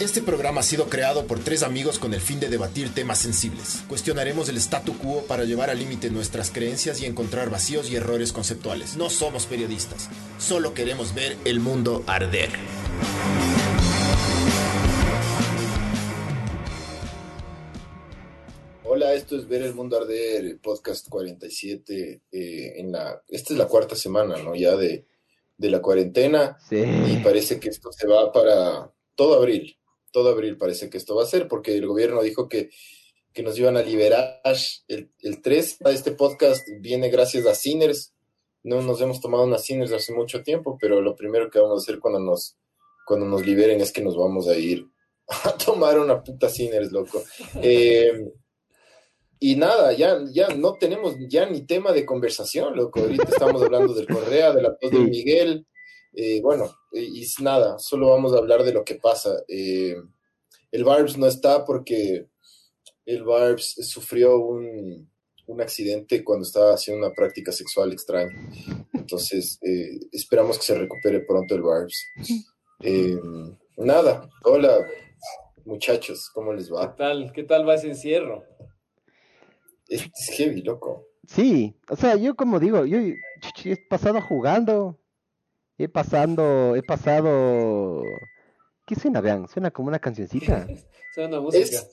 Este programa ha sido creado por tres amigos con el fin de debatir temas sensibles. Cuestionaremos el statu quo para llevar al límite nuestras creencias y encontrar vacíos y errores conceptuales. No somos periodistas, solo queremos ver el mundo arder. Hola, esto es Ver el Mundo Arder, podcast 47. eh, en la, esta es la cuarta semana, ¿no? Ya de, de la cuarentena. Sí. Y parece que esto se va para todo abril. Todo abril parece que esto va a ser, porque el gobierno dijo que, que nos iban a liberar el, el 3. Este podcast viene gracias a Sinners. No nos hemos tomado unas Sinners hace mucho tiempo, pero lo primero que vamos a hacer cuando nos, cuando nos liberen es que nos vamos a ir a tomar una puta Sinners, loco. Eh, y nada, ya, ya no tenemos ya ni tema de conversación, loco. Ahorita estamos hablando del Correa, de la tos de. Miguel. Eh, bueno, y nada, solo vamos a hablar de lo que pasa. Eh, el Barbs no está porque el Barbs sufrió un, un accidente cuando estaba haciendo una práctica sexual extraña. Entonces, eh, esperamos que se recupere pronto el Barbs. Eh, nada, hola muchachos, ¿cómo les ¿Qué va? tal? ¿Qué tal va ese encierro? Es, es heavy, loco. Sí, o sea, yo como digo, yo he pasado jugando, he pasando, he pasado, ¿qué suena, vean? Suena como una cancioncita. Suena una música. Es,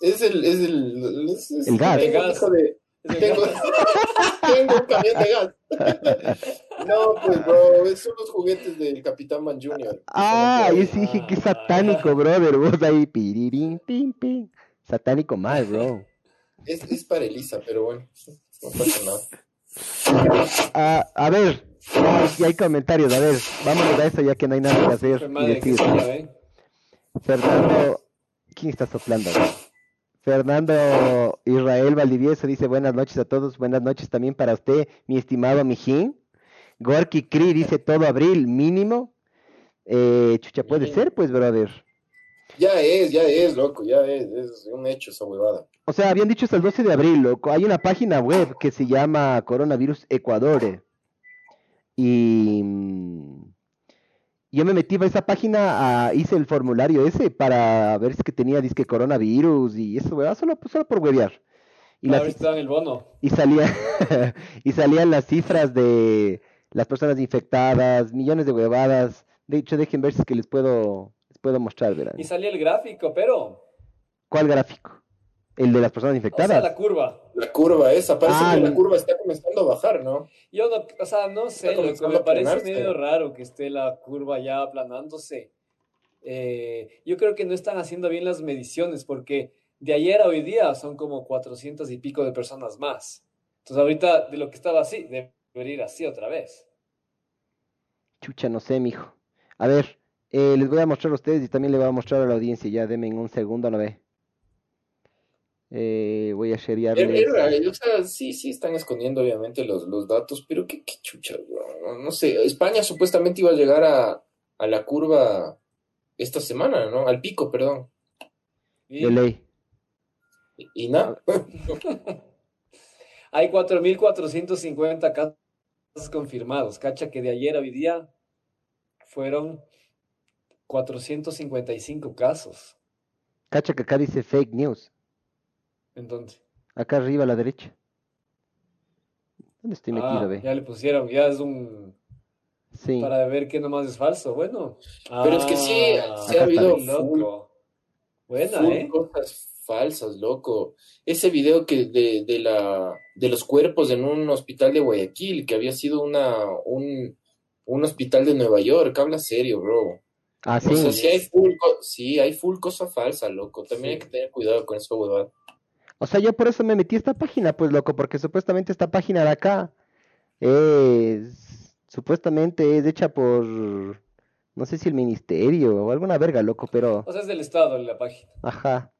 es el, es el, es- es- El gas. tengo El gas. hijo de- Es el tengo, gas. tengo un camión de gas. No, pues, bro, son los juguetes del Capitán Man Jr. Ah, yo sí dije, qué satánico, brother, vos ahí, pirirín, pim, pim, satánico mal, bro. Es, es para Elisa, pero bueno, no pasa nada. Ah, a ver, ya hay comentarios, a ver, vámonos a eso ya que no hay nada que hacer y decir. ven. Fernando, ¿quién está soplando? Fernando Israel Valdivieso dice buenas noches a todos, buenas noches también para usted, mi estimado Mijín. Gorky Cree dice todo abril mínimo. Eh, chucha, puede ser, pues, brother. Ya es, ya es, loco, ya es, es un hecho esa huevada. O sea, habían dicho hasta el 12 de abril, loco. Hay una página web que se llama Coronavirus Ecuador. Y yo me metí a esa página, ah, hice el formulario ese para ver si es que tenía disque coronavirus y eso, weón, solo, solo por huevear. Y, el bono. salía y salían las cifras de las personas infectadas, millones de huevadas. De hecho, dejen ver si es que les puedo, les puedo mostrar, verán. Y salía el gráfico, pero. ¿Cuál gráfico? ¿El de las personas O sea, infectadas? la curva. La curva esa, parece Ah, que la no. curva está comenzando a bajar, ¿no? Yo no, o sea, no sé, loco, comenzando me parece medio raro que esté la curva ya aplanándose. Eh, yo creo que no están haciendo bien las mediciones porque de ayer a hoy día son como 400 y pico de personas más. Entonces ahorita de lo que estaba así, debería ir así otra vez. Chucha, no sé, mijo. A ver, eh, les voy a mostrar a ustedes y también le voy a mostrar a la audiencia. Ya denme un segundo, no ve. Eh, voy a raro, o sea, sí, sí están escondiendo obviamente los, los datos, pero qué, qué chucha, bro, no sé, España supuestamente iba a llegar a, a la curva esta semana, ¿no? Al pico, perdón. Y De ley. Y, y nada, hay 4.450 casos confirmados. Cacha que de ayer a hoy día fueron 455 casos. Cacha que acá dice fake news. Entonces, Acá arriba a la derecha. ¿Dónde estoy metido, ah, ve? ya le pusieron, ya es un Sí. para ver qué nomás es falso. Bueno, Pero es que sí, Ah, sí ha habido loco. Buena, full ¿eh? cosas falsas, loco. Ese video que de, de la de los cuerpos en un hospital de Guayaquil, que había sido una un, un hospital de Nueva York, habla serio, bro. Ah, O sea, sí. sí hay full, sí, hay full cosa falsa, loco. También hay Sí. que tener cuidado con eso, huevada. O sea, yo por eso me metí a esta página, pues, loco, porque supuestamente esta página de acá es, supuestamente es hecha por, no sé si el ministerio o alguna verga, loco, pero, O sea, es del Estado la página. ajá.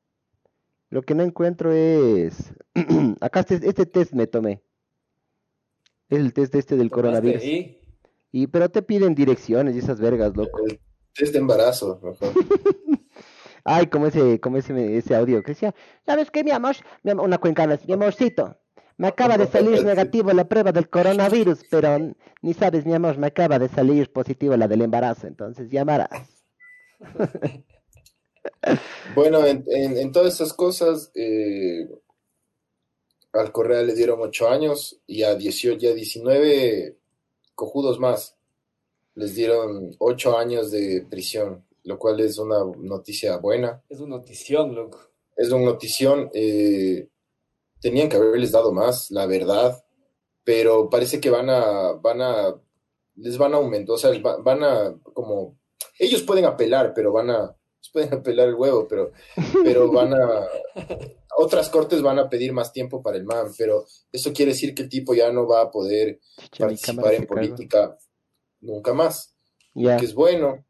Lo que no encuentro es, acá este, este test me tomé. Es el test este del coronavirus. ¿Y? Y, pero te piden direcciones y esas vergas, loco. El test de embarazo, mejor. Ay, como ese, como ese, ese audio que decía, ¿sabes qué, mi amor? Mi am- una cuencana, mi amorcito, me acaba de salir negativo la prueba del coronavirus, pero ni sabes, mi amor, me acaba de salir positivo la del embarazo, entonces llamarás. Bueno, en, en- en todas esas cosas, eh, al Correa le dieron 8 años y a 18, y a 19 cojudos más les dieron 8 años de prisión, lo cual es una noticia buena. Es una notición, loco. Es una notición. eh, tenían que haberles dado más, la verdad, pero parece que van a, van a, les van a aumentar, o sea, va- van a, como, ellos pueden apelar, pero van a, pueden apelar el huevo, pero, pero van a, otras cortes van a pedir más tiempo para el man, pero eso quiere decir que el tipo ya no va a poder participar en política nunca más, Ya. que es bueno.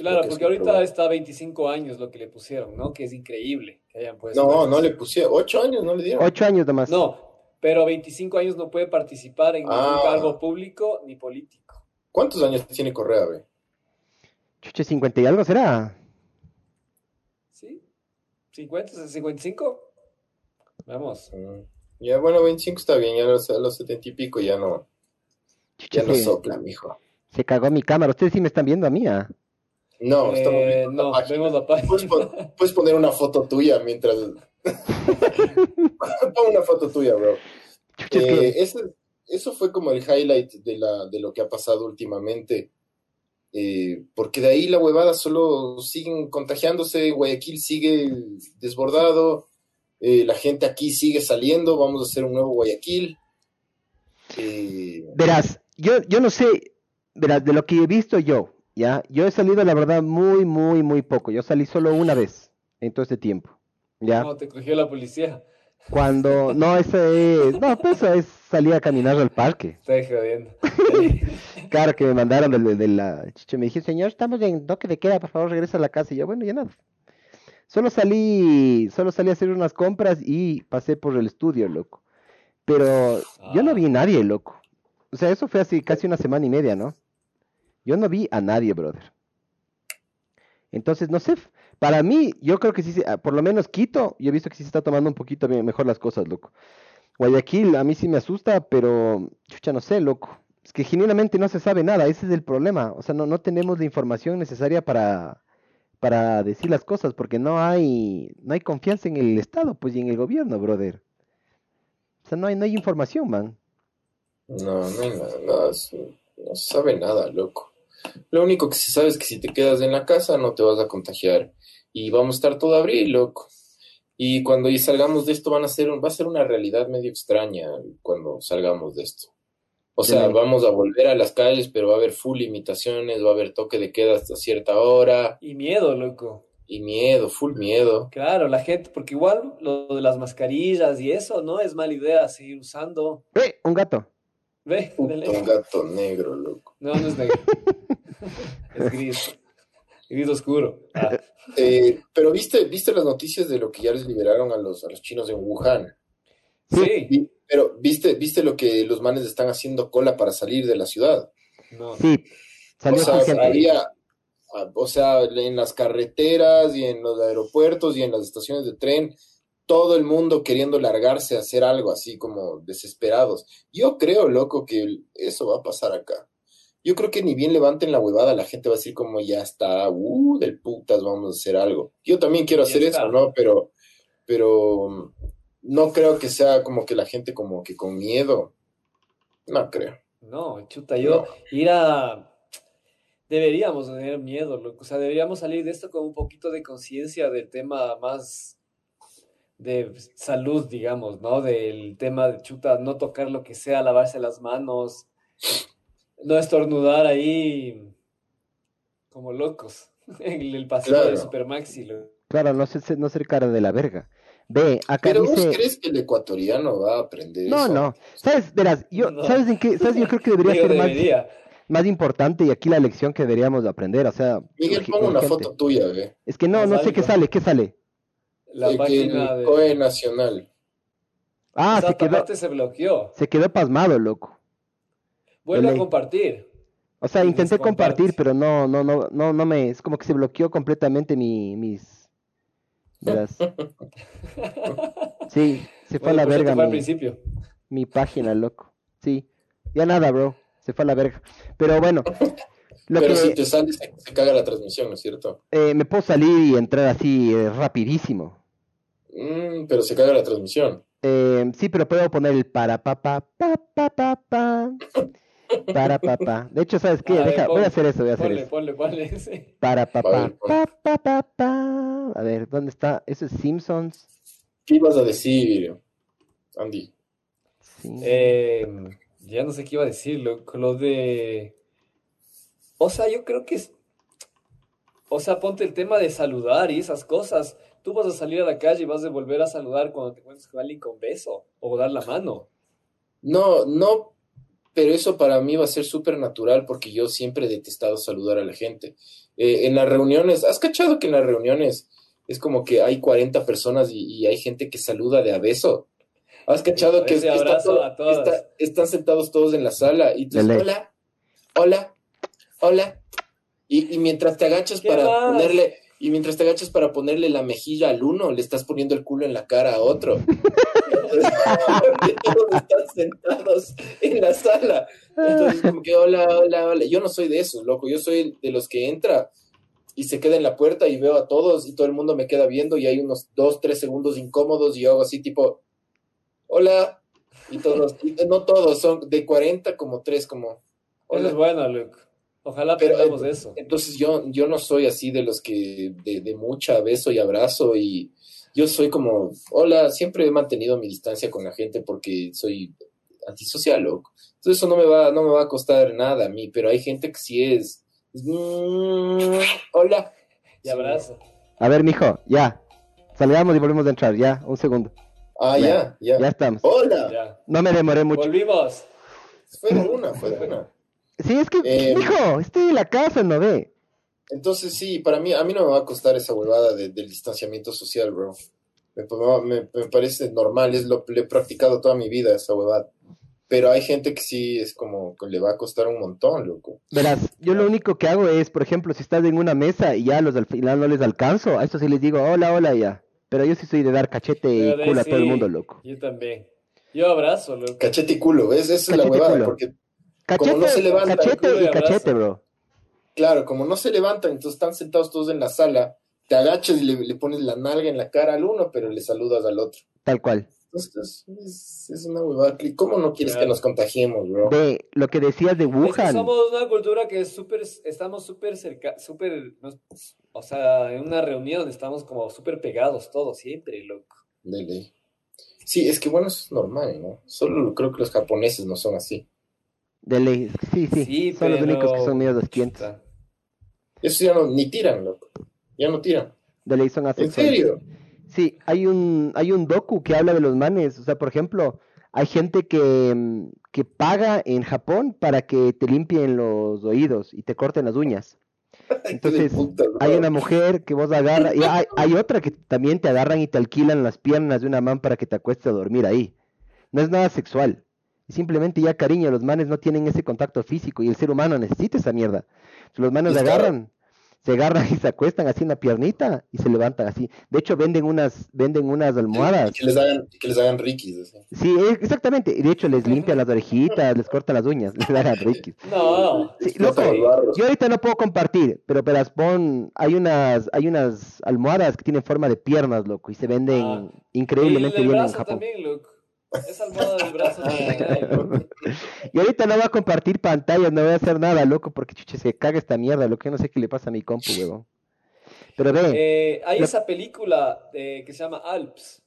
Claro, porque ahorita está a 25 años lo que le pusieron, ¿no? Que es increíble que hayan puesto No, no le pusieron, ocho años no le dieron. Ocho años nomás. No, pero a 25 años no puede participar en ningún Ah. cargo público ni político. ¿Cuántos años tiene Correa, ve? Chucha, 50 y algo será. ¿Sí? ¿50? ¿55? Vamos. Mm. Ya, bueno, 25 está bien, ya a los, a los 70 y pico ya no, ya no se, sopla, mijo. se cagó mi cámara. Ustedes sí me están viendo a mí, ¿ah? No, estamos Eh, viendo la no, página. vemos la Puedes, página. pon- puedes poner una foto tuya mientras. Pon una foto tuya, bro. Eh, ese- eso fue como el highlight de, la, de lo que ha pasado últimamente. Eh, porque de ahí la huevada solo siguen contagiándose, Guayaquil sigue desbordado, eh, la gente aquí sigue saliendo, vamos a hacer un nuevo Guayaquil. Eh, Verás, yo, yo no sé, verás, de lo que he visto yo, ¿ya? Yo he salido, la verdad, muy, muy, muy poco. Yo salí solo una vez en todo este tiempo, ¿ya? No, te cogió la policía. Cuando, no, eso es, no, pues eso es salir a caminar al parque. Estoy jodiendo. Claro que me mandaron de, de la chicha, me dije, señor, estamos en toque de queda, por favor, regresa a la casa. Y yo, bueno, ya nada. Solo salí, solo salí a hacer unas compras y pasé por el estudio, loco. Pero yo no Ah. vi nadie, loco. O sea, eso fue así casi una semana y media, ¿no? Yo no vi a nadie, brother. Entonces, no sé, para mí, yo creo que sí, ah, por lo menos Quito, yo he visto que sí se está tomando un poquito mejor las cosas, loco. Guayaquil a mí sí me asusta, pero, chucha, no sé, loco. Es que genuinamente no se sabe nada, ese es el problema. O sea, no, no tenemos la información necesaria para, para decir las cosas, porque no hay, no hay confianza en el Estado, pues, y en el gobierno, brother. O sea, no hay, no hay información, man. no, no nada, es- no se sabe nada, loco. Lo único que se sabe es que si te quedas en la casa no te vas a contagiar. Y vamos a estar todo abril, loco. Y cuando y salgamos de esto van a ser, un- va a ser una realidad medio extraña cuando salgamos de esto. O sea, vamos a volver a las calles, pero va a haber full limitaciones, va a haber toque de queda hasta cierta hora Y miedo, loco. y miedo, full miedo. Claro, la gente, porque igual lo de las mascarillas y eso no es mala idea seguir usando. ¡Eh! Un gato. Ve, Puto, un gato negro, loco. No, no es negro. Es gris. Gris oscuro. Ah, Eh, pero viste, viste las noticias de lo que ya les liberaron a los, a los chinos en Wuhan. sí. Pero viste, viste lo que los manes están haciendo cola para salir de la ciudad. No. Sí, O salió sea, con gente. había, ah, o sea, en las carreteras y en los aeropuertos y en las estaciones de tren, todo el mundo queriendo largarse a hacer algo así como desesperados. Yo creo, loco, que eso va a pasar acá. Yo creo que ni bien levanten la huevada, la gente va a decir como ya está, uh, del putas, vamos a hacer algo. Yo también quiero hacer eso, ¿no? Pero, pero mm, no creo que sea como que la gente como que con miedo. No creo. No, chuta, yo No. ir a... Deberíamos tener miedo, loco. O sea, deberíamos salir de esto con un poquito de conciencia del tema más de salud, digamos, ¿no? Del tema de chuta, no tocar lo que sea, lavarse las manos, no estornudar ahí como locos en el pasillo de. Supermaxi. Claro, no ser, no ser cara de la verga. Ve, acá Pero vos dice... crees que el ecuatoriano va a aprender No, eso? no. ¿Sabes? Verás, yo, No. ¿sabes en qué? ¿Sabes? Yo creo que debería Digo, ser más, debería. más importante y aquí la lección que deberíamos de aprender, o sea, Miguel, urgi- pon una foto tuya, ve. Es que no, no sé qué sale, ¿qué sale? La Eh, que página el de... COE Nacional. Ah, se quedó, se bloqueó. se quedó pasmado, loco. Vuelve a compartir. O sea, intenté compartir, pero no, no, no, no, no me, es como que se bloqueó completamente mi, mis. Sí, se fue a la te verga fue al mi, principio. mi página, loco. Sí, ya nada, bro, se fue a la verga. Pero bueno, Lo Pero que, si te sales, se, se caga la transmisión, ¿no es cierto? eh, me puedo salir y entrar así eh, rapidísimo. Mm, pero se caga la transmisión. Eh, sí, pero puedo poner el para pa pa pa pa pa pa para pa pa. De hecho, ¿sabes qué? A ver, Deja, voy a hacer eso, voy a hacer Ponle, eso. ponle, ponle. sí. Para pa A pa ver, pon. pa pa pa pa. A ver, ¿dónde está? Eso es Simpsons. ¿Qué ibas a decir, Andy? Sí. Eh, ya no sé qué iba a decir, lo, lo de... O sea, yo creo que es... O sea, ponte el tema de saludar y esas cosas. Tú vas a salir a la calle y vas a volver a saludar cuando te encuentres con alguien con beso o dar la mano. No, no, pero eso para mí va a ser súper natural porque yo siempre he detestado saludar a la gente. Eh, en las reuniones, ¿has cachado que en las reuniones es como que hay 40 personas y, y hay gente que saluda de a beso? ¿Has cachado que Ese está abrazo todo- a todas. está- están sentados todos en la sala y tú dices, hola, hola, hola? Y, y mientras te agachas ¿Qué para más? ponerle, y mientras te agachas para ponerle la mejilla al uno, le estás poniendo el culo en la cara a otro. Todos están sentados en la sala. Entonces, como que hola, hola, hola. Yo no soy de esos, loco. Yo soy de los que entra y se queda en la puerta y veo a todos y todo el mundo me queda viendo y hay unos dos, tres segundos incómodos y yo hago así tipo, hola. Y todos, y no todos, son de 40 como tres, como, Eso es bueno, Luke. Ojalá Pero, aprendamos eh, eso. Entonces yo, yo no soy así de los que de, de mucha beso y abrazo y yo soy como, hola, siempre he mantenido mi distancia con la gente porque soy antisocial, loco. Entonces eso no me va, no me va a costar nada a mí, pero hay gente que sí es, mm, hola. Y abrazo. A ver, mijo, ya. Salgamos y volvemos a entrar, ya. Un segundo. Ah, ya, ya. Ya estamos. Hola. Ya. No me demoré mucho. Volvimos. Fue de una, fue de una. Sí, es que, Eh, mijo, estoy en la casa, ¿no ve? Entonces sí, para mí, a mí no me va a costar esa huevada de- del distanciamiento social, bro. Me, me- me parece normal, es lo lo he practicado toda mi vida, esa huevada. Pero hay gente que sí es como que le va a costar un montón, loco. Verás, yo lo único que hago es, por ejemplo, si estás en una mesa y ya los al final no les alcanzo, a estos sí les digo, hola, hola, ya. Pero yo sí soy de dar cachete y culo a todo el mundo, loco. Yo también. Yo abrazo, Luke. Cachete y culo, ¿ves? Esa es la huevada, culo. porque, Cachete, no se levanta, cachete y y cachete, bro. Claro, como no se levantan, entonces están sentados todos en la sala, te agachas y le, pones la nalga en la cara al uno, pero le saludas al otro. Tal cual. Entonces, pues, es, una huevada. ¿Cómo no quieres que nos contagiemos, bro? De lo que decías de Wuhan. Somos una cultura que es súper, estamos súper cerca, súper, o sea, en una reunión estamos como súper pegados todos, siempre, loco. Dele. Sí, es que bueno, eso es normal, ¿no? Solo creo que los japoneses no son así. De ley, sí, sí, sí son los únicos que son medio 200. Eso ya no, ni tiran, loco. Ya no tiran. De ley son ¿En serio? Sí, hay un, hay un docu que habla de los manes. O sea, por ejemplo, hay gente que, mm, que paga en Japón para que te limpien los oídos y te corten las uñas. Entonces, puta, hay una mujer que vos agarras, y hay, hay otra que también te agarran y te alquilan las piernas de una man para que te acuestes a dormir ahí. No es nada sexual. Simplemente ya cariño, los manes no tienen ese contacto físico y el ser humano necesita esa mierda. Los manes Es caro. agarran, se agarran y se acuestan así en la piernita y se levantan así. De hecho, venden unas, venden unas almohadas. Que les hagan, que les hagan riquis. así. Sí, exactamente. Y de hecho, les limpian las orejitas, les cortan las uñas, les dan riquis. No, Sí, loco, yo ahorita no puedo compartir, pero verás, pon, hay unas, hay unas almohadas que tienen forma de piernas, loco, y se venden Ah. increíblemente y el bien en Japón. también, loco. Almohada del brazo. Y ahorita no voy a compartir pantallas, no voy a hacer nada, loco, porque chuche se caga esta mierda, lo que no sé qué le pasa a mi compu, huevón. Pero ve, Eh, hay Lo- esa película eh, que se llama Alps.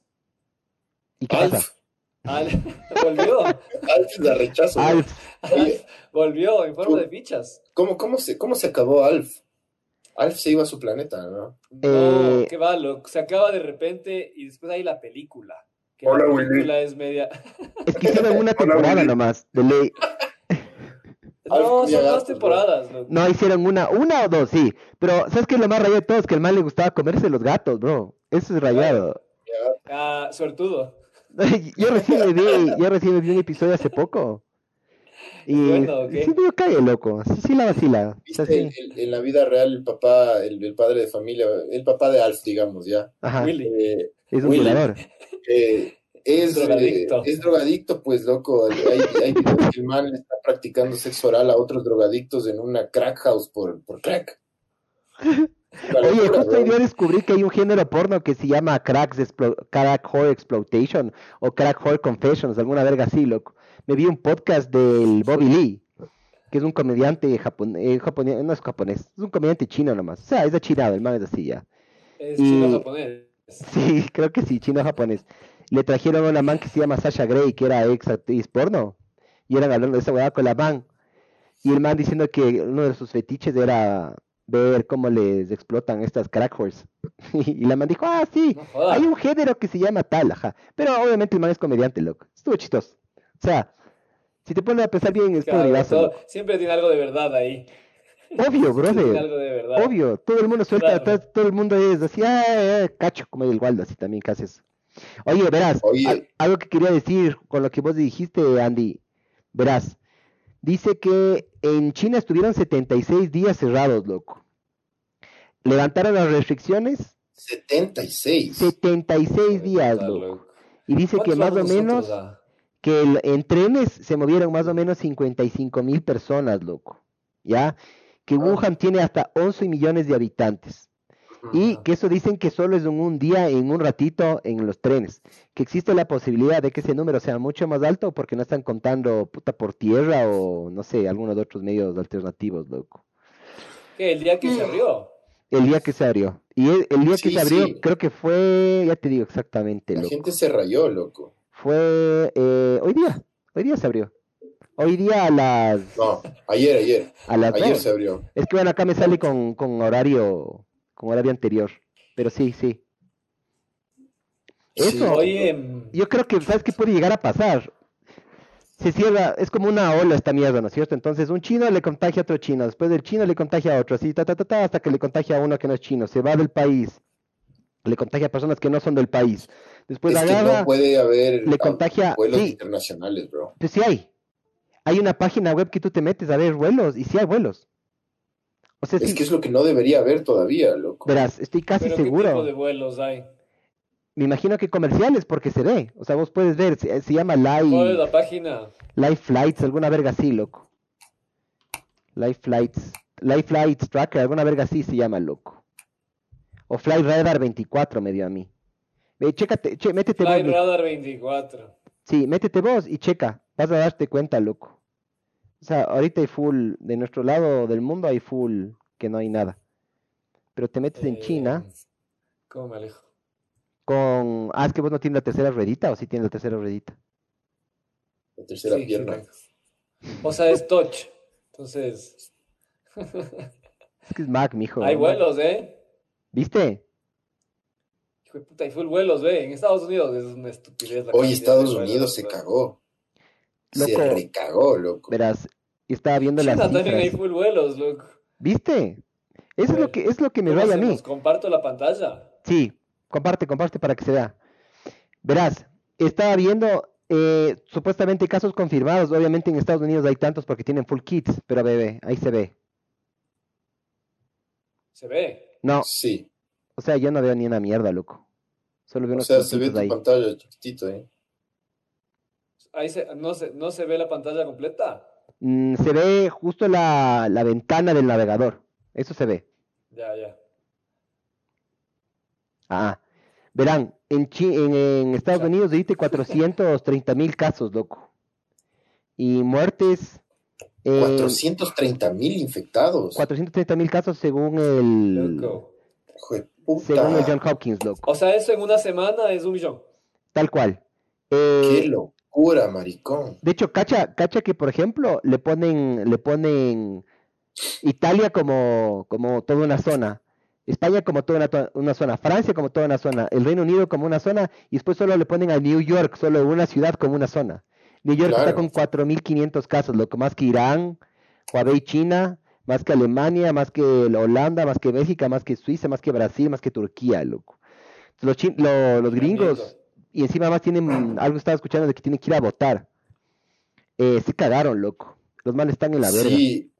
¿y qué pasa? Al- volvió, Alf la rechazo. Alf, volvió en forma de fichas. ¿cómo, cómo, se, ¿Cómo se acabó Alf? Alf se iba a su planeta, ¿no? No, Eh, qué va, loco. Se acaba de repente y después hay la película. Que Hola, la Willy. película es media. es que hicieron una temporada Willy. nomás, de ley. No, son dos temporadas, loco. No, hicieron una, una o dos, sí. Pero, ¿sabes qué es lo más rayado de todo? Es que al mal le gustaba comerse los gatos, bro. Eso es rayado. Ya. Ah, suertudo. Yo recién me vi, yo recién me vi un episodio hace poco. Y sí medio cae, loco. Sí, sí la vacila. O sea, ¿Viste? sí. El- el- en la vida real, el papá, el, el padre de familia, el papá de Alf, digamos, ya. Ajá, Willy. Eh, es un Willy. Eh, es Drogadicto. eh, es drogadicto, pues loco. Hay, hay que el man está practicando sexo oral a otros drogadictos en una crack house por, por crack. Oye, justo hoy día descubrí que hay un género porno que se llama cracks explo- crack horror exploitation o crack horror confessions, alguna verga así, loco. Me vi un podcast del Bobby Lee, que es un comediante japonés, no es japonés, es un comediante chino nomás. O sea, es de achinado, el man es así ya. Es Y- chino japonés. Sí, creo que sí, chino japonés. Le trajeron a una man que se llama Sasha Grey, que era ex actriz porno, y eran hablando de esa hueá con la man. Y el man diciendo que uno de sus fetiches era ver cómo les explotan estas crack whores. Y la man dijo, ah, sí, No hay un género que se llama tal, ajá. Pero obviamente el man es comediante, loco. Estuvo chistoso. O sea, si te pones a pensar bien, es Claro, todo- siempre tiene algo de verdad ahí. Obvio, brother. algo de verdad. Obvio, todo el mundo suelta, Claro. todo, todo el mundo es así, ah, ah, cacho, como el Waldo, así también casi eso. Oye, verás, Oye. al- algo que quería decir con lo que vos dijiste, Andy, verás, dice que en China estuvieron 76 días cerrados, loco. Levantaron las restricciones, 76. 76 días, loco. loco. Y dice que ¿Cuántos más o menos, que el- en trenes se movieron más o menos 55 mil personas, loco. ¿Ya? Que. Wuhan tiene hasta 11 millones de habitantes. Y que eso dicen que solo es en un día, en un ratito en los trenes. Que existe la posibilidad de que ese número sea mucho más alto porque no están contando puta por tierra o no sé, algunos de otros medios alternativos, loco. ¿Qué? El día que se abrió. El día que se abrió. Y el, el día que se abrió, sí. creo que fue, ya te digo exactamente, La loco. gente se rayó, loco. Fue eh, hoy día, hoy día se abrió. Hoy día a las, No, ayer, ayer. a las Ayer se abrió. Es que bueno, acá me sale con, con horario, con horario anterior. Pero sí, sí. Sí. Eso. Oye, Yo creo que, ¿sabes qué puede llegar a pasar? Se cierra, es como una ola esta mierda, ¿no es cierto? Entonces un chino le contagia a otro chino, después del chino le contagia a otro, así, ta, ta, ta, ta, hasta que le contagia a uno que no es chino, se va del país, le contagia a personas que no son del país. Después es que no puede haber le contagia- vuelos sí. internacionales, bro. pues sí hay. Hay una página web que tú te metes a ver vuelos, y sí hay vuelos. O sea, Es sí, que es lo que no debería haber todavía, loco. verás, estoy casi ¿pero qué seguro. tipo de vuelos hay? Me imagino que comerciales, porque se ve. O sea, vos puedes ver, se, se llama ¿Cuál es Live, la página? Live Flights, alguna verga así, loco. Live Flights, Live Flights Tracker, alguna verga así se llama, loco. O Flight Radar 24 me dio a mí. Ve, chécate, che, métete vos, Flight. Radar 24. Sí, métete vos y checa, vas a darte cuenta, loco. O sea, ahorita hay full, de nuestro lado del mundo hay full que no hay nada. Pero te metes en Eh, China ¿Cómo me alejo? con... Ah, es que vos no tienes la tercera ruedita o sí tienes la tercera ruedita. La tercera Sí, pierna. O sea, es touch. Entonces, Es que es Mac, mijo. hay vuelos, ¿eh? ¿Viste? Hijo de puta, hay full vuelos, ¿ve? En Estados Unidos es una estupidez. la Hoy Estados vuelos, Unidos se bro. Cagó. Se Loco. recagó, loco. Verás, estaba viendo las China también hay cifras. full vuelos, loco. ¿Viste? Eso es lo que es lo que me ¿Cómo raya a mí. ¿Comparto la pantalla? Sí, comparte, comparte para que se vea. Verás, estaba viendo eh, supuestamente casos confirmados. Obviamente en Estados Unidos hay tantos porque tienen full kits, pero bebé, ahí se ve. ¿Se ve? No, Sí. o sea, yo no veo ni una mierda, loco. Solo veo O unos sea, se ve tu ahí. pantalla chiquitito, ¿eh? Ahí se, no, se, ¿No se ve la pantalla completa? Mm, se ve justo la, la ventana del navegador. Eso se ve. Ya, ya. Ah, verán, en, Chi- en, en Estados Ya. Unidos dice 430 mil casos, loco. Y muertes, eh, 430 mil infectados. 430 mil casos según el, Loco. Según el John Hopkins, loco. O sea, eso en una semana es un millón. Tal cual. Qué Eh, locura, maricón. de hecho, cacha, cacha que por ejemplo le ponen, le ponen Italia como, como toda una zona, España como toda una, zona, Francia como toda una zona, el Reino Unido como una zona, y después solo le ponen a New York, solo una ciudad como una zona. New York está con 4.500 casos, lo que más que Irán, Huawei China, más que Alemania, más que la Holanda, más que Bélgica, más que Suiza, más que Brasil, más que Turquía, loco. Los, los gringos, y encima más tienen, algo estaba escuchando de que tienen que ir a votar. Eh, se cagaron, loco. Los males están en la verga. Sí,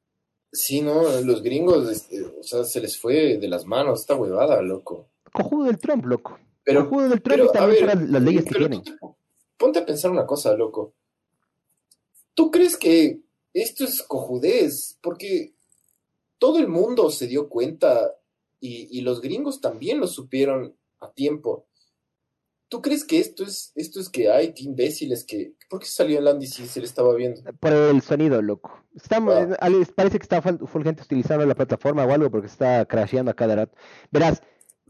sí, no, los gringos, este, o sea, se les fue de las manos esta huevada, loco. Cojudo del Trump, loco. Pero, Cojudo del Trump pero, y también ver, las, las leyes que tienen. ponte a pensar una cosa, loco. ¿Tú crees que esto es cojudez? Porque todo el mundo se dio cuenta y, y los gringos también lo supieron a tiempo. ¿Tú crees que esto es, esto es que hay, qué imbéciles que... ¿Por qué salió el Andy si se le estaba viendo? Por el sonido, loco. Estamos, Ah. Parece que está ful- fulgente utilizando la plataforma o algo porque está crasheando a cada rato. Verás,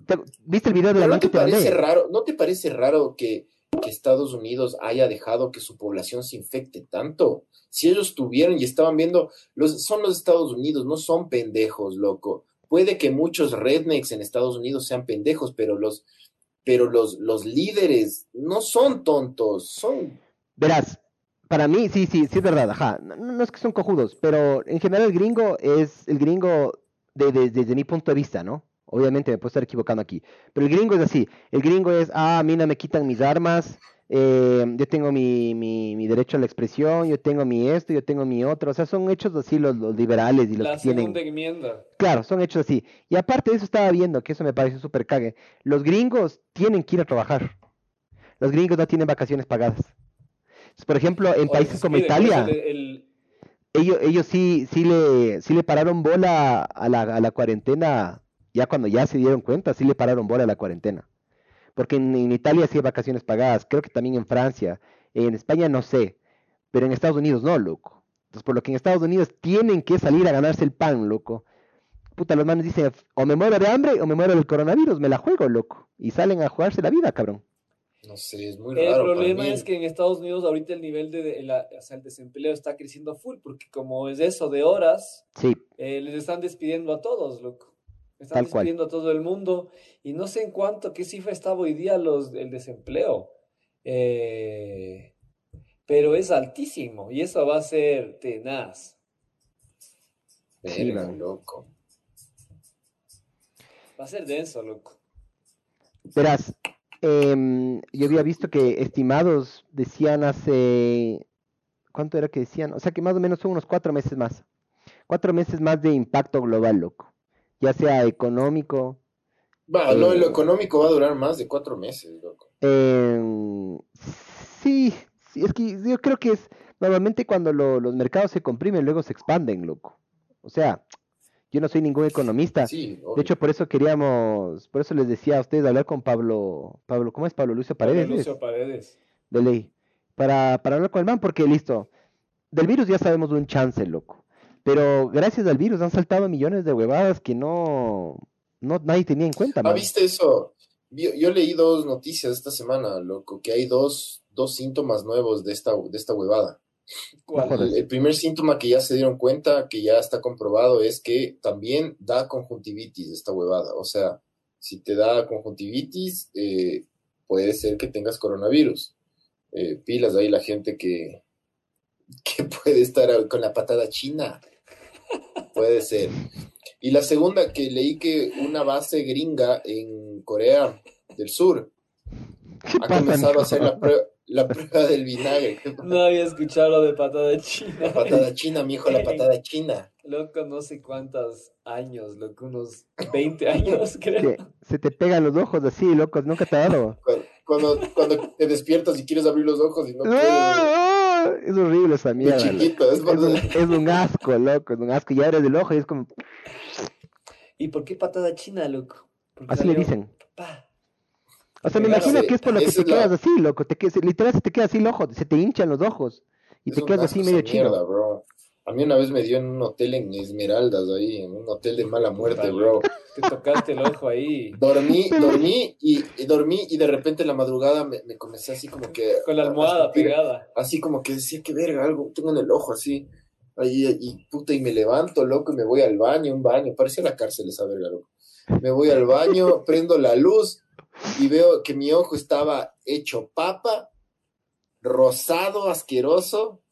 te- ¿viste el video de la Pero ¿no man te parece raro, ¿no te parece raro que, que Estados Unidos haya dejado que su población se infecte tanto? Si ellos tuvieron y estaban viendo, los, son los Estados Unidos, no son pendejos, loco. Puede que muchos rednecks en Estados Unidos sean pendejos, pero los, pero los, los líderes no son tontos, son Verás, para mí, sí, sí, sí es verdad, ajá. No, es que son cojudos, pero en general el gringo es el gringo de- desde mi punto de vista, ¿no? Obviamente me puedo estar equivocando aquí, pero el gringo es así. El gringo es, ah, a mí no me quitan mis armas, eh, yo tengo mi, mi, mi derecho a la expresión, yo tengo mi esto, yo tengo mi otro. O sea, son hechos así los, los liberales y los La que tienen... segunda enmienda. Claro, son hechos así. Y aparte de eso estaba viendo, que eso me pareció súper cague. Los gringos tienen que ir a trabajar. Los gringos no tienen vacaciones pagadas. Entonces, Por ejemplo, en países se como pide, Italia, el- el- ellos, ellos sí, sí le, sí le pararon bola a la, a la cuarentena, ya cuando ya se dieron cuenta, sí le pararon bola a la cuarentena. Porque en, en Italia sí hay vacaciones pagadas, creo que también en Francia, en España no sé, pero en Estados Unidos no, loco. Entonces, por lo que en Estados Unidos tienen que salir a ganarse el pan, loco. Puta, los manes dicen, o me muero de hambre o me muero del coronavirus, me la juego, loco. Y salen a jugarse la vida, cabrón. No sé, es muy El raro. para problema mí. es que en Estados Unidos ahorita el nivel de, de la- o sea, el desempleo está creciendo a full, porque como es eso de horas, Sí, eh, les están despidiendo a todos, loco. Están Tal despidiendo a todo el mundo y no sé en cuánto, qué cifra estaba hoy día los, el desempleo. Eh, pero es altísimo y eso va a ser tenaz. Sí, Verga, loco. Va a ser denso, loco. Verás, em, yo había visto que estimados decían hace, ¿cuánto era que decían? O sea que más o menos son unos cuatro meses más. Cuatro meses más de impacto global, loco. Ya sea económico. Va, lo, Eh. lo económico va a durar más de cuatro meses, loco. em, sí, sí, es que yo creo que es normalmente cuando lo- los mercados se comprimen, luego se expanden, loco. O sea, yo no soy ningún economista. Sí, De hecho, por eso queríamos, por eso les decía a ustedes hablar con Pablo, Pablo, ¿cómo es Pablo Lucio Pablo Paredes? es? Lucio Paredes. de ley. Para, para hablar con el man, porque listo. Del virus ya sabemos un chance, loco. Pero gracias al virus han saltado millones de huevadas que no, no nadie tenía en cuenta, Ah, man. ¿viste eso? Yo, yo leí dos noticias esta semana, loco, que hay dos, dos síntomas nuevos de esta, de esta huevada. ¿Cuál? jodas. El, el primer síntoma que ya se dieron cuenta, que ya está comprobado, es que también da conjuntivitis esta huevada. O sea, si te da conjuntivitis, eh, puede ser que tengas coronavirus. Eh, pilas ahí la gente que, que puede estar con la patada china. Puede ser. Y la segunda, que leí que una base gringa en Corea del Sur ¿Qué ha comenzado a hacer la prueba, la prueba del vinagre. No había escuchado lo de patada china. La patada china, mijo, la patada china. Loco, no sé cuántos años, loco, unos 20 años, creo. Se, se te pegan los ojos así, locos, nunca te ha dado. Cuando, cuando, cuando te despiertas y quieres abrir los ojos y no puedes. Es horrible esa mierda. chiquito, es Es un, es un asco, loco, es un asco. Y abres el ojo y es como, ¿Y por qué patada china, loco? Porque así le dicen. pa. O sea, me Claro, imagino sí, que es por lo que te la- quedas así, loco. Te, quedas- literal se te queda así el ojo, se te hinchan los ojos. Y Es te quedas así medio chino. mierda, bro. A mí una vez me dio en un hotel en Esmeraldas, ahí, en un hotel de mala muerte, bro. Te tocaste el ojo ahí. Dormí, dormí y, y dormí y de repente en la madrugada me, me comencé así como que... Con la almohada escupir. pegada. Así como que decía, que verga, algo tengo en el ojo así. Ahí, y puta, y me levanto, loco, y me voy al baño, un baño, parecía la cárcel esa verga, loco. Me voy al baño, prendo la luz y veo que mi ojo estaba hecho papa, rosado, asqueroso,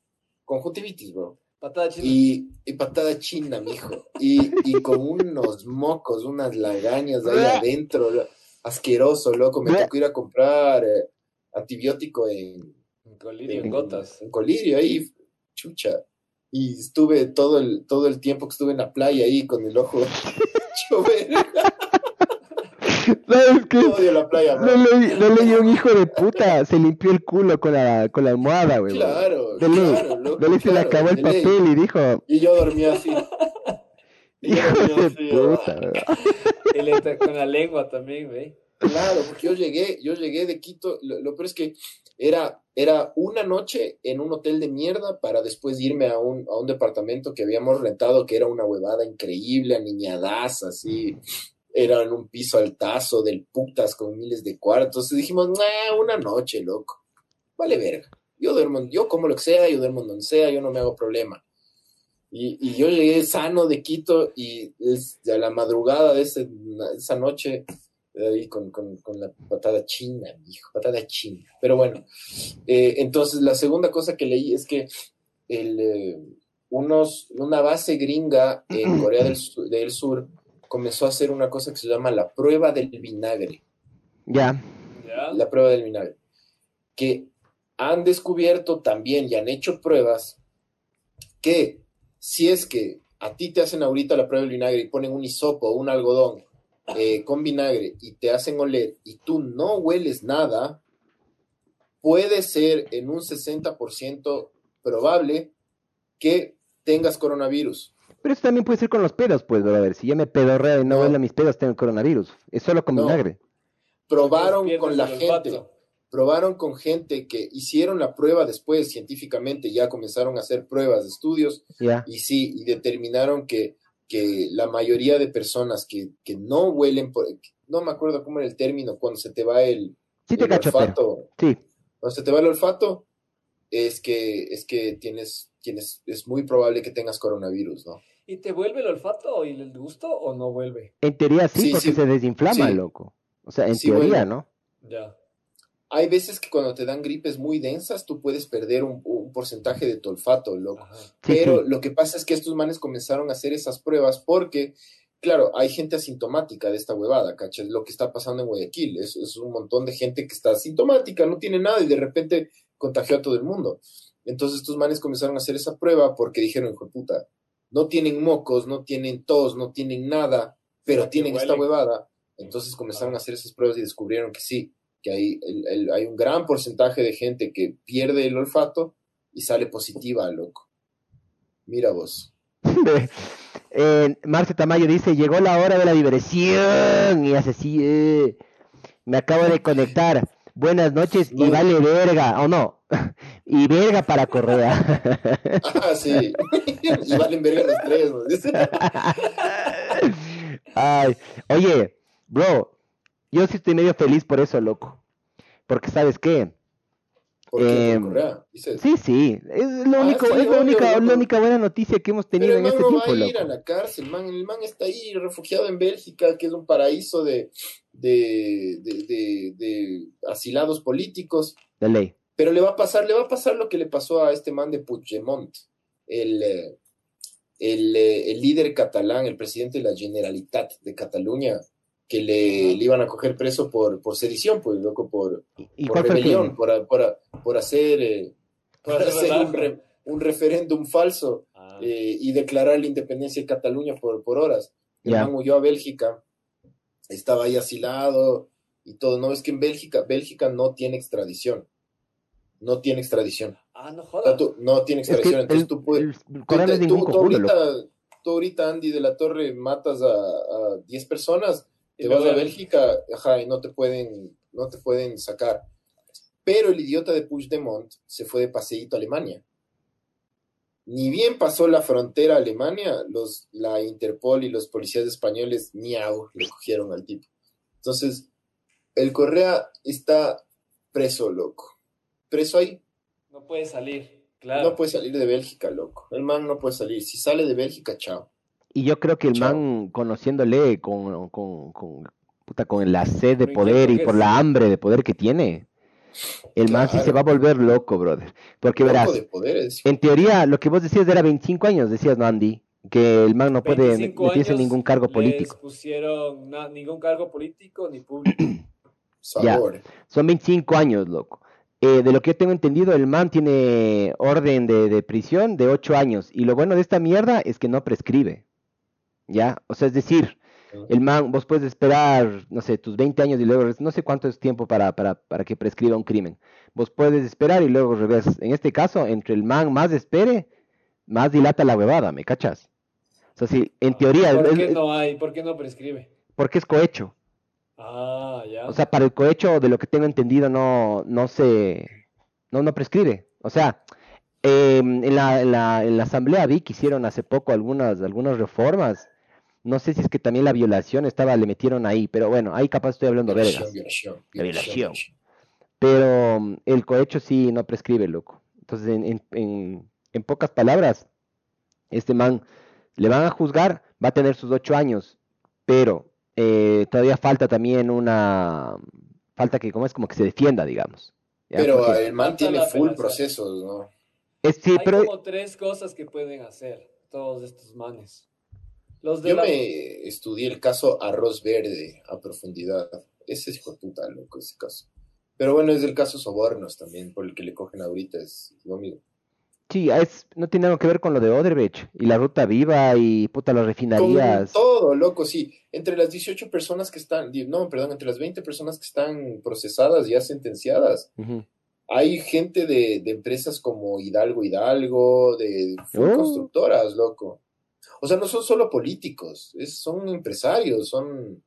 conjuntivitis, bro. Patada china. Y, y patada china, mijo. Y, y con unos mocos, unas lagañas ahí adentro, lo- asqueroso, loco. Me tocó ir a comprar eh, antibiótico en, En colirio, en en- gotas. en Colirio, ahí, chucha. Y estuve todo el, todo el tiempo que estuve en la playa ahí con el ojo hecho verga. ¿Sabes qué? Yo odio la playa, leí- lo leyó un hijo de puta, se limpió el culo con la, con la almohada, güey. Claro, De ley, claro, loco, de ley se le acabó el papel y dijo, Y yo dormía así. Y yo hijo dormía de así, puta, ah. güey. Y le- con la lengua también, güey. Claro, porque yo llegué, yo llegué de Quito, lo, lo peor es que era, era una noche en un hotel de mierda para después irme a un, a un departamento que habíamos rentado, que era una huevada increíble, aniñadaza, así, era en un piso altazo del putas con miles de cuartos, y dijimos, nah, una noche, loco, vale verga, yo duermo, yo como lo que sea, yo duermo donde sea, yo no me hago problema. Y, y yo llegué sano de Quito y es a la madrugada de ese- esa noche ahí con, con, con la patada china, hijo, patada china. Pero bueno, eh, entonces la segunda cosa que leí es que el, eh, unos, una base gringa en Corea del Sur comenzó a hacer una cosa que se llama la prueba del vinagre. Ya. La prueba del vinagre. Que han descubierto también y han hecho pruebas que si es que a ti te hacen ahorita la prueba del vinagre y ponen un hisopo o un algodón eh, con vinagre y te hacen oler y tú no hueles nada, puede ser en un 60% probable que tengas coronavirus. Pero eso también puede ser con los pedos, pues, brother. Si yo me pedorreo y no, No. huele a mis pedos, tengo coronavirus. Es solo con No. vinagre. Probaron con la gente, probaron con gente que hicieron la prueba después científicamente, ya comenzaron a hacer pruebas, estudios, Ya. y sí, y determinaron que, que la mayoría de personas que, que no huelen, por, no me acuerdo cómo era el término, cuando se te va el, Sí te el cacho, olfato, Sí. cuando se te va el olfato, es que, es que tienes, tienes, es muy probable que tengas coronavirus, ¿no? ¿Y te vuelve el olfato y el gusto o no vuelve? En teoría sí, Sí, porque sí. se desinflama, Sí. loco. O sea, en Sí, teoría. ¿no? Ya. Hay veces que cuando te dan gripes muy densas, tú puedes perder un, un porcentaje de tu olfato, loco. Pero sí. lo que pasa es que estos manes comenzaron a hacer esas pruebas porque, claro, hay gente asintomática de esta huevada, ¿cachai? Lo que está pasando en Guayaquil. Es, es un montón de gente que está asintomática, no tiene nada y de repente contagió a todo el mundo. Entonces estos manes comenzaron a hacer esa prueba porque dijeron, hijo de puta, no tienen mocos, no tienen tos, no tienen nada, pero tienen esta huevada. Entonces comenzaron a hacer esas pruebas y descubrieron que sí, que hay, el- el- hay un gran porcentaje de gente que pierde el olfato y sale positiva, loco. Mira vos. Eh, Marce Tamayo dice, llegó la hora de la diversión. Y hace así, eh, me acabo de conectar. Buenas noches y vale verga, o no. y verga para Correa. Ah, sí. y valen verga los tres, ¿no? Ay, oye, bro, yo sí estoy medio feliz por eso, loco. Porque, ¿sabes qué? ¿Por qué? Em, ¿Por Correa? Dices. Sí, sí, es lo Ah, único, sí, es la obvio, única, la loco. única buena noticia que hemos Pero tenido el en man este no va tiempo, a ir a loco. la cárcel, man. El man está ahí refugiado en Bélgica, que es un paraíso de, de, de, de- de asilados políticos. De ley. Pero le va a pasar, le va a pasar lo que le pasó a este man de Puigdemont, el, eh, el, eh, el líder catalán, el presidente de la Generalitat de Cataluña, que le, le iban a coger preso por, por sedición, pues, loco, por, ¿Y por rebelión, por, por, por hacer, eh, por hacer un, re- un referéndum falso Ah. eh, y declarar la independencia de Cataluña por, por horas. El Ya. man huyó a Bélgica, estaba ahí asilado y todo. No, es que en Bélgica, Bélgica no tiene extradición. No tiene extradición. Ah, no O sea, jodas. no tiene Es que extradición. Entonces el, tú puedes. el Tú, te- tú- tú ahorita, tú ahorita, Andy de la Torre, matas a, a 10 personas, te vas a Bélgica, ajá, y no te pueden, no te pueden sacar. Pero el idiota de Puigdemont se fue de paseíto a Alemania. Ni bien pasó la frontera a Alemania, los, la Interpol y los policías españoles, miau, le cogieron al tipo. Entonces, el Correa está preso, loco. Preso ahí. No puede salir. Claro. No puede salir de Bélgica, loco. El man no puede salir. Si sale de Bélgica, chao. Y yo creo que el Chao. man, conociéndole con, con, con, puta, con la sed de poder y por la hambre de poder que tiene, el man sí se va a volver loco, brother. Porque Loco verás, de poderes. en teoría, lo que vos decías era 25 años, decías, ¿no, Andy? Que el man no puede 25 meterse en ningún cargo político. pusieron na- ningún cargo político ni público. Sabor. Son 25 años, loco. Eh, de lo que yo tengo entendido, el man tiene orden de, de prisión de 8 años. Y lo bueno de esta mierda es que no prescribe. ¿Ya? O sea, es decir, el man, vos puedes esperar, no sé, tus 20 años y luego, no sé cuánto es tiempo para, para, para que prescriba un crimen. Vos puedes esperar y luego revés. En este caso, entre el man más espere, más dilata la huevada, ¿me cachas? O sea, sí, en teoría... ¿Por qué es- no hay? ¿Por qué no prescribe? porque es cohecho. Ah, ya. O sea, para el cohecho, de lo que tengo entendido, no, no se, no, no prescribe. O sea, eh, en la, en la, en la asamblea vi que hicieron hace poco algunas, algunas reformas. No sé si es que también la violación estaba, le metieron ahí, pero bueno, ahí capaz estoy hablando vergas. violación, La violación, violación. Pero mm, el cohecho sí no prescribe, loco. Entonces, en, en, en, en pocas palabras, este man le van a juzgar, va a tener sus ocho años, pero eh, todavía falta también una, falta que como es como que se defienda, digamos. ¿ya? Pero Porque el man tiene full procesos, ¿no? es, sí, Hay pero como tres cosas que pueden hacer todos estos manes. Los de Yo la... me estudié el caso Arroz Verde a profundidad. Ese es hijo de puta, loco, ese caso. Pero bueno, es el caso Sobornos también, por el que le cogen ahorita, es lo mismo. Sí, es, no tiene nada que ver con lo de Odebrecht y la ruta viva y puta las Con refinerías. todo, loco, sí. Entre las 18 personas que están, no, perdón, entre las 20 personas que están procesadas, ya sentenciadas, hay gente de, de empresas como Hidalgo Hidalgo, de Oh. constructoras, loco. O sea, no son solo políticos, es- son empresarios, son...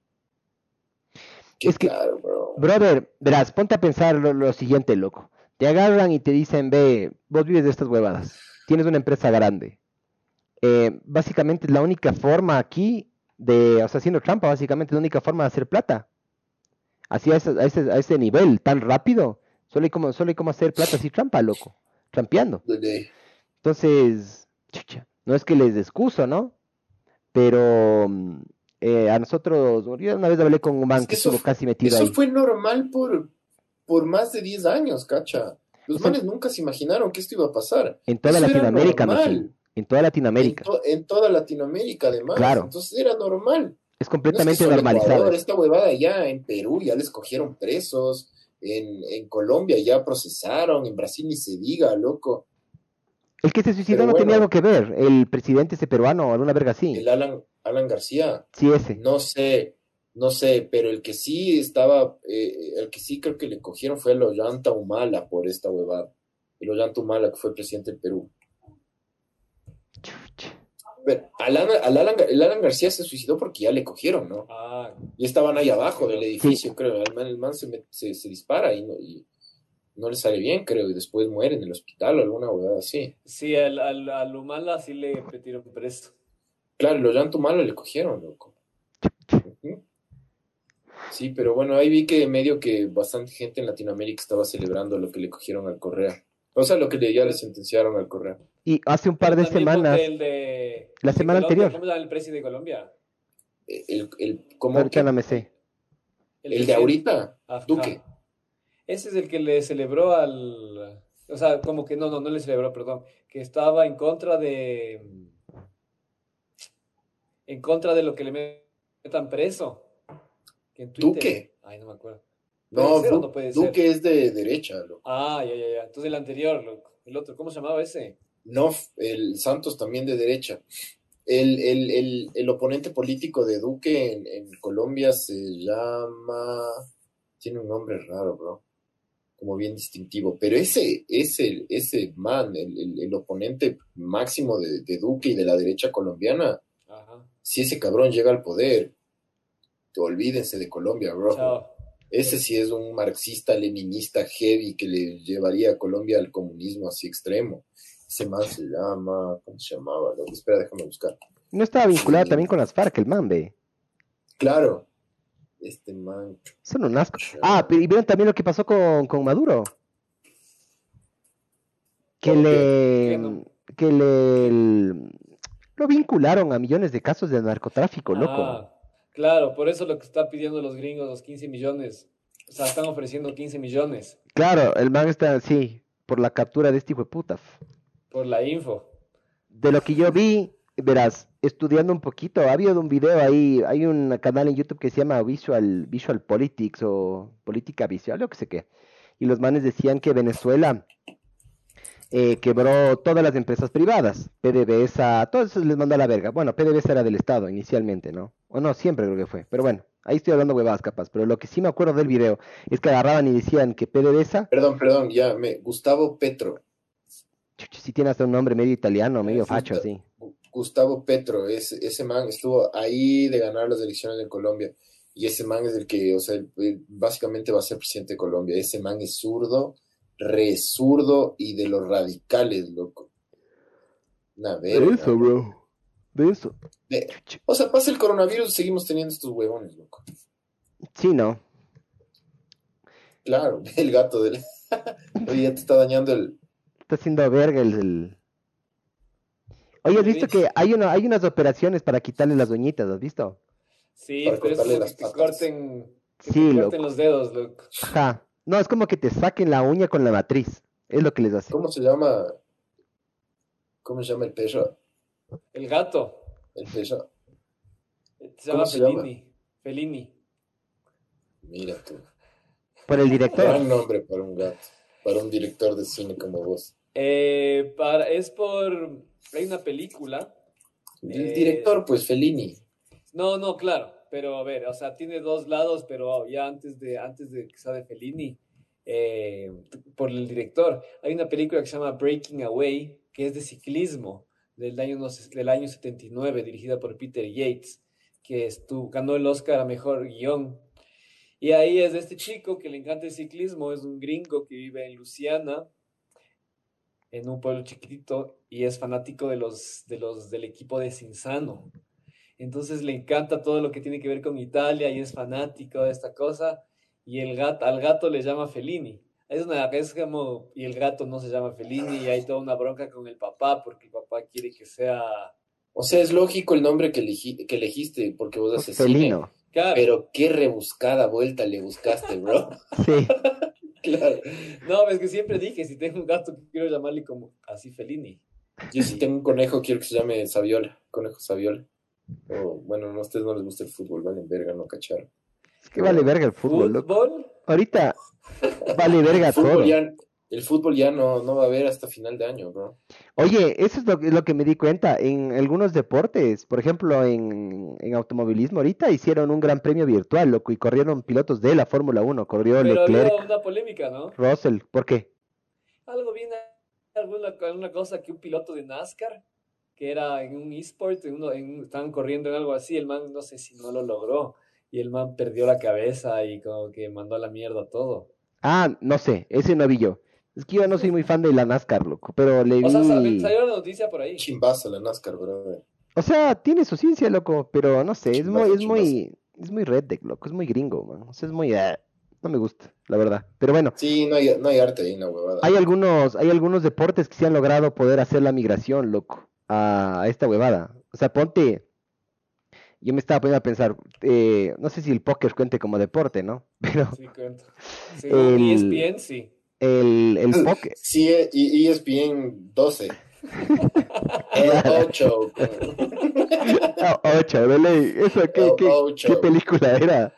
Qué Es que- claro, bro. Brother, verás, ponte a pensar lo, lo siguiente, loco. Te agarran y te dicen, ve, vos vives de estas huevadas, tienes una empresa grande. Eh, básicamente la única forma aquí de, o sea, haciendo trampa, básicamente la única forma de hacer plata. Así a ese, a ese, a ese nivel, tan rápido, solo hay como, solo hay como hacer plata así trampa, loco, trampeando. Entonces, chucha, no es que les excuso, ¿no? Pero eh, a nosotros, yo una vez hablé con un man Es que que eso estuvo casi metido Eso ahí. fue normal por, por más de 10 años, cacha. Los manes nunca se imaginaron que esto iba a pasar. En toda Eso Latinoamérica, mijín, En toda En, Latinoamérica. to- en toda Latinoamérica, además. Claro. Entonces era normal. Es No es que completamente normalizado. Ecuador, esta huevada ya en Perú ya les cogieron presos. En, en Colombia ya procesaron. En Brasil ni se diga, loco. El que se suicidó Pero no tenía algo que ver. El presidente ese peruano, alguna verga así. El Alan, Alan García. Sí, ese. No sé, no sé, pero el que sí estaba, eh, el que sí creo que le cogieron fue el Ollanta Humala por esta huevada. El Ollanta Humala, que fue presidente del Perú. Ver, Alan, al Alan, el Alan García se suicidó porque ya le cogieron, ¿no? Ah, Y estaban ahí abajo del edificio, creo. El man, el man se, se, se dispara y no, y no le sale bien, creo, y después muere en el hospital o alguna huevada así. sí, al, al, al Humala sí le metieron preso. Claro, el Ollanta Humala le cogieron, loco. Sí, pero bueno, ahí vi que medio que bastante gente en Latinoamérica estaba celebrando lo que le cogieron al Correa. O sea, lo que le- ya le sentenciaron al Correa. Y hace un par de semanas, el de, la de semana Colombia, anterior. ¿Cómo el presidente de Colombia? El, el, ¿cómo ahorita que? no me sé. el de ahorita, Ajá. Duque. Ese es el que le celebró al... O sea, como que no, no, no le celebró, perdón. Que estaba en contra de... En contra de lo que le metan preso. Que en Twitter- Duque. Ay, no me acuerdo. No, ¿Puede ser o Du- no puede ser? Duque es de derecha, loco. Ah, ya, ya, ya. Entonces el anterior, loco. El otro, ¿cómo se llamaba ese? No, el Santos también de derecha. El, el, el, el oponente político de Duque en, en Colombia se llama... Tiene un nombre raro, bro. Como bien distintivo. Pero ese, ese, ese man, el, el, el oponente máximo de, de Duque y de la derecha colombiana, Ajá. si ese cabrón llega al poder, olvídense de Colombia, bro. Chao. Ese sí es un marxista, leninista heavy que le llevaría a Colombia al comunismo así extremo. Ese man se llama, ¿cómo se llamaba? Espera, déjame buscar. No estaba vinculado Sí. también con las FARC, el man, ve. Claro, este man. Son un asco. Ah, pero y vieron también lo que pasó con, con Maduro. Que ¿Cómo le, que le, el- lo vincularon a millones de casos de narcotráfico, loco. Claro, por eso lo que está pidiendo los gringos, los 15 millones. O sea, están ofreciendo 15 millones Claro, el man está, sí, por la captura de este hijo de puta. por la info. De lo que yo vi, verás, estudiando un poquito, ha habido un video ahí, hay un canal en YouTube que se llama Visual, Visual Politics o Política Visual, o que sé qué. Y los manes decían que Venezuela eh, quebró todas las empresas privadas. PDVSA, todo eso les mandó a la verga. Bueno, PDVSA era del Estado inicialmente, ¿no? O no, siempre creo que fue. Pero bueno, ahí estoy hablando huevadas capaz. Pero lo que sí me acuerdo del video es que agarraban y decían que PDVSA, Perdón, perdón, ya me. Gustavo Petro. sí tiene hasta un nombre medio italiano, medio facho, así. Gu- Gustavo Petro, ese, ese man estuvo ahí de ganar las elecciones en Colombia. Y ese man es el que, o sea, básicamente va a ser presidente de Colombia. Ese man es zurdo, re zurdo y de los radicales, loco. Una verga. bro. De eso. De- o sea, pasa el coronavirus, seguimos teniendo estos huevones, loco. Sí, no. Claro, el gato del. Oye, ya te está dañando el. Está haciendo verga el... el- Oye, ¿has visto que hay, una, hay unas operaciones para quitarle las uñitas? ¿Has visto? Sí, Para pero es que te corten, que Sí, te loco. corten los dedos, loco. Ajá. No, es como que te saquen la uña con la matriz. Es lo que les hace. ¿Cómo se llama? ¿Cómo se llama el perro? El gato. El perro. Se llama se llama? Fellini. Fellini. Mira tú. Por el director. Gran nombre para un gato. Para un director de cine como vos. Eh, para, es por... Hay una película. El Eh, director, pues Fellini. No, no, claro. Pero a ver, o sea, tiene dos lados, pero ya antes de, antes de que sea de Fellini, eh, por el director, hay una película que se llama Breaking Away, que es de ciclismo, del año, del año 79, dirigida por Peter Yates, que estuvo, ganó el Oscar a Mejor Guión. Y ahí es de este chico que le encanta el ciclismo, es un gringo que vive en Luisiana, en un pueblo chiquitito, y es fanático de los, de los, del equipo de Cinzano. Entonces le encanta todo lo que tiene que ver con Italia y es fanático de esta cosa. Y el gato, al gato le llama Fellini. Es una, es como, y el gato no se llama Fellini y hay toda una bronca con el papá porque el papá quiere que sea... O sea, es lógico el nombre que, elegi- que elegiste porque vos haces. Felino. Claro, Pero qué rebuscada vuelta le buscaste, bro. Sí. claro. no, es que siempre dije, si tengo un gato quiero llamarle como así Fellini. Yo si tengo un conejo, quiero que se llame Saviola. Conejo Saviola. O, bueno, no, a ustedes no les gusta el fútbol, valen verga, no cacharon. Es que vale verga el fútbol, loco. Fútbol, Ahorita vale verga El fútbol todo. ya, el fútbol ya no, no va a haber hasta final de año, bro. Oye, eso es lo, que- lo que me di cuenta. En algunos deportes, por ejemplo, en, en automovilismo, ahorita hicieron un gran premio virtual, loco, y corrieron pilotos de la Fórmula 1. Corrió pero había Leclerc, una polémica, ¿no? Russell. ¿Por qué? Algo bien, alguna, alguna cosa que un piloto de NASCAR, que era en un eSport, en uno, en, estaban corriendo en algo así, el man no sé si no lo logró, y el man perdió la cabeza y como que mandó a la mierda todo. Ah, no sé, ese no vi yo. Es que yo no soy muy fan de la NASCAR, loco, pero le O sea, sal- vi... salió la noticia por ahí. Chimbaza la NASCAR, bro. O sea, tiene su ciencia, loco, pero no sé, es Chimbazo, muy, es muy, es muy redneck, loco, es muy gringo, man. O sea, es muy, ah, no me gusta, la verdad. Pero bueno, Sí, no hay, no hay arte ahí, una huevada. hay algunos, hay algunos deportes que se han logrado poder hacer la migración, loco, a, esta huevada. O sea, ponte, yo me estaba poniendo a pensar, eh, no sé si el póker cuente como deporte, ¿no? Pero Sí, cuento. Según El- ESPN, sí. el, el póker, Sí, eh, y ESPN 12. El 8. Ah, ocho, de ley. Eso, ¿qué, El qué, ocho. qué película era?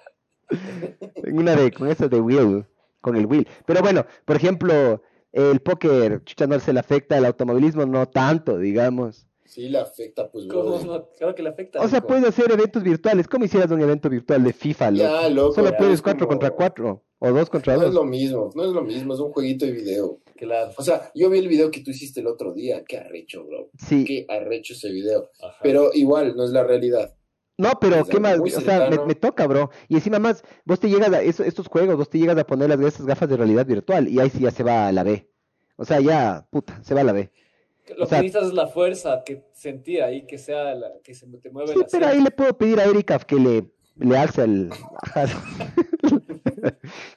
Una de, con eso de Will, con el Will. Pero bueno, por ejemplo, el póker, chucha, no se le afecta, el automovilismo no tanto, digamos. Sí, le afecta, pues, ¿Cómo no? Claro que le afecta. O sea, loco. puedes hacer eventos virtuales. ¿Cómo hicieras un evento virtual de FIFA, loco? Ya, loco. Solo ya, puedes es cuatro como- contra cuatro, o dos contra No es dos. lo mismo, no es lo mismo, es un jueguito de video. Claro. O sea, yo vi el video que tú hiciste el otro día, qué arrecho, bro. Sí. Qué arrecho ese video. Ajá. Pero igual, no es la realidad. No, pero qué más, o sea, me, toca, bro. Y encima más, vos te llegas a eso- estos juegos, vos te llegas a poner las esas gafas de realidad virtual y ahí sí ya se va a la B. O sea, ya, puta, se va a la B. Lo o sea- que necesitas es la fuerza que sentir ahí, que sea la, que se te mueva Sí, el pero ahí le puedo pedir a Erika que le, le alce el...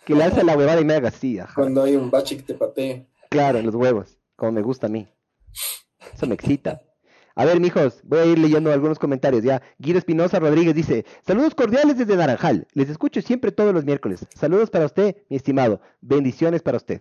que le alce la huevada y me haga así, ajá. Cuando hay un bache que te patee. Claro, en los huevos, como me gusta a mí. Eso me excita. A ver, mijos, voy a ir leyendo algunos comentarios ya. Guido Espinosa Rodríguez dice, saludos cordiales desde Naranjal. Les escucho siempre todos los miércoles. Saludos para usted, mi estimado. Bendiciones para usted.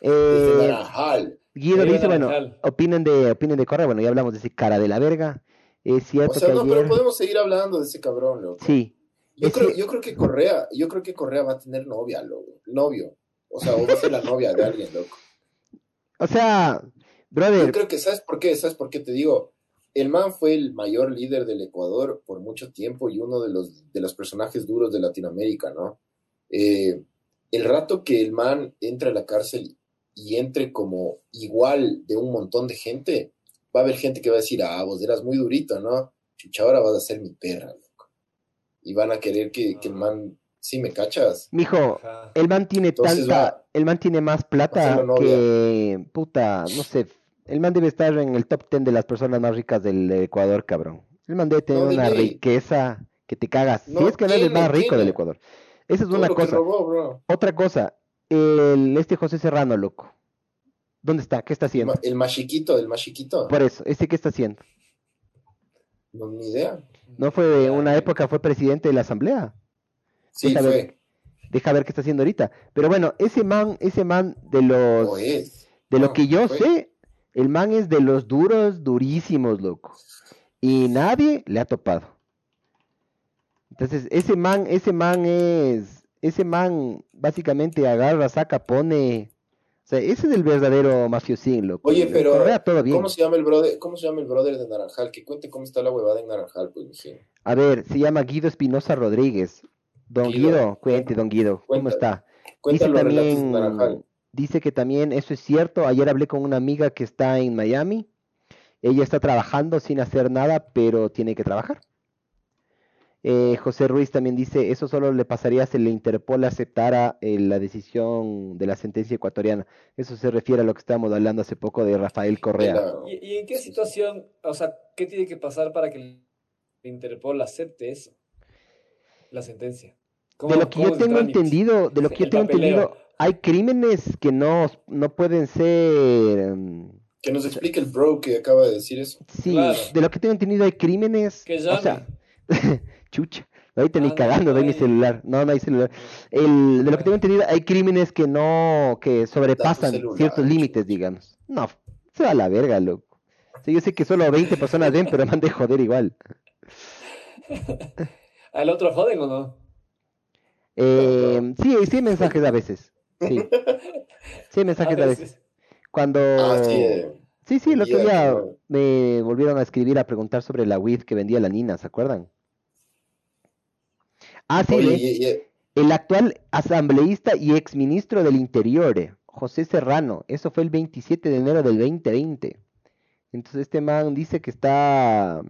Desde Eh, Naranjal. Guido dice, bueno, opinen de, opinen de Correa. Bueno, ya hablamos de ese cara de la verga. Es O cierto sea, que no, ayer... pero podemos seguir hablando de ese cabrón, loco. Sí, Yo Es creo, que- yo creo que Correa, yo creo que Correa va a tener novia, loco. Novio. O sea, o va a ser la novia de alguien, loco. O sea, Yo brother, creo que, ¿sabes por qué? ¿Sabes por qué te digo? El man fue el mayor líder del Ecuador por mucho tiempo y uno de los, de los personajes duros de Latinoamérica, ¿no? Eh, el rato que el man entre a la cárcel y entre como igual de un montón de gente, va a haber gente que va a decir, ah, vos eras muy durito, ¿no? Chucha, ahora vas a ser mi perra, loco. Y van a querer que, que el man, sí, me cachas. mijo, el man tiene Entonces tanta, va- el man tiene más plata que, puta, no sé, el man debe estar en el top 10 de las personas más ricas del Ecuador, cabrón. El man debe tener No, una riqueza que te cagas. Si es que no es el más rico del Ecuador. Esa es Todo una cosa. robó. Otra cosa, el, este José Serrano, loco. ¿Dónde está? ¿Qué está haciendo? El más chiquito, el más chiquito. Por eso, ¿este qué está haciendo? No, ni idea. ¿No fue de una época, fue presidente de la asamblea? Sí, Deja ver- fue. Deja ver qué está haciendo ahorita. Pero bueno, ese man, ese man de los, es. de lo que yo fue. sé, el man es de los duros, durísimos, loco. Y nadie le ha topado. Entonces, ese man, ese man es, ese man básicamente agarra, saca, pone. O sea, ese es el verdadero mafiosín, loco. Oye, pero todo bien. ¿cómo se llama el brother? ¿Cómo se llama el brother de Naranjal? Que cuente cómo está la huevada en Naranjal, pues, mijín. A ver, se llama Guido Espinosa Rodríguez. Don Guido, Guido, cuente, don Guido, ¿cómo está? Cuenta Dice también, Naranjal. Dice que también eso es cierto. Ayer hablé con una amiga que está en Miami. Ella está trabajando sin hacer nada, pero tiene que trabajar. Eh, José Ruiz también dice, eso solo le pasaría si la Interpol aceptara eh, la decisión de la sentencia ecuatoriana. Eso se refiere a lo que estábamos hablando hace poco de Rafael Correa. La- ¿Y, y en qué situación, o sea, qué tiene que pasar para que el Interpol acepte eso? La sentencia. ¿Cómo- De lo que yo tengo entendido, de lo que yo tengo entendido, hay crímenes que no, no pueden ser... em, Que nos explique el bro que acaba de decir eso. Sí, Claro. de lo que tengo entendido hay crímenes, Que o sea, chucha, ahorita Ah, ni cagando no doy mi celular, no, no hay celular. El, de lo que tengo entendido hay crímenes que no, que sobrepasan celular, ciertos límites, digamos. No, se va a la verga, loco. O sea, yo sé que solo 20 personas ven, pero me han de joder igual. ¿Al otro joden o no? Eh, sí, sí hay mensajes a veces, sí. Sí mensajes a veces. Cuando... Ah, sí. eh, Sí, sí, el otro día me volvieron a escribir a preguntar sobre la weed que vendía la Nina, ¿se acuerdan? Ah, sí, Oye, y- el actual asambleísta y exministro del Interior, eh, José Serrano, eso fue el 27 de enero del 2020. Entonces este man dice que está...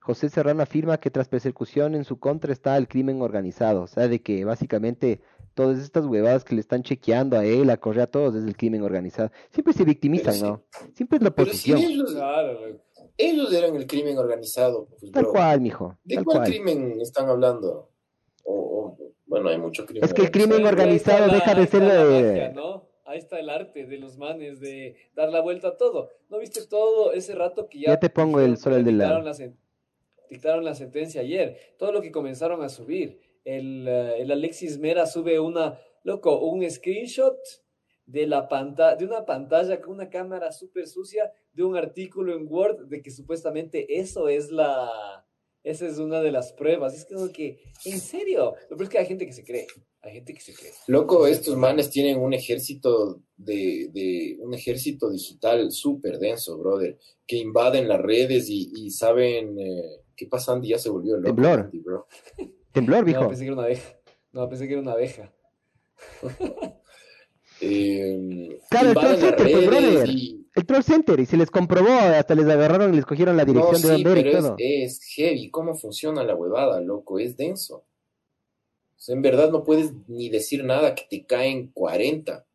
José Serrano afirma que tras persecución en su contra está el crimen organizado, o sea, de que básicamente todas estas huevadas que le están chequeando a él, a Correa, a todos, es el crimen organizado. Siempre se victimizan, sí. ¿no? Siempre es la pero si oposición. ellos, Claro, ellos eran el crimen organizado. Pues, Tal bro. cual, mijo, ¿De tal cuál cual. crimen están hablando? O, o- bueno, hay mucho crimen. Es que el crimen organizado la- deja de ser la de- magia, ¿no? Ahí está el arte de los manes de dar la vuelta a todo. ¿No viste todo ese rato que ya Ya te pongo el sol que al de dictaron lado. la, dictaron la sentencia ayer? Todo lo que comenzaron a subir. El, eh, el Alexis Mera sube una, loco, un screenshot de la pantalla, de una pantalla con una cámara súper sucia de un artículo en Word de que supuestamente eso es la, esa es una de las pruebas. Es como que, en serio, lo peor es que hay gente que se cree, hay gente que se cree. Loco, estos manes tienen un ejército de, de un ejército digital súper denso, brother, que invaden las redes y, y saben eh, qué pasa, Andy ya se volvió loco, Temblor. Andy, bro. Temblor, No, mijo. pensé que era una abeja. No, pensé que era una abeja. Eh, Claro, el call center, pues, brother. y El Troll Center, y se les comprobó, hasta les agarraron y les cogieron la no, dirección de sí, dónde era y pero es, todo. es heavy, cómo funciona la huevada, loco, es denso. O sea, en verdad no puedes ni decir nada que te caen 40.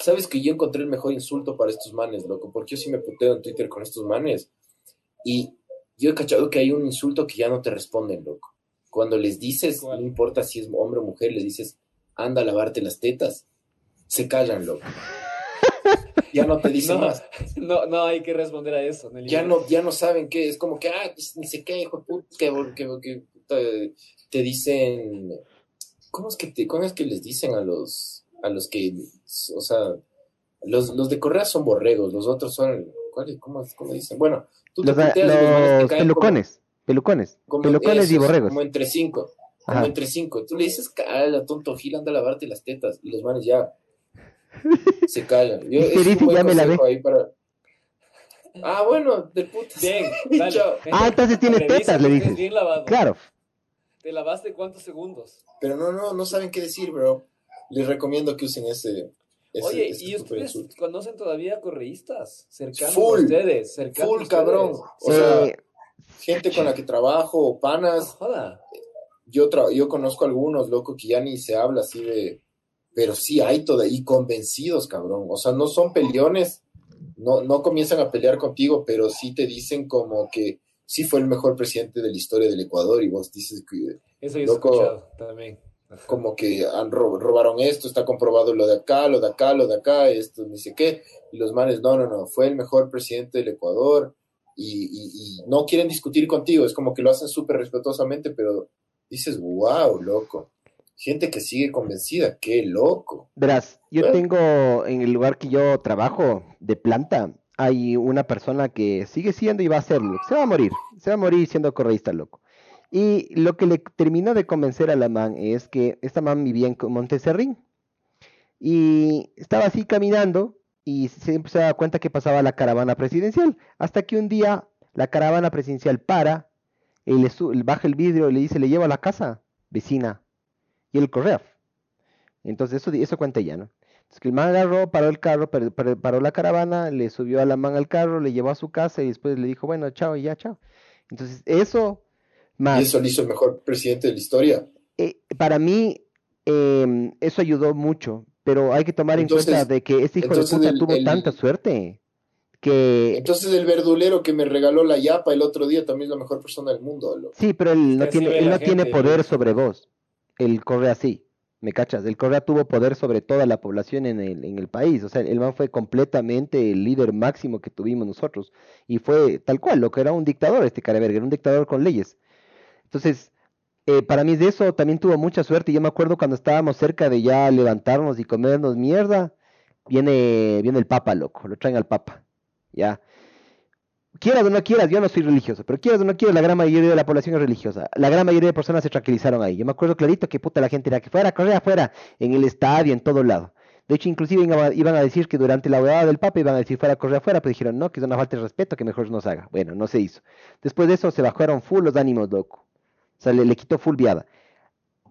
Sabes que yo encontré el mejor insulto para estos manes, loco, porque yo sí me puteo en Twitter con estos manes. Y yo he cachado que hay un insulto que ya no te responden, loco. Cuando les dices, ¿Cuál? no importa si es hombre o mujer, les dices, anda a lavarte las tetas, se callan, loco. Ya no te dicen No, más. no, no hay que responder a eso. Nelly. Ya no, ya no saben qué, es como que, ah, pues, ni sé qué, hijo de puta, que, que, te dicen, ¿cómo es que te, cómo es que les dicen a los, a los que, o sea, los, los de Correa son borregos, los otros son, ¿cuál, cómo, cómo dicen? Bueno, tú te Los, los los caen pelucones, pelucones, como, pelucones y borregos. Como entre cinco, como Ajá. entre cinco. Tú le dices, cala, tonto Gil, anda a lavarte las tetas, y los manes ya, se callan. Yo, Y te es un dice, buen ya me la consejo ahí para... Ah, bueno, del putas. Bien, dale. Ah, entonces tienes Revisa tetas, le dices. bien lavado. Claro. ¿Te lavaste cuántos segundos? Pero no, no, no saben qué decir, bro. Les recomiendo que usen ese... ese Oye, ese ¿y ustedes insulto. conocen todavía correístas cercanos Full. a ustedes? Cercanos Full, a cabrón. O sea, gente con la que trabajo, panas, joda. yo, tra- yo conozco algunos, loco, que ya ni se habla así de... Pero sí hay todo, y convencidos, cabrón. O sea, no son peleones, no, no comienzan a pelear contigo, pero sí te dicen como que sí fue el mejor presidente de la historia del Ecuador y vos dices que Eso yo he Loco. escuchado también. Ajá. como que han ro- robaron esto, está comprobado lo de acá, lo de acá, lo de acá, esto, ni sé qué, y los manes, no, no, no, fue el mejor presidente del Ecuador, y, y- y no quieren discutir contigo, es como que lo hacen súper respetuosamente, pero dices, wow, loco, gente que sigue convencida, qué loco. Verás, yo tengo en el lugar que yo trabajo de planta, hay una persona que sigue siendo y va a serlo. Se va a morir, se va a morir siendo correísta, loco. Y lo que le terminó de convencer a la man es que esta man vivía en Monteserrín y estaba así caminando y siempre se daba cuenta que pasaba la caravana presidencial. Hasta que un día la caravana presidencial para, y le, le baja el vidrio y le dice, le llevo a la casa, vecina, y el correo. Entonces eso, eso cuenta ya, ¿no? Entonces que el man agarró, paró el carro, par- par- paró la caravana, le subió a la man al carro, le llevó a su casa y después le dijo, bueno, chao y ya, chao. Entonces eso, más, Y eso lo hizo el mejor presidente de la historia. eh, para mí, em, eso ayudó mucho, pero hay que tomar Entonces- en cuenta de que este hijo de puta el- tuvo el- tanta suerte que... Entonces el verdulero que me regaló la yapa el otro día también es la mejor persona del mundo, loco. Sí, pero él no tiene, él no tiene poder sobre vos. Él corre así, ¿me cachas? El Correa tuvo poder sobre toda la población en el, en el país. O sea, el man fue completamente el líder máximo que tuvimos nosotros. Y fue tal cual, lo que era un dictador este Careberger, un dictador con leyes. Entonces, eh, para mí de eso también tuvo mucha suerte. Yo me acuerdo cuando estábamos cerca de ya levantarnos y comernos mierda, viene, viene el Papa, loco, lo traen al Papa, ya. Quieras o no quieras, yo no soy religioso, pero quieras o no quieras, la gran mayoría de la población es religiosa. La gran mayoría de personas se tranquilizaron ahí. Yo me acuerdo clarito que puta la gente era que fuera, correr afuera, en el estadio, en todo lado. De hecho, inclusive iban a, decir que durante la huevada del Papa iban a decir fuera, correr afuera, pero dijeron no, que es una falta de respeto, que mejor no se haga. Bueno, no se hizo. Después de eso se bajaron full los ánimos, loco. O sea, le, le quitó full viada.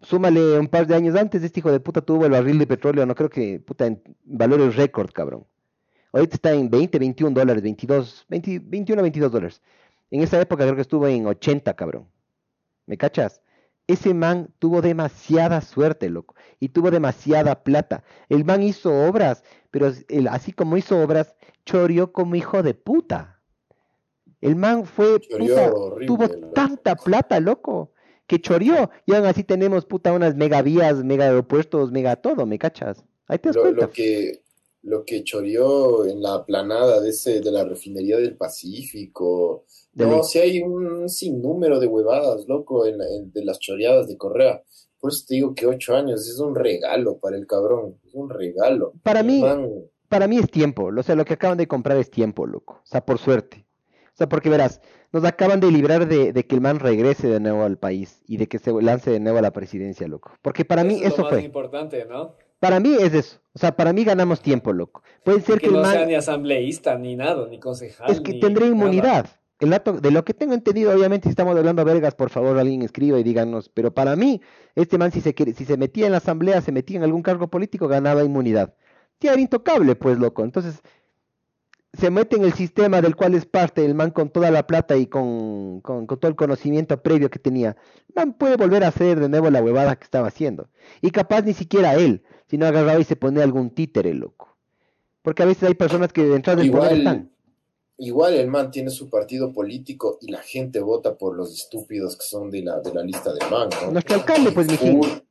Súmale un par de años antes, este hijo de puta tuvo el barril de petróleo, no creo que, puta, en valores récord, cabrón. Ahorita está en 20, 21 dólares, 22, 20, 21 a 22 dólares. En esa época creo que estuvo en 80, cabrón. ¿Me cachas? Ese man tuvo demasiada suerte, loco. Y tuvo demasiada plata. El man hizo obras, pero así como hizo obras, choreó como hijo de puta. El man fue, puta, tuvo tanta plata, loco, que choreó. Y aún así tenemos, puta, unas mega vías, mega aeropuertos, mega todo, ¿me cachas? Ahí te das Lo, cuenta. lo que lo que choreó en la planada de ese de la refinería del Pacífico. De no, ley. si hay un sinnúmero de huevadas, loco, en, en- de las choreadas de Correa. Por eso te digo que ocho años es un regalo para el cabrón, es un regalo. Para mí, man- para mí es tiempo, o sea, lo que acaban de comprar es tiempo, loco. O sea, por suerte. O sea, porque verás, nos acaban de librar de, de que el man regrese de nuevo al país y de que se lance de nuevo a la presidencia, loco. Porque para mí Eso es lo eso más fue. importante, ¿no? Para mí es eso. O sea, para mí ganamos tiempo, loco. Puede ser Que que el no sea man ni asambleísta, ni nada, ni concejal. es que nada. inmunidad. El dato, de lo que tengo entendido, obviamente, si estamos hablando vergas, por favor, alguien escriba y díganos. Pero para mí, este man, si se, quiere- si se metía en la asamblea, se metía en algún cargo político, ganaba inmunidad. Sí, era intocable, pues, loco. Entonces, se mete en el sistema del cual es parte el man con toda la plata y con, con, con todo el conocimiento previo que tenía. El man puede volver a hacer de nuevo la huevada que estaba haciendo. Y capaz ni siquiera él, sino agarraba y se pone algún títere, loco. Porque a veces hay personas que detrás del poder están. igual, el man tiene su partido político y la gente vota por los estúpidos que son de la, de la lista del man, ¿no? Nuestro alcalde, pues, mi gente.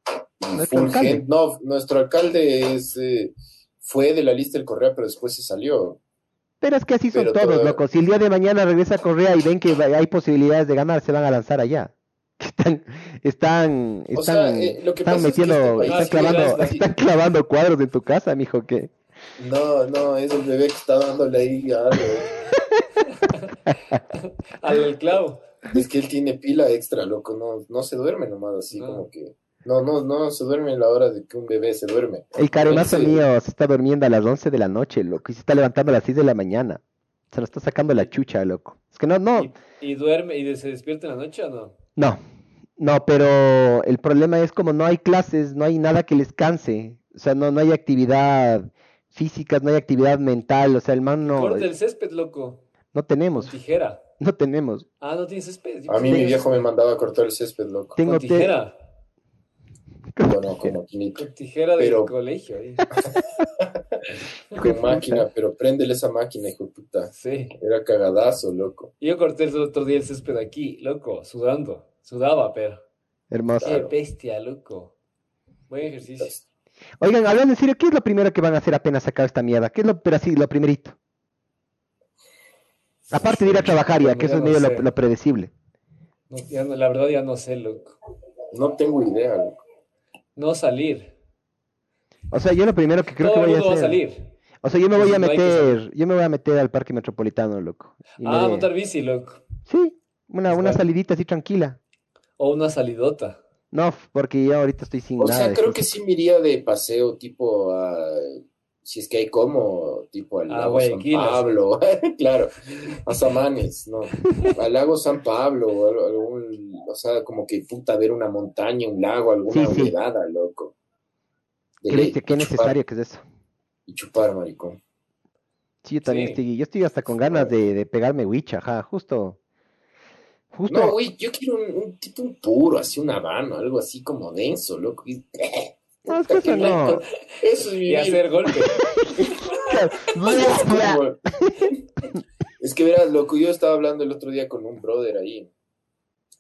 Nuestro alcalde. no, nuestro alcalde es, eh, fue de la lista del Correa, pero después se salió. Pero es que así son Pero todos, todo- loco. Si el día de mañana regresa Correa y ven que hay posibilidades de ganar, se van a lanzar allá. Están, están, O sea, están, eh, lo que están pasa es que metiendo, este están clavando, están clavando cuadros en tu casa, mijo, que No, no, es el bebé que está dándole ahí algo. Al clavo. Es que él tiene pila extra, loco, no, no se duerme nomás así No. como que... No, no, no se duerme en la hora de que un bebé se duerme. El caremazo Ese- mío se está durmiendo a las 11 de la noche, loco, y se está levantando a las 6 de la mañana. Se lo está sacando la chucha, loco. Es que no, no, ¿Y, y duerme y se despierta en la noche o no? no, no, pero el problema es como no hay clases, no hay nada que les canse. O sea, no, no hay actividad física, no hay actividad mental. O sea, el man no, Corta el césped, loco. no Con tenemos, tijera. no tenemos. Ah, no tienes césped. A mí mi viejo me mandaba a cortar el césped, loco. Tengo Con te- tijera. Bueno. Con tijera del Pero- colegio. ahí. Con máquina, pero préndele esa máquina, hijo de puta. Sí. Era cagadazo, loco. Yo corté el otro día el césped aquí, loco, sudando. Sudaba, pero. Hermoso. Qué bestia, loco. Buen ejercicio. Oigan, hablando en serio, ¿qué es lo primero que van a hacer apenas sacar esta mierda? ¿Qué es lo, pero así, lo primerito? Aparte de ir a trabajar ya, que eso ya es no medio lo, lo predecible. No, ya no- la verdad ya no sé, loco. No tengo idea, loco. No salir. O sea, yo lo primero que creo Todo que el voy a mundo va a hacer. salir. O sea, yo me voy a meter, yo me voy a meter al parque metropolitano, loco. Y me Ah, de- montar bici, loco. Sí, una, una salidita así tranquila. O una salidota. No, porque yo ahorita estoy sin O nada. sea, creo que sí me iría de paseo, tipo a. Si es que hay como, tipo al Ah, lago San. Pablo, claro, a Samanes, ¿no? Al lago San Pablo, o algún, o sea, como que puta, ver una montaña, un lago, alguna Sí, loco. De Qué, ley, chupar- necesario que es eso. Y chupar, maricón. Sí, yo también Sí. estoy, yo estoy hasta con ganas de, de pegarme Witch, ajá, justo. Justo. No, güey, yo quiero un, un tipo un puro, así un habano, algo así como denso, loco. y- No, es que eso no. Eso es Y vivir. hacer golpe. Como- Es que verás, loco, yo estaba hablando el otro día con un brother ahí,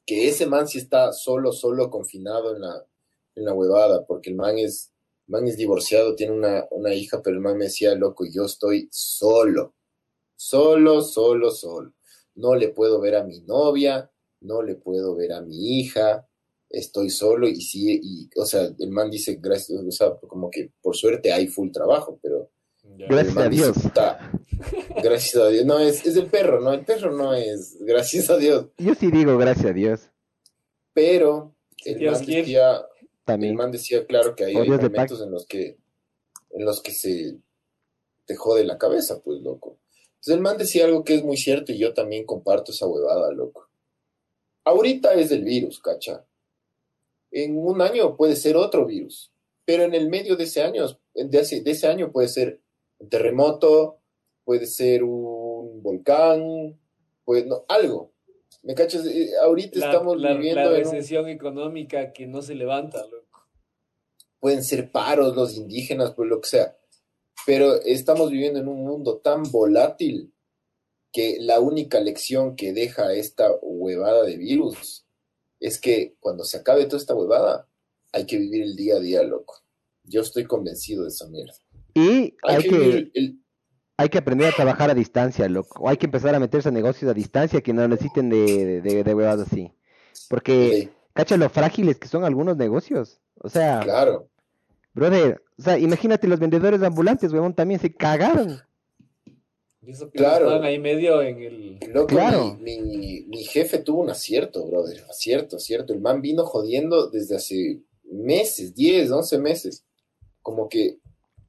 que ese man sí está solo, solo confinado en la, en la huevada, porque el man es, man es divorciado, tiene una, una hija, pero el man me decía, loco, yo estoy solo, solo, solo, solo. No le puedo ver a mi novia, no le puedo ver a mi hija, estoy solo y sí, y, o sea, el man dice, gracias, o sea, como que por suerte hay full trabajo, pero Ya. Gracias el a dice, Dios. "Puta, gracias a Dios. No, es, es el perro, no, el perro no es, gracias a Dios. Yo sí digo gracias a Dios. Pero el Dios man decía, el También. man decía, claro, que hay, hay momentos en los que, en los que se te jode la cabeza, pues, loco. Entonces el man decía algo que es muy cierto y yo también comparto esa huevada, loco. Ahorita es el virus, cacha. En un año puede ser otro virus, pero en el medio de ese año, de ese, de ese año puede ser un terremoto, puede ser un volcán, pues no, algo. ¿Me cachas? Eh, Ahorita La, estamos la- viviendo la un- recesión económica que no se levanta, loco. pueden ser paros los indígenas, pues lo que sea. Pero estamos viviendo en un mundo tan volátil que la única lección que deja esta huevada de virus es que cuando se acabe toda esta huevada, hay que vivir el día a día, loco. Yo estoy convencido de esa mierda. Y Hay, hay que, que, vivir el... hay que aprender a trabajar a distancia, loco. O hay que empezar a meterse a negocios a distancia que no necesiten de, de, de huevadas así. Porque, Sí, cacha lo frágiles que son algunos negocios. O sea, claro. brother, o sea, imagínate los vendedores ambulantes, huevón, también se cagaron. Y eso que Claro. estaban ahí medio en el... Loco, Claro. mi, mi- mi jefe tuvo un acierto, brother. Acierto, acierto. El man vino jodiendo desde hace meses, 10, 11 meses. Como que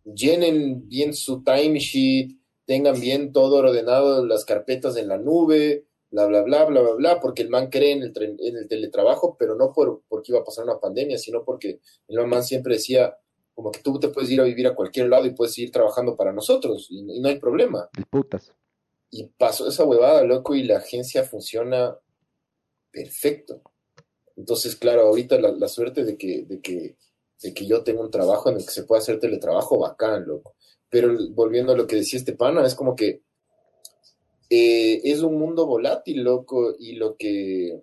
llenen bien su timesheet, tengan bien todo ordenado, las carpetas en la nube, bla, bla, bla, bla, bla, bla, porque el man cree en el, en el teletrabajo, pero no por, porque iba a pasar una pandemia, sino porque el man siempre decía, como que tú te puedes ir a vivir a cualquier lado y puedes seguir trabajando para nosotros, y- y no hay problema. El putas. Y pasó esa huevada, loco, y la agencia funciona perfecto. Entonces, claro, ahorita la, la suerte de que, de, que, de que yo tengo un trabajo en el que se pueda hacer teletrabajo, bacán, loco. Pero volviendo a lo que decía este pana, es como que eh, es un mundo volátil, loco, y lo que,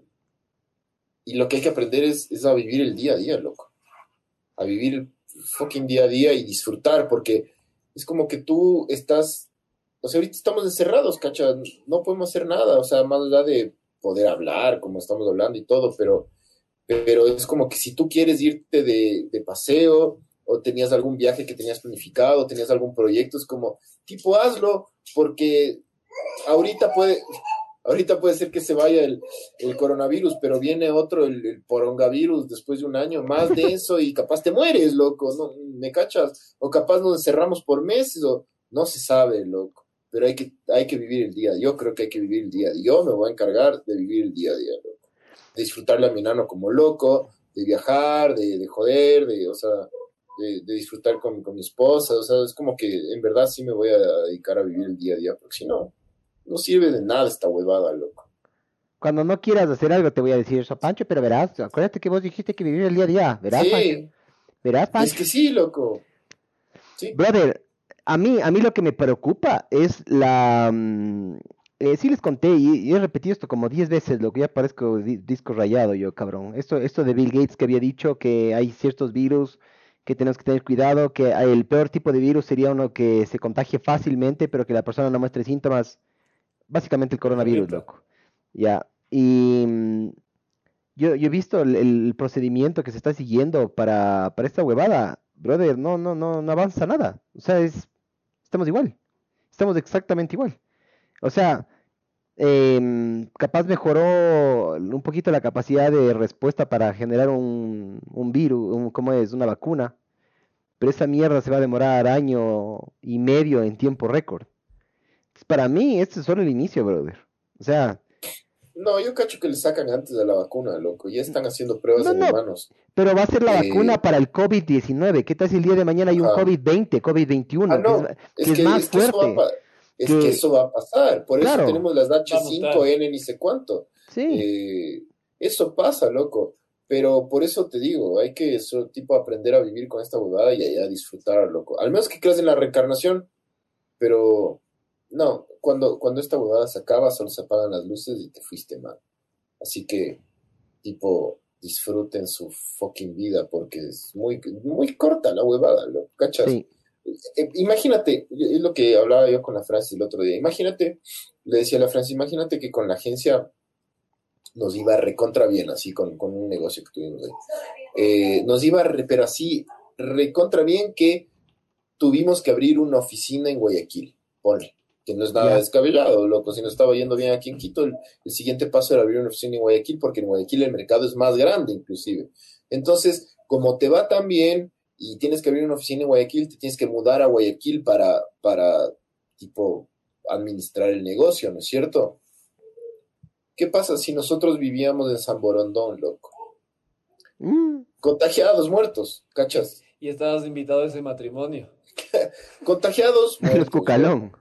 y lo que hay que aprender es, es a vivir el día a día, loco. A vivir fucking día a día y disfrutar, porque es como que tú estás o sea, ahorita estamos encerrados, cacha, no podemos hacer nada, o sea, más allá de poder hablar, como estamos hablando y todo, pero, pero es como que si tú quieres irte de, de paseo, o tenías algún viaje que tenías planificado, tenías algún proyecto, es como, tipo, hazlo, porque ahorita puede, Ahorita puede ser que se vaya el, el coronavirus, pero viene otro, el, el, porongavirus, después de un año más de eso y capaz te mueres, loco, ¿no? ¿Me cachas? O capaz nos encerramos por meses, o no se sabe, loco. Pero hay que, hay que vivir el día. Yo creo que hay que vivir el día. Yo me voy a encargar de vivir el día a día, loco. De disfrutarle a mi nano como loco, de viajar, de, de joder, de, o sea, de, de, disfrutar con, con mi esposa. O sea, es como que en verdad sí me voy a dedicar a vivir el día a día, porque si no, no sirve de nada esta huevada, loco. Cuando no quieras hacer algo te voy a decir eso, Pancho, pero verás, acuérdate que vos dijiste que vivir el día a día, verás, Sí. Pancho. Verás, Pancho. Es que sí, loco. Sí. Brother, a mí, a mí lo que me preocupa es la... mm, eh, sí les conté y, y he repetido esto como 10 veces, lo que ya parezco di- disco rayado yo, cabrón. Esto, esto de Bill Gates que había dicho que hay ciertos virus que tenemos que tener cuidado, que el peor tipo de virus sería uno que se contagie fácilmente, pero que la persona no muestre síntomas. Básicamente el coronavirus, loco. Ya. Y mm, yo, yo he visto el, el procedimiento que se está siguiendo para, para esta huevada. Brother, no, no, no, no avanza nada. O sea, es, estamos igual. Estamos exactamente igual. O sea, em, capaz mejoró un poquito la capacidad de respuesta para generar un, un virus, un, ¿cómo es? Una vacuna. Pero esa mierda se va a demorar año y medio en tiempo récord. Para mí, este es solo el inicio, brother. O sea, No, yo cacho que le sacan antes de la vacuna, loco. Ya están haciendo pruebas No, en no. humanos. pero va a ser la Eh, vacuna para el COVID-19. ¿Qué tal si el día de mañana hay un Ajá. COVID-20, COVID-21? Ah, que no, es- Es que es que, más es que eso va a fuerte. es que- que eso va a pasar. Por Claro. eso tenemos las Va a mutar. H5N ni sé cuánto. Sí. Eh, eso pasa, loco. Pero por eso te digo, hay que eso, tipo aprender a vivir con esta huevada y a disfrutar, loco. Al menos que creas en la reencarnación, pero no, cuando, cuando esta huevada se acaba, solo se apagan las luces y te fuiste mal. Así que, tipo, disfruten su fucking vida porque es muy, muy corta la huevada, ¿lo cachas? Sí. Eh, imagínate, es lo que hablaba yo con la Francis el otro día. Imagínate, le decía a la Francis, imagínate que con la agencia nos iba recontra bien, así con, con un negocio que tuvimos ahí. Eh, nos iba, re- pero así, recontra bien que tuvimos que abrir una oficina en Guayaquil, ponle, que no es nada descabellado, loco, si no estaba yendo bien aquí en Quito, el, el siguiente paso era abrir una oficina en Guayaquil, porque en Guayaquil el mercado es más grande inclusive. Entonces, como te va tan bien y tienes que abrir una oficina en Guayaquil, te tienes que mudar a Guayaquil para, para tipo, administrar el negocio, ¿no es cierto? ¿Qué pasa si nosotros vivíamos en San Borondón, loco? Mm, Contagiados, muertos, ¿cachas? Y estabas invitado a ese matrimonio. Contagiados, los muertos. cucalón.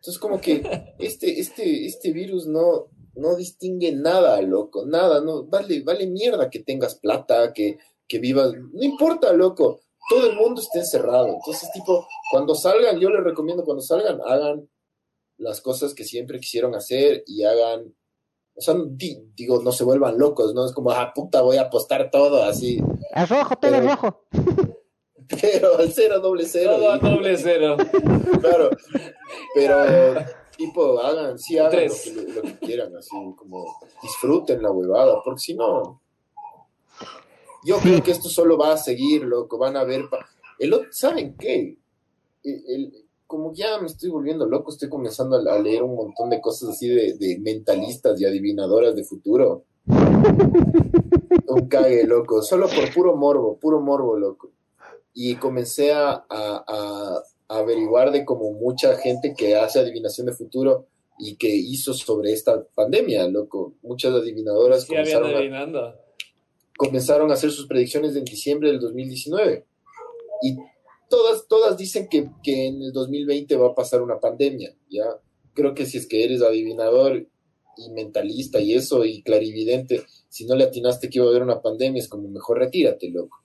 Entonces, como que este, este, este virus no, no distingue nada, loco, nada, no, vale, vale mierda que tengas plata, que, que vivas, no importa, loco, todo el mundo está encerrado. Entonces, tipo, cuando salgan, yo les recomiendo cuando salgan, hagan las cosas que siempre quisieron hacer y hagan, o sea, di- digo, no se vuelvan locos, ¿no? Es como, ah, puta, voy a apostar todo así, Es rojo, todo es rojo. pero al cero, doble cero. Todo a y- doble cero. Claro, pero tipo, hagan, sí hagan lo que, lo que quieran, así como disfruten la huevada, porque si no, yo Sí. creo que esto solo va a seguir, loco, van a ver, pa- el otro, ¿saben qué? El- el- como ya me estoy volviendo loco, estoy comenzando a, a leer un montón de cosas así de, de mentalistas y adivinadoras de futuro. Un cague, loco, solo por puro morbo, puro morbo, loco. Y comencé a, a- a- averiguar de como mucha gente que hace adivinación de futuro y que hizo sobre esta pandemia, loco. Muchas adivinadoras Sí, comenzaron a, comenzaron a hacer sus predicciones en diciembre del 2019. Y todas, todas dicen que, que en el 2020 va a pasar una pandemia, ¿ya? Creo que si es que eres adivinador y mentalista y eso, y clarividente, si no le atinaste que iba a haber una pandemia, es como mejor retírate, loco.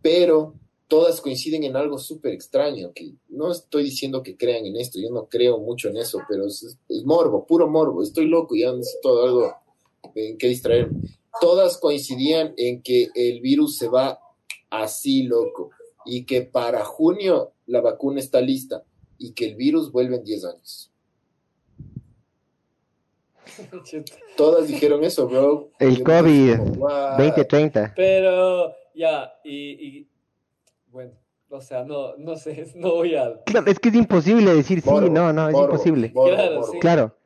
Pero todas coinciden en algo súper extraño, que no estoy diciendo que crean en esto, yo no creo mucho en eso, pero es, es morbo, puro morbo, estoy loco, ya necesito algo en que distraerme todas coincidían en que el virus se va así, loco, y que para junio la vacuna está lista y que el virus vuelve en 10 años. Todas dijeron eso, bro. El COVID como, "What?". 2030. Pero, ya, y, y bueno, o sea, no, no sé, no voy a... Claro, es que es imposible decir sí, no, no, es imposible. Claro, sí. Claro.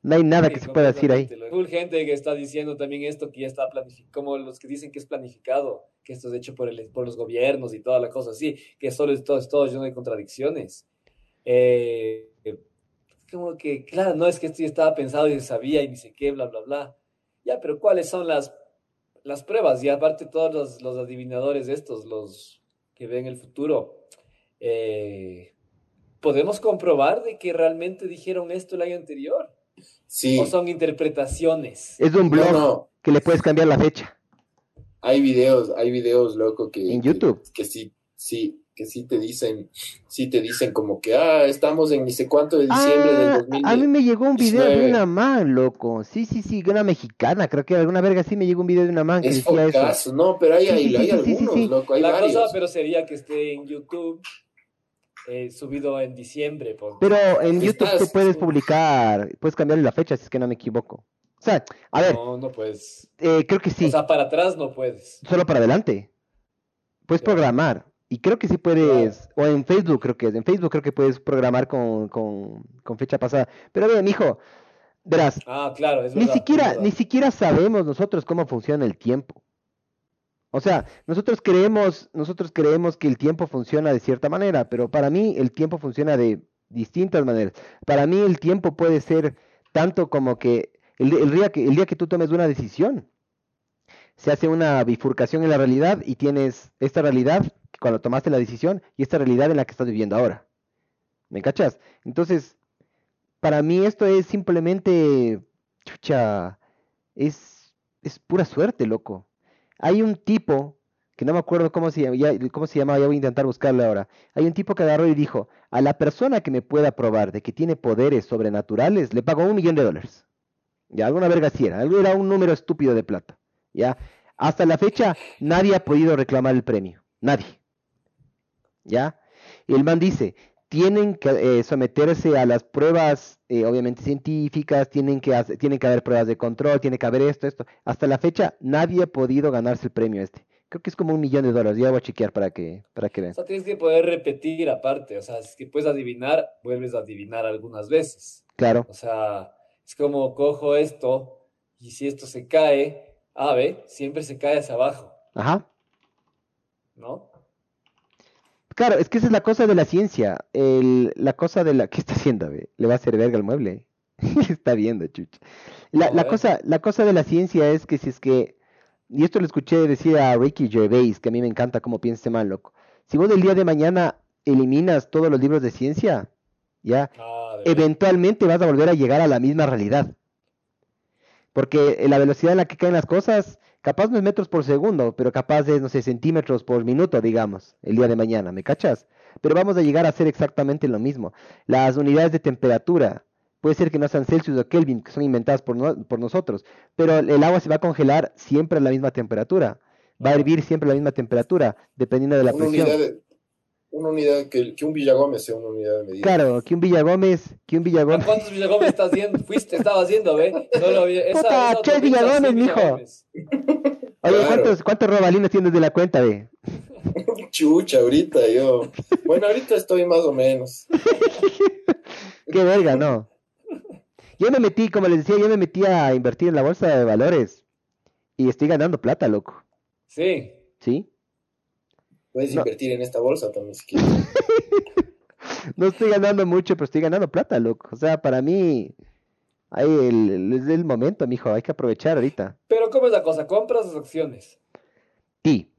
No hay nada Sí, que se pueda decir ahí. Full gente que está diciendo también esto que ya está planificado, como los que dicen que es planificado, que esto es hecho por, el, por los gobiernos y toda la cosa así, que solo es todo, es todo lleno de contradicciones. Eh, como que, claro, no es que esto ya estaba pensado y se sabía y ni sé qué, bla, bla, bla. Ya, pero ¿cuáles son las, las pruebas? Y aparte todos los, los adivinadores estos, los que ven el futuro, eh, ¿podemos comprobar de que realmente dijeron esto el año anterior? Sí, ¿O son interpretaciones? Es un blog no, no, que le puedes cambiar la fecha. hay videos, hay videos, loco, que... En que- YouTube. Que, sí, sí, que sí te dicen, sí te dicen como que, ah, estamos en ni sé cuánto de diciembre del Ah, 2000. a mí me llegó un video de 19. una man, loco. Sí, sí, sí, de una mexicana, creo que alguna verga sí me llegó un video de una man que Es decía eso. no, pero hay, Sí, hay, sí, hay sí, sí, sí, algunos, sí. loco, hay La varios. cosa, pero sería que esté en YouTube, eh, subido en diciembre. por- Pero en YouTube Estás- tú puedes publicar, puedes cambiarle la fecha si es que no me equivoco. O sea, a ver, No, no puedes. eh, creo que sí, O sea, para atrás no puedes. solo para adelante. Puedes programar. Y creo que sí puedes, o en Facebook creo que es, en Facebook creo que puedes programar con, con, con fecha pasada. Pero bien, mijo, verás, Ah, claro, es ni verdad. siquiera, es verdad. ni siquiera sabemos nosotros cómo funciona el tiempo. O sea, nosotros creemos, nosotros creemos que el tiempo funciona de cierta manera, pero para mí el tiempo funciona de distintas maneras. Para mí el tiempo puede ser tanto como que el, el día que el día que tú tomes una decisión, se hace una bifurcación en la realidad y tienes esta realidad cuando tomaste la decisión y esta realidad en la que estás viviendo ahora. ¿Me cachas? Entonces, para mí esto es simplemente, chucha, es, es pura suerte, loco. Hay un tipo, que no me acuerdo cómo se ya- cómo se llamaba, ya voy a intentar buscarlo ahora. Hay un tipo que agarró y dijo, a la persona que me pueda probar de que tiene poderes sobrenaturales, le pago un millón de dólares. Ya, alguna verga así era, algo era un número estúpido de plata. Ya, hasta la fecha nadie ha podido reclamar el premio, nadie. ¿Ya? Y el man dice, tienen que eh, someterse a las pruebas, eh, obviamente científicas, tienen que, hacer- tienen que haber pruebas de control, tiene que haber esto, esto. Hasta la fecha nadie ha podido ganarse el premio este. Creo que es como un millón de dólares, ya voy a chequear para que, para que O vean. sea, tienes que poder repetir aparte. O sea, si es que puedes adivinar, vuelves a adivinar algunas veces. Claro, O sea, es como cojo esto y si esto se cae, ave, siempre se cae hacia abajo, ajá. ¿no? Claro, es que esa es la cosa de la ciencia. El, la cosa de la... ¿Qué está haciendo? Le va a hacer verga al mueble. está viendo, chucha. La, ver. cosa, la cosa de la ciencia es que si es que... Y esto lo escuché decir a Ricky Gervais, que a mí me encanta cómo piensa ese man, loco. Si vos del día de mañana eliminas todos los libros de ciencia, ya, Ah, de eventualmente vas a volver a llegar a la misma realidad. Porque eh, la velocidad en la que caen las cosas, capaz no es metros por segundo, pero capaz es, no sé, centímetros por minuto, digamos, el día de mañana, ¿me cachas? Pero vamos a llegar a hacer exactamente lo mismo. Las unidades de temperatura, puede ser que no sean Celsius o Kelvin, que son inventadas por, no- por nosotros, pero el agua se va a congelar siempre a la misma temperatura. Va a hervir siempre a la misma temperatura, dependiendo de la una presión. unidad, de- una unidad que, que un Villagómez sea una unidad de medida. Claro, que un Villagómez, que un ¿A Villagómez. cuántos Villagómez estás haciendo? Fuiste, estabas haciendo, ¿ve? Solo había- esa, Puta, esa Che Villagómez, mijo. Oye, Claro. ¿cuántos, cuántos robalinos tienes de la cuenta, ve? Chucha, ahorita yo. Bueno, ahorita estoy más o menos. Qué verga, no. Yo me metí, como les decía, yo me metí a invertir en la bolsa de valores y estoy ganando plata, loco. Sí. ¿Sí? Puedes No. invertir en esta bolsa también si quieres. No estoy ganando mucho, pero estoy ganando plata, loco. O sea, para mí, ahí el, el- es el momento, mijo. Hay que aprovechar ahorita. Pero ¿cómo es la cosa? Compras las acciones Sí,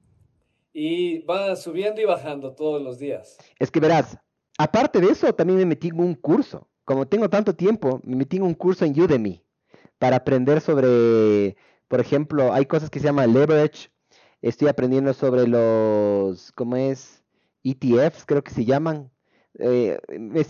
y van subiendo y bajando todos los días. es que verás, aparte de eso, también me metí en un curso. Como tengo tanto tiempo, me metí en un curso en Udemy para aprender sobre, por ejemplo, hay cosas que se llaman leverage. Estoy aprendiendo sobre los, ¿cómo es? ETFs, creo que se llaman. Eh,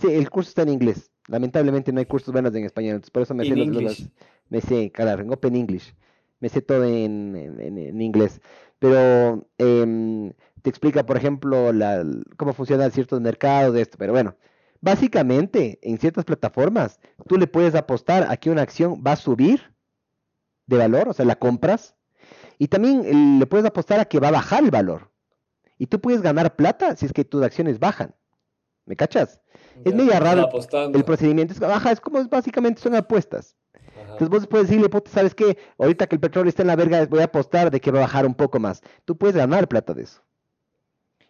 sé- el curso está en inglés. Lamentablemente no hay cursos buenos en español, por eso me sé los, los- me sé, claro, en Open English. Me sé todo en, en- en- en inglés. Pero em, te explica, por ejemplo, la, cómo funcionan ciertos mercados de esto. Pero bueno, básicamente en ciertas plataformas tú le puedes apostar a que una acción va a subir de valor, o sea, la compras. Y también eh, le puedes apostar a que va a bajar el valor. Y tú puedes ganar plata si es que tus acciones bajan. ¿Me cachas? Es Ya, están raro apostando. El procedimiento es, ajá, es como básicamente son apuestas. Entonces vos puedes decirle, puta, ¿sabes qué? Ahorita que el petróleo está en la verga, voy a apostar de que va a bajar un poco más. Tú puedes ganar plata de eso.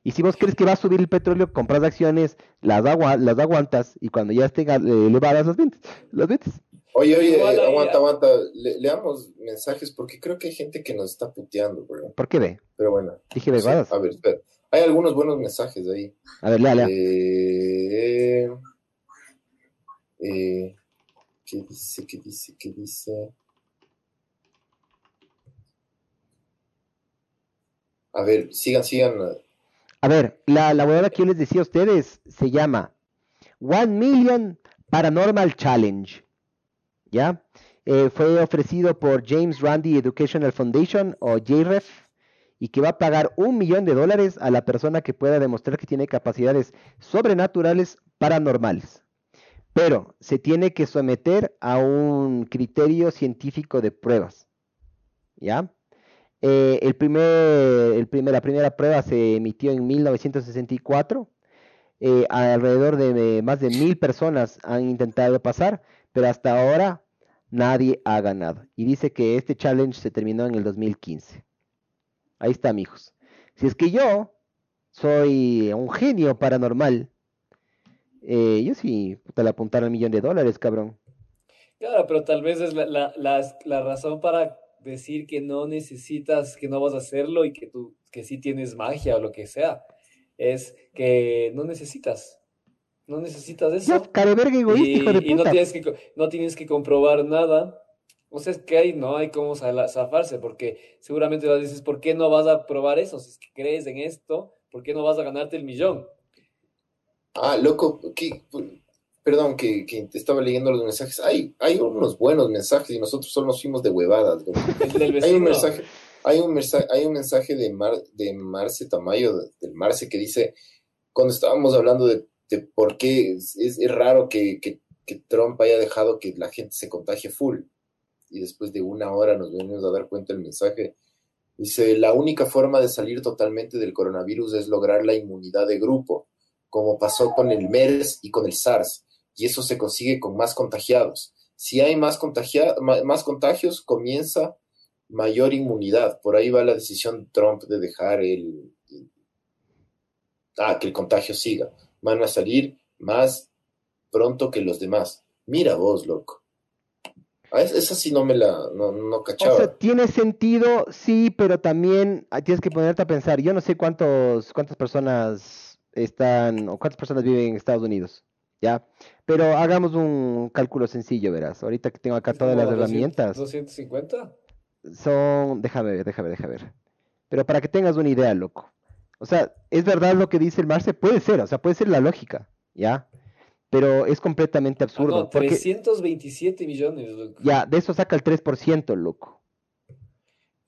Y si vos crees que va a subir el petróleo, compras acciones, las, agua, las aguantas y cuando ya estén eh, elevadas las ventas. Las ventas. Oye, oye, aguanta, aguanta. leamos mensajes porque creo que hay gente que nos está puteando, bro. ¿Por qué ve? Pero bueno. Dije vegadas. a ver, espera. Hay algunos buenos mensajes ahí. A ver, lea, lea. Eh, eh, ¿Qué dice? ¿Qué dice? ¿Qué dice? A ver, sigan, sigan. A ver, la, la que yo les decía a ustedes se llama One Million Paranormal Challenge. ¿Ya? Eh, fue ofrecido por James Randi Educational Foundation o JREF y que va a pagar un millón de dólares a la persona que pueda demostrar que tiene capacidades sobrenaturales paranormales. Pero se tiene que someter a un criterio científico de pruebas. ¿Ya? Eh, el primer, el primer, la primera prueba se emitió en 1964. Eh, alrededor de más de mil personas han intentado pasar, pero hasta ahora nadie ha ganado. Y dice que este challenge se terminó en el 2015. Ahí está, amigos. Si es que yo soy un genio paranormal, eh, yo sí, puta, le apuntar al millón de dólares, cabrón. Claro, pero tal vez es la, la, la razón para decir que no necesitas, que no vas a hacerlo y que tú, que sí tienes magia o lo que sea. Es que no necesitas. No necesitas eso. y, no tienes, que, no tienes que comprobar nada. O sea, es que hay, no hay cómo zafarse, porque seguramente vas dices, ¿por qué no vas a probar eso? Si es que crees en esto, ¿por qué no vas a ganarte el millón? Ah, loco, ¿qué, Perdón, que, que, estaba leyendo los mensajes. Hay, hay unos buenos mensajes y nosotros solo nos fuimos de huevadas. hay un mensaje, hay un mensaje, hay un mensaje de, Mar, de Marce Tamayo, del Marce, que dice, cuando estábamos hablando de, por qué es, es raro que, que, Trump haya dejado que la gente se contagie full. Y después de una hora nos venimos a dar cuenta del mensaje. Dice, la única forma de salir totalmente del coronavirus es lograr la inmunidad de grupo, como pasó con el MERS y con el SARS y eso se consigue con más contagiados. Si hay más, más contagios, comienza mayor inmunidad. Por ahí va la decisión de Trump de dejar el, ah, que el contagio siga. Van a salir más pronto que los demás. Mira vos, loco. Ah, esa sí no me la no, no cachaba. O sea, tiene sentido, sí, pero también tienes que ponerte a pensar. Yo no sé cuántos, cuántas personas están o cuántas personas viven en Estados Unidos. ¿Ya? Pero hagamos un cálculo sencillo, verás. Ahorita que tengo acá todas las herramientas. ¿250? Son, déjame ver, déjame, déjame ver. Pero para que tengas una idea, loco. O sea, es verdad lo que dice el Marce, puede ser, o sea, puede ser la lógica, ¿ya? Pero es completamente absurdo. Ah, no, 327 millones, loco. Ya, de eso saca el 3%, loco.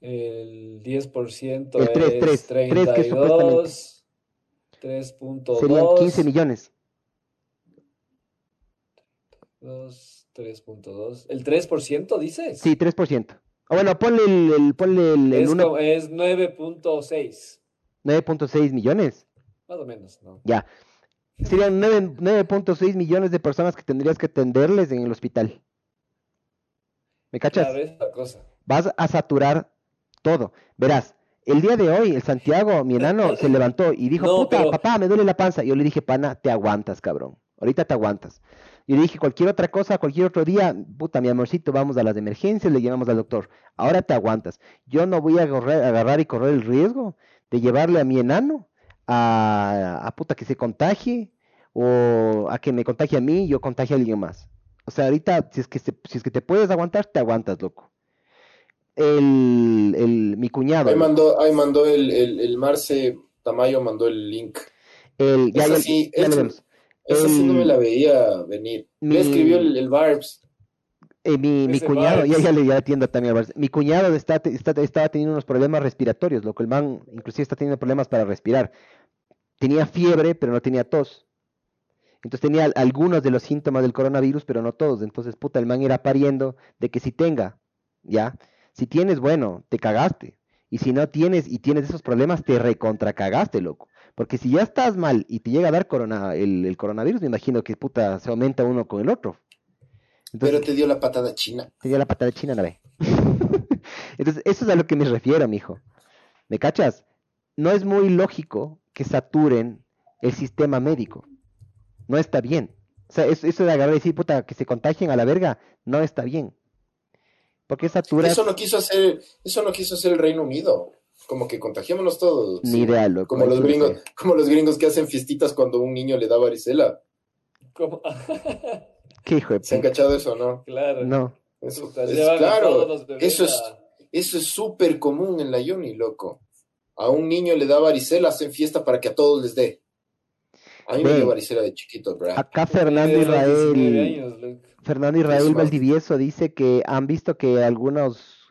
El 10% el 3, es 3, 32, 3.2. Serían 15 millones. 3.2. ¿El 3% dices? Sí, 3%. O bueno, ponle el, el, ponle el, es, es 9.6. 9.6 millones. Más o menos, ¿no? Ya. Serían 9.6 millones de personas que tendrías que atenderles en el hospital. ¿Me cachas? cosa. Vas a saturar todo. Verás, el día de hoy, el Santiago, mi enano, se levantó y dijo, puta, papá, me duele la panza. Yo le dije, pana, te aguantas, cabrón. Ahorita te aguantas. Yo le dije, cualquier otra cosa, cualquier otro día, puta, mi amorcito, vamos a las emergencias, le llevamos al doctor. Ahora te aguantas. Yo no voy a agarrar, y correr el riesgo de llevarle a mi enano a, puta que se contagie o a que me contagie a mí y yo contagie a alguien más. O sea, ahorita, si es que, si es que te puedes aguantar, te aguantas, loco. El, el, mi cuñado. Ahí mandó, ahí mandó el, el, Marce Tamayo, mandó el link. El, ya, esa sí no me la veía venir. Me escribió el, el Barbs. Eh, mi, mi cuñado, ya, ya le atiendo también Barbs. Mi cuñado está, está, estaba teniendo unos problemas respiratorios, lo que el man inclusive está teniendo problemas para respirar. Tenía fiebre, pero no tenía tos. Entonces tenía algunos de los síntomas del coronavirus, pero no todos. Entonces, puta, el man era pariendo de que si tenga, ¿ya? Si tienes, bueno, te cagaste. Y si no tienes y tienes esos problemas, te recontra cagaste, loco. Porque si ya estás mal y te llega a dar corona, el, coronavirus, me imagino que puta se aumenta uno con el otro. Pero te dio la patada china. Te dio la patada china, no ve. Entonces, eso es a lo que me refiero, mijo. ¿Me cachas? No es muy lógico que saturen el sistema médico. No está bien. O sea, eso, de agarrar y decir, puta, que se contagien a la verga, no está bien. Porque satura... Eso no quiso hacer, eso no quiso hacer el Reino Unido. Como que contagiémonos todos. Ni idea, loco. Como los gringos, como los gringos que hacen fiestitas cuando un niño le da varicela. ¿Cómo? ¿Qué hijo de ¿Se han cachado eso no? Claro. No. Eso, es, claro, eso es, eso es súper común en la uni, loco. A un niño le da varicela, hacen fiesta para que a todos les dé. A mí me dio varicela de chiquito, bro. Acá Fernando Israel, Fernando Israel Valdivieso dice que han visto que algunos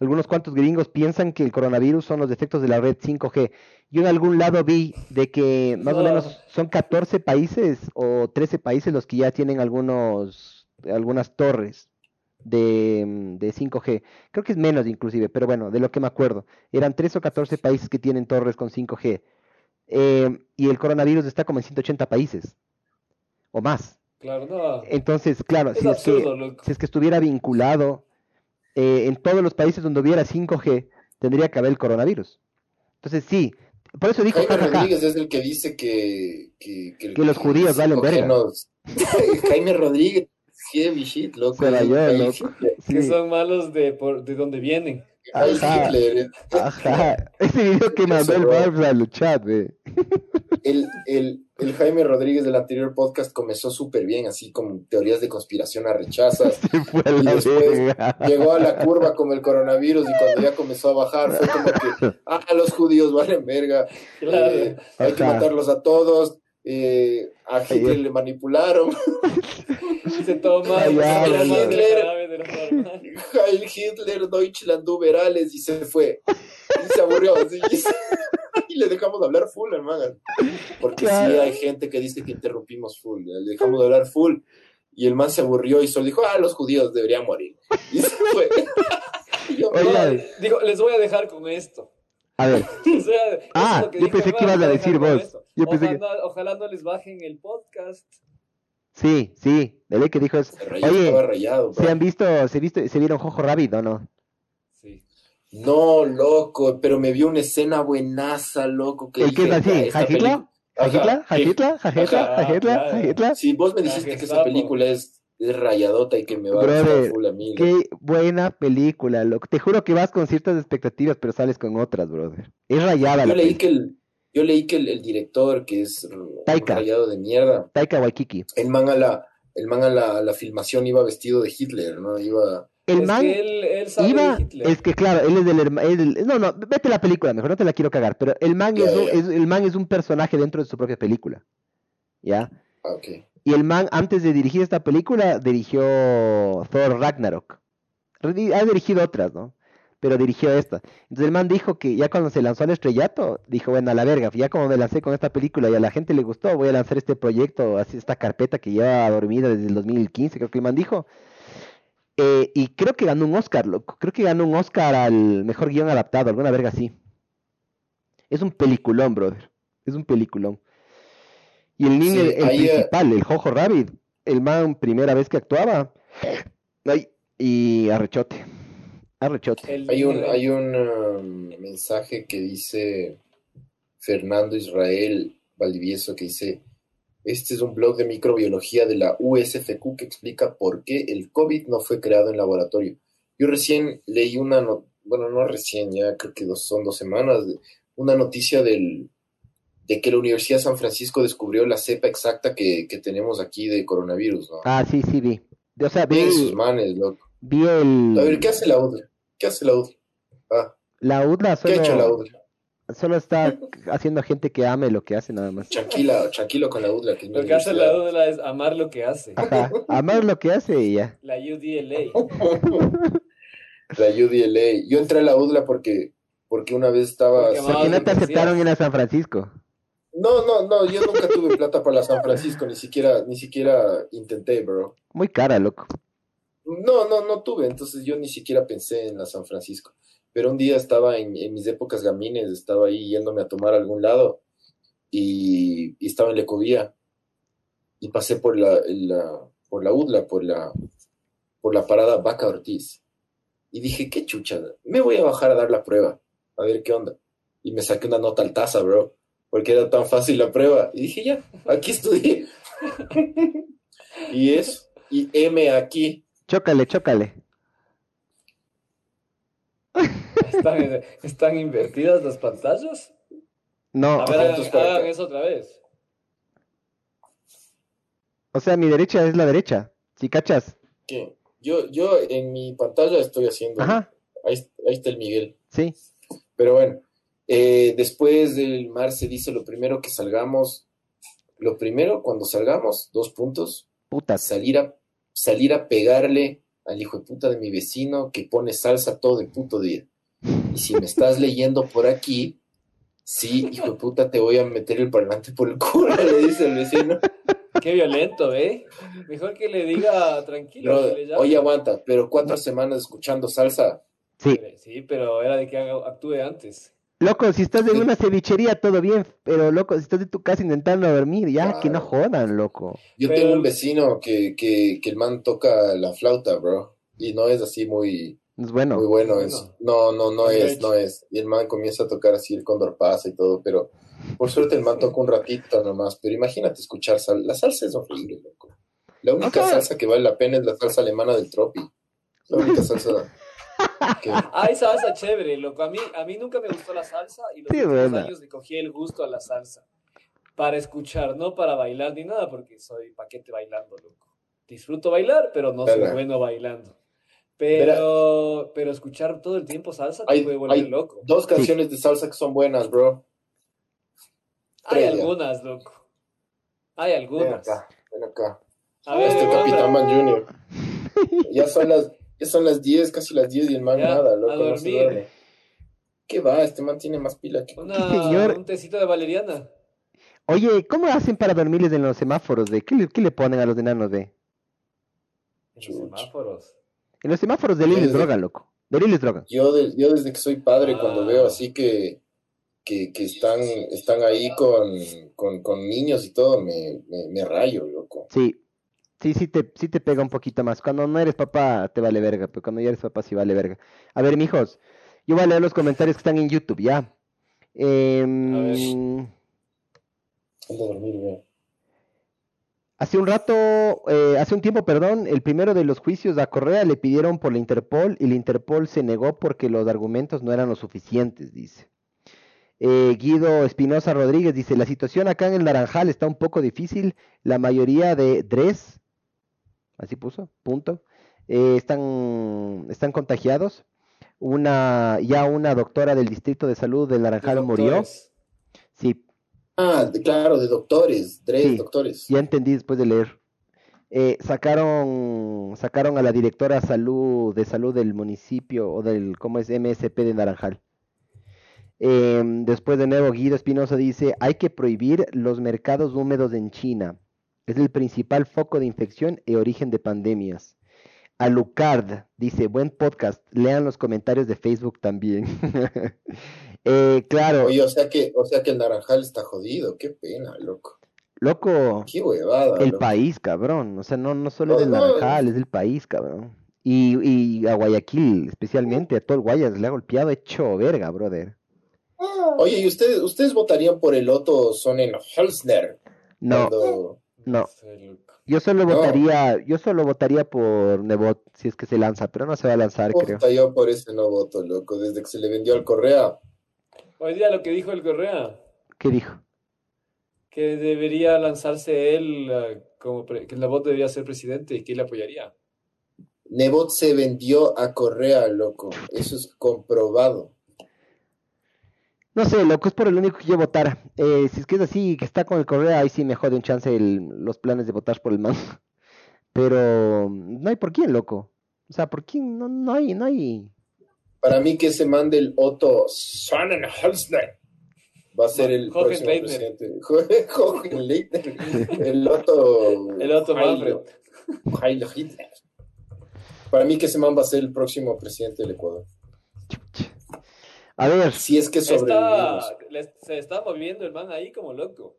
algunos cuantos gringos piensan que el coronavirus son los defectos de la red 5G. Yo en algún lado vi de que más o menos son 14 países o 13 países los que ya tienen algunos algunas torres de, 5G. Creo que es menos inclusive, pero bueno, de lo que me acuerdo. Eran 3 o 14 países que tienen torres con 5G. Eh, y el coronavirus está como en 180 países o más. Claro, no. Entonces, claro, si, es que, si es que estuviera vinculado eh, en todos los países donde hubiera 5G, tendría que haber el coronavirus. Entonces, sí, por eso dijo Jaime Rodríguez es el que dice que, que, que, los judíos valen verga. Jaime Rodríguez, heavy shit, loco. Que son malos de, por, de donde vienen. Ajá, ajá. Ese video que mandó el Barbs al chat, eh. el, el, el, Jaime Rodríguez del anterior podcast comenzó súper bien, así con teorías de conspiración a rechazas. y después llegó a la curva con el coronavirus y cuando ya comenzó a bajar fue como que, ah, los judíos valen verga, eh, hay que matarlos a todos. Eh, a Hitler le manipularon. Se toma Hitler, Heil Hitler, Deutschland, Uberales y se fue. Y se aburrió. y le dejamos de hablar full, hermano. Porque sí hay gente que dice que interrumpimos full. Le dejamos de hablar full. Y el man se aburrió y solo dijo, ah, los judíos deberían morir. Y se fue. digo, les voy a dejar con esto. A ver. ah, yo pensé que ibas a decir vos. Yo ojalá, pensé que... ojalá no les bajen el podcast. Sí, sí, de que dijo eso. Oye, ¿se han visto, se, visto, se vieron Jojo Rabbit o no? Sí. No, loco, pero me vio una escena buenaza, loco. Que ¿El qué es así? ¿Jajitla? ¿Jajitla? ¿Jajitla? ¿Jajitla? ¿Jajitla? Sí, vos me dijiste que esa película es, es rayadota y que me va a gustar full a mí. Qué buena película, loco. Te juro que vas con ciertas expectativas, pero sales con otras, brother. Es rayada Yo leí que el yo leí que el, director, que es Taika. rayado de mierda, Taika Waikiki. El man a la, el man a la, la filmación iba vestido de Hitler, ¿no? Iba... El man es que él, él sabe iba, de es que claro, él es del no, no, vete la película, mejor no te la quiero cagar, pero el man, es, es- el man es un personaje dentro de su propia película, ¿ya? Ah, ok. Y el man, antes de dirigir esta película, dirigió Thor Ragnarok. Ha dirigido otras, ¿no? Pero dirigió esta. Entonces el man dijo que ya cuando se lanzó al estrellato, dijo, bueno, a la verga, ya como me lancé con esta película y a la gente le gustó, voy a lanzar este proyecto, así esta carpeta que lleva dormida desde el 2015, creo que el man dijo. Eh, y creo que ganó un Oscar, loco. Creo que ganó un Oscar al mejor guion adaptado, alguna verga así. Es un peliculón, brother. Es un peliculón. Y el niño, Sí, el, el ahí, eh, principal, el Jojo Rabbit, el man primera vez que actuaba. Ay, y arrechote. Arrechote. El Hay un, hay un um, mensaje que dice Fernando Israel Valdivieso que dice, este es un blog de microbiología de la USFQ que explica por qué el COVID no fue creado en laboratorio. Yo recién leí una, no- bueno, no recién, ya creo que dos, son dos semanas, una noticia del, de que la Universidad de San Francisco descubrió la cepa exacta que, que tenemos aquí de coronavirus, ¿no? Ah, sí, sí, vi. O sea, vi, sus manes, loco. vi el... A ver, ¿qué hace la UDLA? ¿Qué hace la UDLA? Ah, La UDLA ¿qué ha hecho la solo, UDLA? solo está haciendo gente que ame lo que hace nada más. Tranquila, tranquilo con la UDLA, que Lo que hace la. UDLA es amar lo que hace. Ajá, amar lo que hace y ya. La UDLA. La UDLA. Yo entré a la UDLA porque, porque una vez estaba... Porque Porque no te aceptaron hacías. ir a San Francisco. No, no, no, yo nunca tuve plata para la San Francisco, ni siquiera, ni siquiera intenté, bro. Muy cara, loco. No, no, no tuve, entonces yo ni siquiera pensé en la San Francisco. Pero un día estaba en, en mis épocas gamines, estaba ahí yéndome a tomar a algún lado y, y estaba en la ecovía y pasé por la, la- por la UDLA, por la, por la parada Vaca Ortiz. Y dije, qué chucha, me voy a bajar a dar la prueba, a ver qué onda. Y me saqué una nota al taza, bro, porque era tan fácil la prueba. Y dije, ya, aquí estudié. y eso, y M aquí. Chócale, chócale. ¿Están, están invertidas las pantallas? No, A o ver, sea, hagan, eso otra vez. o sea, mi derecha es la derecha. ¿Sí cachas? ¿Qué? Yo, yo en mi pantalla estoy haciendo. Ajá, Ahí, ahí está el Miguel. sí. Pero bueno, eh, después del mar se dice lo primero que salgamos. Lo primero, cuando salgamos, dos puntos, Putas. salir a, salir a pegarle al hijo de puta de mi vecino que pone salsa todo el puto día. Y si me estás leyendo por aquí, sí, hijo de puta, te voy a meter el parlante por el culo, le dice el vecino. Qué violento, ¿eh? Mejor que le diga tranquilo. No, que le llame. oye, aguanta, pero cuatro semanas escuchando salsa. Sí. Sí, pero era de que haga- actúe antes. Loco, si estás en Sí. una cevichería, todo bien, pero loco, si estás en tu casa intentando dormir, ya, que no jodan, loco. Yo Pero- tengo un vecino que, que, que el man toca la flauta, bro. Y no es así muy, Es bueno. muy bueno. Bueno. Es, no, no, no Es no es. Y el man comienza a tocar así el cóndor pasa y todo, pero por suerte el man toca un ratito nomás. Pero imagínate escuchar sal. La salsa es horrible, loco. La única salsa que vale la pena es la salsa alemana del Tropi. La única salsa. Hay salsa chévere, loco. A mí, a mí nunca me gustó la salsa y los Sí, años le cogí el gusto a la salsa. Para escuchar, no para bailar ni nada, porque soy paquete bailando, loco. Disfruto bailar, pero no soy Verdad. bueno bailando. Pero, pero escuchar todo el tiempo salsa te puede volver hay loco. Dos canciones de salsa que son buenas, bro. Hay algunas, loco. Hay Ven algunas. acá, ven acá. A ver, Este. Capitán Man Junior. Ya son las, ya son las 10, casi las 10 y el man Ya, nada, a loco, no se dormir. duerme. ¿Qué va? Este man tiene más pila que... Una- Señor. un tecito de valeriana. Oye, ¿cómo hacen para dormirles en los semáforos? De? ¿Qué, le, qué le ponen a los enanos de? En los semáforos. En los semáforos de ley les drogan, loco. De les drogan. Yo, de- yo desde que soy padre, Ah. cuando veo así que, que, que están, están ahí con, con, con niños y todo, me, me, me rayo, loco. Sí. Sí, sí te, sí te pega un poquito más. Cuando no eres papá, te vale verga, pero cuando ya eres papá, sí vale verga. A ver, mijos, yo voy a leer los comentarios que están en YouTube, ¿ya? Em, dormir. Hace un rato, eh, hace un tiempo, perdón, el primero de los juicios a Correa le pidieron por la Interpol y la Interpol se negó porque los argumentos no eran lo suficientes, dice. Eh, Guido Espinosa Rodríguez dice, la situación acá en el Naranjal está un poco difícil, la mayoría de DRES, así puso, punto, eh, están, están contagiados. Una, ya una doctora del Distrito de Salud del Naranjal murió. Sí, Ah, de- claro, de doctores, tres Sí. doctores. Ya entendí después de leer. Eh, sacaron, sacaron a la directora salud de salud del municipio o del, ¿cómo es? MSP de Naranjal. Em, después de nuevo, Guido Espinosa dice, hay que prohibir los mercados húmedos en China. Es el principal foco de infección y origen de pandemias. Alucard dice, buen podcast, lean los comentarios de Facebook también. Eh, claro, Oye, o sea que, o sea que el naranjal está jodido, qué pena, loco. loco. Qué huevada, El loco. país, cabrón. O sea, no, no solo es No, no. Naranjal, es del país, cabrón. Y, y a Guayaquil, especialmente, a todo el Guayas le ha golpeado hecho verga, brother. Oye, ¿y ustedes, ustedes votarían por el Otto Sonnenholzner? No, Cuando- no. Yo solo No. votaría, yo solo votaría por Nebot, si es que se lanza, pero no se va a lanzar, creo. Yo por ese no voto, loco. Desde que se le vendió al Correa. Hoy día lo que dijo el Correa, ¿Qué dijo? que debería lanzarse él eh, como pre- que voz debería ser presidente y que él apoyaría. Nebot se vendió a Correa, loco. Eso es comprobado. No sé, loco, es por el único que yo votara. Eh, si es que es así, que está con el Correa, ahí sí me jode un chance el- los planes de votar por el man. Pero no hay por quién, loco. O sea, por quién, no, no hay, no hay. Para mí que se mande el Otto Sonnenholzner. Va a ser el Jorge próximo Leitner. presidente. Jorge. El Otto. El Otto Manfred. Hitler. Para mí que ese man va a ser el próximo presidente del Ecuador. A ver, Si es que Está, sobrevivimos. le- se está moviendo el man ahí como loco.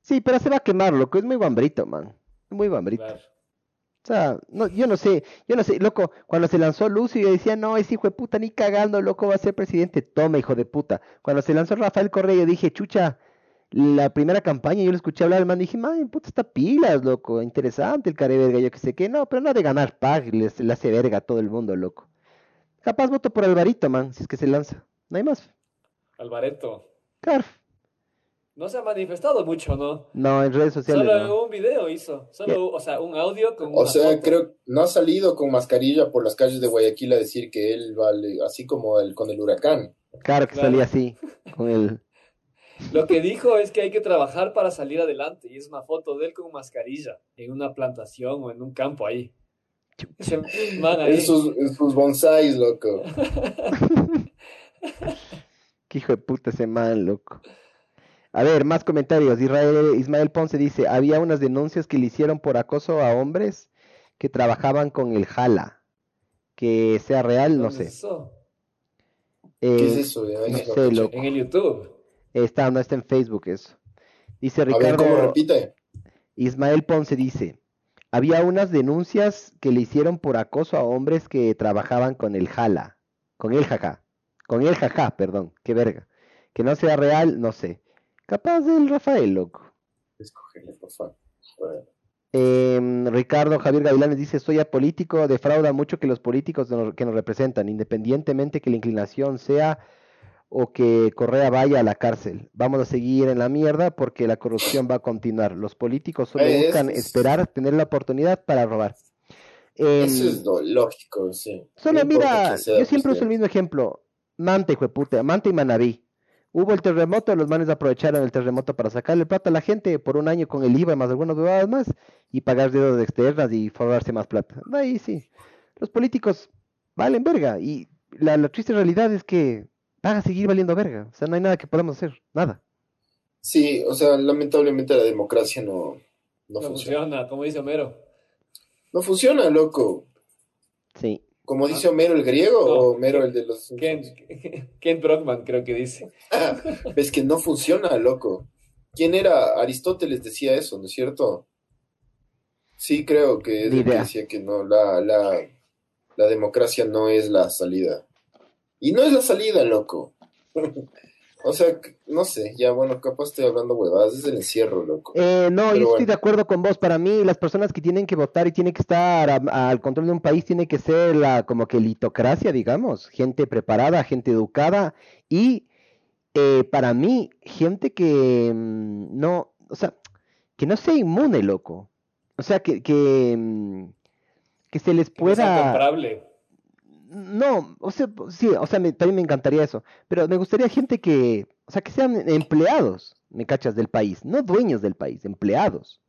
sí, pero se va a quemar, loco. Es muy guambrito, man. Muy guambrito. Claro. O sea, no, yo no sé, yo no sé, loco, cuando se lanzó Lucio yo decía, no, ese hijo de puta ni cagando, loco, va a ser presidente. Toma, hijo de puta. Cuando se lanzó Rafael Correa yo dije, chucha, la primera campaña yo lo escuché hablar, man, dije, man, puta, está pilas, loco, interesante el care verga, yo que sé qué, no, pero no de ganar pag, le hace verga a todo el mundo, loco. Capaz voto por Alvarito, man, si es que se lanza. No hay más. Alvareto. Claro. No se ha manifestado mucho, ¿no? No, en redes sociales. Solo no. un video hizo. Solo, o sea, un audio con O una sea, foto. creo no ha salido con mascarilla por las calles de Guayaquil a decir que él vale, así como el con el huracán. Claro que Claro. salía así, con el... Lo que dijo es que hay que trabajar para salir adelante. Y es una foto de él con mascarilla en una plantación o en un campo ahí. En sus, en sus bonsáis, loco. Qué hijo de puta ese man, loco. A ver, más comentarios. Israel, Ismael Ponce dice, había unas denuncias que le hicieron por acoso a hombres que trabajaban con el jala. Que sea real, no ¿Dónde sé. es eso? Eh, ¿Qué es eso? Ya, no sé, loco. En el YouTube. Está, no está en Facebook eso. Dice A ver, ¿cómo Ricardo, repite? Ismael Ponce dice, había unas denuncias que le hicieron por acoso a hombres que trabajaban con el jala, con el jaja, con el jaja, perdón, qué verga. Que no sea real, no sé. Capaz del Rafael, loco. Escógele, por favor. Em, Ricardo Javier Gavilanes dice, soy apolítico, defrauda mucho que los políticos que nos representan, independientemente que la inclinación sea o que Correa vaya a la cárcel. Vamos a seguir en la mierda porque la corrupción va a continuar. Los políticos solo Eh, buscan esperar tener la oportunidad para robar. Eso es lo lógico, sí. Solo No mira, sea yo siempre uso el mismo ejemplo. De puta, Manta y Manabí. Hubo el terremoto, los manes aprovecharon el terremoto para sacarle plata a la gente por un año con el IVA más algunas bebadas más y pagar deudas externas y forrarse más plata. Ahí sí. Los políticos valen verga y la, la triste realidad es que van a seguir valiendo verga. O sea, no hay nada que podamos hacer, nada. Sí, o sea, lamentablemente la democracia no, no No funciona. funciona, como dice Homero. No funciona, loco. Sí. Como dice Homero el griego No. o Homero el de los... Ken, Ken Brockman creo que dice. Es que no funciona, loco. ¿Quién era? Aristóteles decía eso, ¿no es cierto? Sí, creo que es el que decía que no, la, la, la democracia no es la salida. Y no es la salida, loco. O sea, que- no sé, ya bueno, capaz estoy hablando huevadas, es el encierro, loco. Eh, no, Pero yo estoy de acuerdo con vos. Para mí, las personas que tienen que votar y tienen que estar a- al control de un país tiene que ser la como que litocracia, digamos, gente preparada, gente educada y eh, para mí gente que mm, no, o sea, que no sea inmune, loco. O sea, que que, mm, que se les Que no sea pueda. No, o sea, sí, o sea, me- también me encantaría eso, pero me gustaría gente que, o sea, que sean empleados, me cachas, del país, no dueños del país, empleados.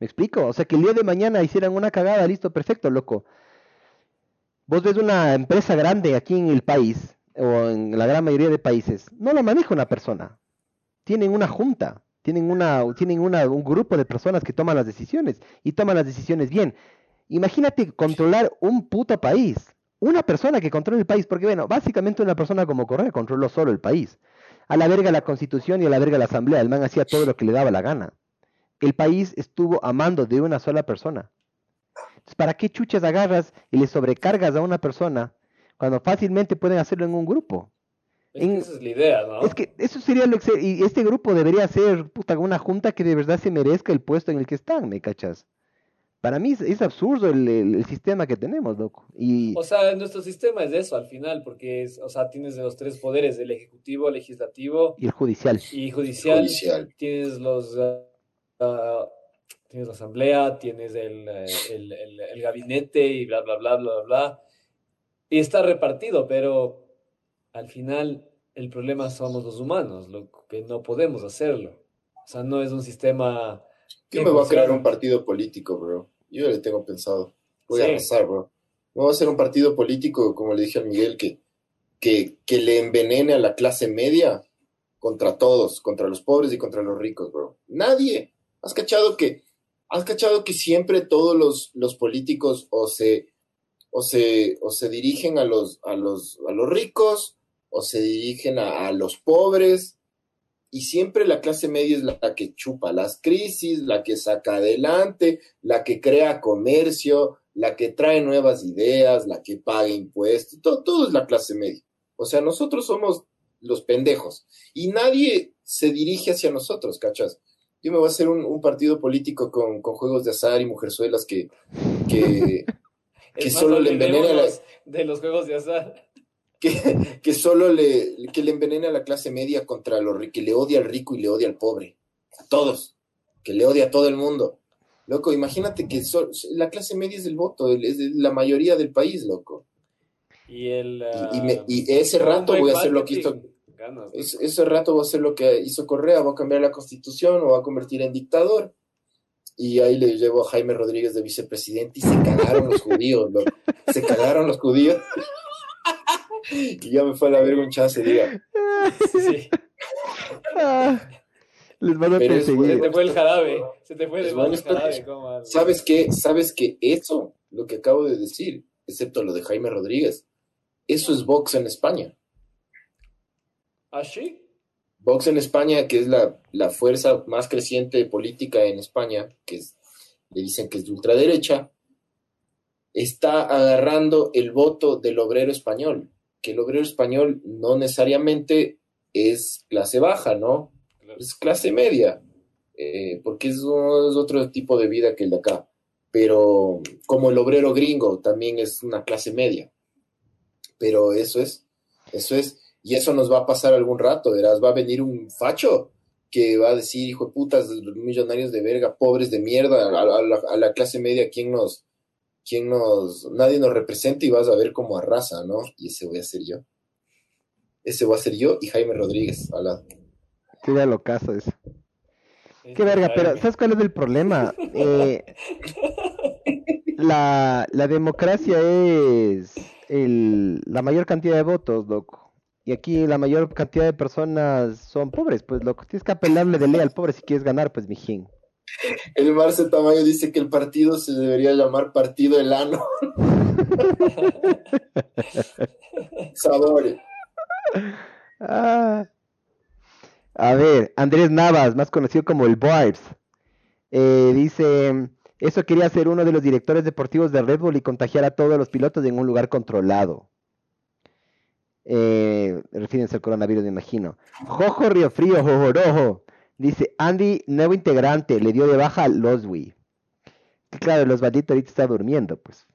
¿Me explico? O sea, que el día de mañana hicieran una cagada, listo, perfecto, loco. Vos ves una empresa grande aquí en el país, o en la gran mayoría de países, no la maneja una persona. Tienen una junta, tienen una, tienen una, un grupo de personas que toman las decisiones y toman las decisiones bien. Imagínate controlar un puto país. Una persona que controla el país, porque bueno, básicamente una persona como Correa controló solo el país. A la verga la constitución y a la verga la asamblea, el man hacía todo lo que le daba la gana. El país estuvo a mando de una sola persona. Entonces, ¿para qué chuchas agarras y le sobrecargas a una persona cuando fácilmente pueden hacerlo en un grupo? Es que En- esa es la idea, ¿no? Es que eso sería lo exe- y este grupo debería ser puta una junta que de verdad se merezca el puesto en el que están, ¿me cachas? Para mí es, es absurdo el, el- el sistema que tenemos, loco. Y O sea, nuestro sistema es eso al final, porque es, o sea, tienes los tres poderes, el ejecutivo, legislativo y el judicial. y judicial. Judicial. Tienes los ah, ah, tienes la asamblea, tienes el, el, el- el gabinete y bla bla bla bla bla bla. Y está repartido, pero al final el problema somos los humanos, lo que no podemos hacerlo. O sea, no es un sistema Yo me voy a crear un partido político, bro. Yo ya le tengo pensado. Voy a arrasar, bro. Me voy a hacer un partido político, como le dije a Miguel, que, que, que le envenene a la clase media contra todos, contra los pobres y contra los ricos, bro. Nadie. ¿Has cachado que, has cachado que siempre todos los, los políticos o se, o se, o se dirigen a los, a los, a los ricos o se dirigen a, a los pobres? Y siempre la clase media es la que chupa las crisis, la que saca adelante, la que crea comercio, la que trae nuevas ideas, la que paga impuestos, todo, todo es la clase media. O sea, nosotros somos los pendejos y nadie se dirige hacia nosotros, ¿cachas? Yo me voy a hacer un, partido político con, juegos de azar y mujerzuelas que, que, que solo le envenena de los juegos de azar. Que, que solo le, que le envenena a la clase media contra lo que le odia al rico y le odia al pobre. A todos. Que le odia a todo el mundo. Loco, imagínate que la clase media es el voto, es la mayoría del país, loco. Y, el, y, ese rato voy a hacer lo que hizo. ese rato voy a hacer lo que hizo Correa, voy a cambiar la constitución, o voy a convertir en dictador. Y ahí le llevo a Jaime Rodríguez de vicepresidente y se cagaron los judíos, loco. Se cagaron los judíos. y ya me fue a la vergüenza ese día. Sí. Les van a perseguir. Se te fue el jarabe. Se te fue el jarabe. ¿Sabes qué? ¿Sabes qué? Eso, lo que acabo de decir, excepto lo de Jaime Rodríguez, eso es Vox en España. ¿Ah, sí? Vox en España, que es la, fuerza más creciente política en España, que le dicen que es de ultraderecha, está agarrando el voto del obrero español, que el obrero español no necesariamente es clase baja, ¿no? Es clase media, eh, porque es, es, otro tipo de vida que el de acá. Pero como el obrero gringo también es una clase media pero eso es, eso es, y eso nos va a pasar algún rato, verás, va a venir un facho que va a decir, hijo de putas, millonarios de verga, pobres de mierda, a, la, clase media, ¿quién nos, quién nos, nadie nos representa y vas a ver cómo arrasa, ¿no? Y ese voy a ser yo. Ese voy a ser yo y Jaime Rodríguez al lado. Qué lo caso eso. Qué verga, pero ¿sabes cuál es el problema? Eh, la, la democracia es el, la mayor cantidad de votos, loco. Y aquí la mayor cantidad de personas son pobres, pues loco. Tienes que apelarle de ley al pobre si quieres ganar, pues mijín. El Marce Tamayo dice que el partido se debería llamar Partido Elano. Sabor. Ah. A ver, Andrés Navas, más conocido como el Boyers, eh, dice, eso quería ser uno de los directores deportivos de Red Bull y contagiar a todos los pilotos en un lugar controlado. Eh, refírense al coronavirus, me imagino. Jojo Río Frío, Rojo. Dice, Andy, nuevo integrante, le dio de baja a Loswi. Claro, los banditos ahorita está durmiendo, pues.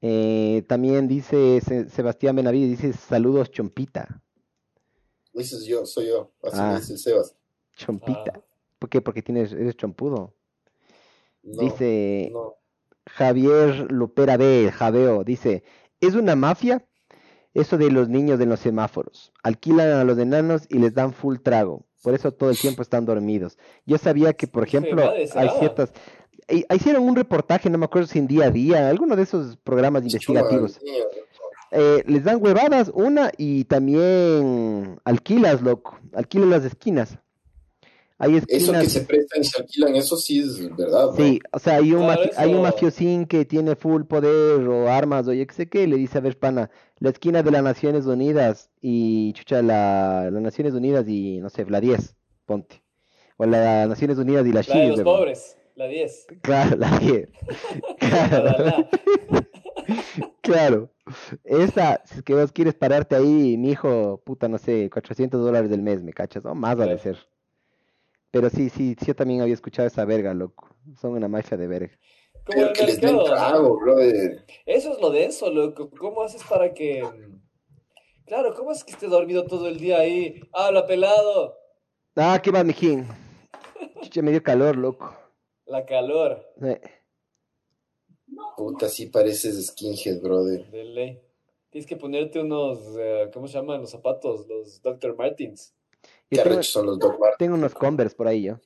Eh, también dice Sebastián Benavides, dice, saludos, Chompita. Ese es yo, soy yo, así ah, dice Sebas. Chompita. Ah. ¿Por qué? Porque tienes, eres chompudo. dice Javier Lupera B, Javeo, dice, ¿es una mafia? Eso de los niños de los semáforos. Alquilan a los enanos y les dan full trago. Por eso todo el tiempo están dormidos. Yo sabía que, por ejemplo, hay ciertas... Hicieron un reportaje, no me acuerdo si en día a día, alguno de esos programas investigativos. Eh, les dan huevadas, una, y también alquilas, loco. Alquilan las esquinas. Eso que se prestan y se alquilan, eso sí es verdad. Sí, o sea, hay un, hay un mafiosín que tiene full poder o armas o yo qué sé qué, le dice a ver, pana, la esquina de las Naciones Unidas y chucha, la, las Naciones Unidas y no sé, la 10, ponte. O las Naciones Unidas y la, la de los pobres, la 10. Claro, la 10. claro. claro. Esa, si es que vos quieres pararte ahí, mi hijo, puta, no sé, 400 dólares del mes, me cachas, ¿no? Más va a ser. Pero sí, sí, sí, yo también había escuchado esa verga, loco. Son una mafia de verga. Como que les den trago, brother. Eso es lo denso, loco. ¿Cómo haces para que... Claro, ¿cómo es que esté dormido todo el día ahí? Habla, pelado. Ah, ¿qué va, mijín? Chiche, me dio calor, loco. La calor. Puta, sí pareces skinhead, brother. De ley. Tienes que ponerte unos, eh, ¿cómo se llaman los zapatos? Los Dr. Martins. ¿Qué tengo, son los Doc Tengo unos Converse por ahí yo.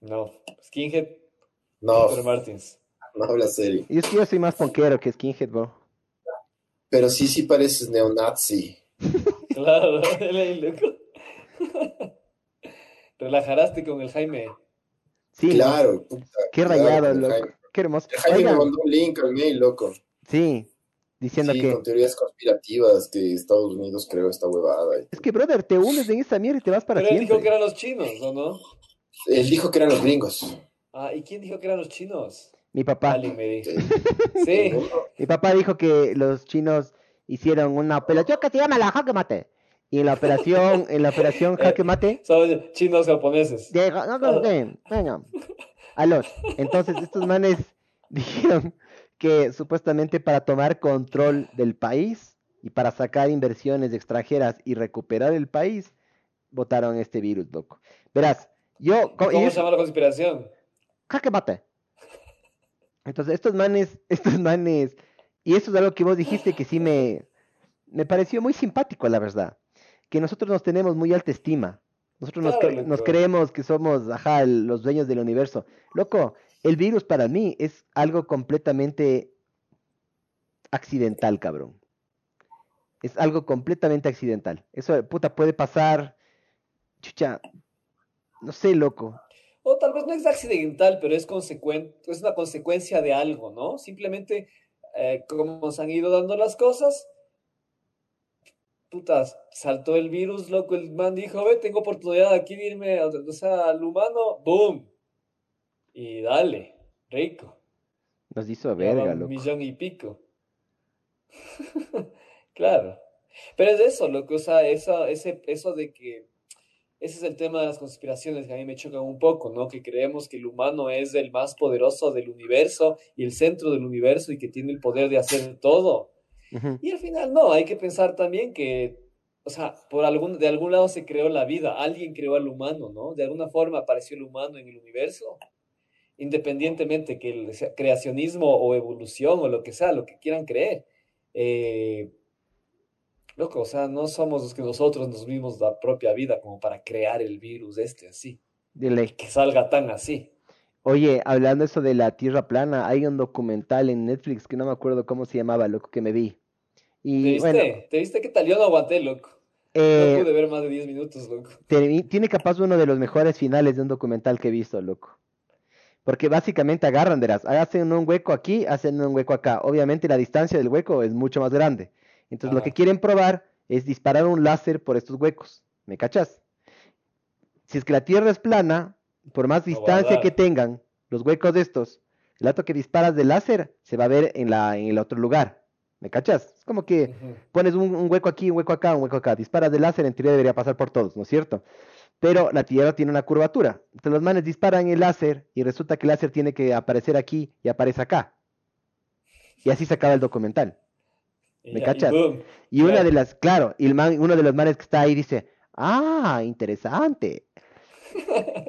No, Skinhead. No. Dr. Martins. No habla serio. Y es que yo soy más ponquero que Skinhead, bro. Pero sí, sí pareces neonazi. claro, loco. Relajaraste con el Jaime. Sí, claro. Qué rayado, loco. Qué hermoso. El Jaime me mandó un link al mail, loco. Sí. Diciendo Sí, que... con teorías conspirativas que Estados Unidos creó esta huevada. Es que, brother, te unes en esa mierda y te vas para Pero él siempre. dijo que eran los chinos, ¿o no? Él dijo que eran los gringos. Ah, ¿y quién dijo que eran los chinos? Mi papá. Alguien me dijo. Eh, Sí. Mi papá dijo que los chinos hicieron una operación que se llama la jaque mate. Y en la operación, en la operación jaque mate, Son chinos japoneses. Diego, no creo que- bueno. Aló, entonces estos manes dijeron que supuestamente para tomar control del país y para sacar inversiones extranjeras y recuperar el país, votaron este virus, loco. Verás, yo... ¿Cómo ellos- se llama la conspiración? jaque mate. Entonces, estos manes, estos manes, y eso es algo que vos dijiste que sí me, me pareció muy simpático, la verdad. Que nosotros nos tenemos muy alta estima. Nosotros nos, cre- nos creemos que somos, ajá, los dueños del universo. Loco, el virus para mí es algo completamente accidental, cabrón. Es algo completamente accidental. Eso, puta, puede pasar, chucha, no sé, loco. O tal vez no es accidental, pero es es una consecuencia de algo, ¿no? Simplemente, eh, como se han ido dando las cosas, putas, saltó el virus, loco, el man dijo, ve, tengo oportunidad aquí de irme, o sea, al humano, boom, y dale, rico, Nos hizo verga, un loco. millón y pico. Claro, pero es eso, loco, o sea, eso, ese, eso de que ese es el tema de las conspiraciones que a mí me chocan un poco, ¿no? Que creemos que el humano es el más poderoso del universo y el centro del universo y que tiene el poder de hacer todo. Y al final no, hay que pensar también que, o sea, por algún, de algún lado se creó la vida, alguien creó al humano, ¿no? De alguna forma apareció el humano en el universo, independientemente que el sea creacionismo o evolución o lo que sea, lo que quieran creer. Eh, loco, o sea, no somos los que nosotros nos vimos la propia vida como para crear el virus este así, Dile. que salga tan así. Oye, hablando eso de la Tierra plana, hay un documental en Netflix que no me acuerdo cómo se llamaba, loco, que me vi. ¿Te viste? bueno, ¿Te viste qué tal? Yo no aguanté, loco. No eh, pude ver más de 10 minutos, loco. tiene capaz uno de los mejores finales de un documental que he visto, loco. Porque básicamente agarran, verás, hacen un hueco aquí, hacen un hueco acá. Obviamente la distancia del hueco es mucho más grande. Entonces lo que quieren probar es disparar un láser por estos huecos. ¿Me cachas? Si es que la Tierra es plana, por más distancia que tengan los huecos de estos, el dato que disparas del láser se va a ver en la, en el otro lugar. ¿Me cachas? Es como que pones un, un hueco aquí, un hueco acá, un hueco acá. Disparas del láser, en teoría debería pasar por todos, ¿no es cierto? Pero la Tierra tiene una curvatura. Entonces los manes disparan el láser y resulta que el láser tiene que aparecer aquí y aparece acá. Y así se acaba el documental. Y ¿Me y cachas? boom. Y una de las, claro, y el man- uno de los manes que está ahí dice, ah, interesante.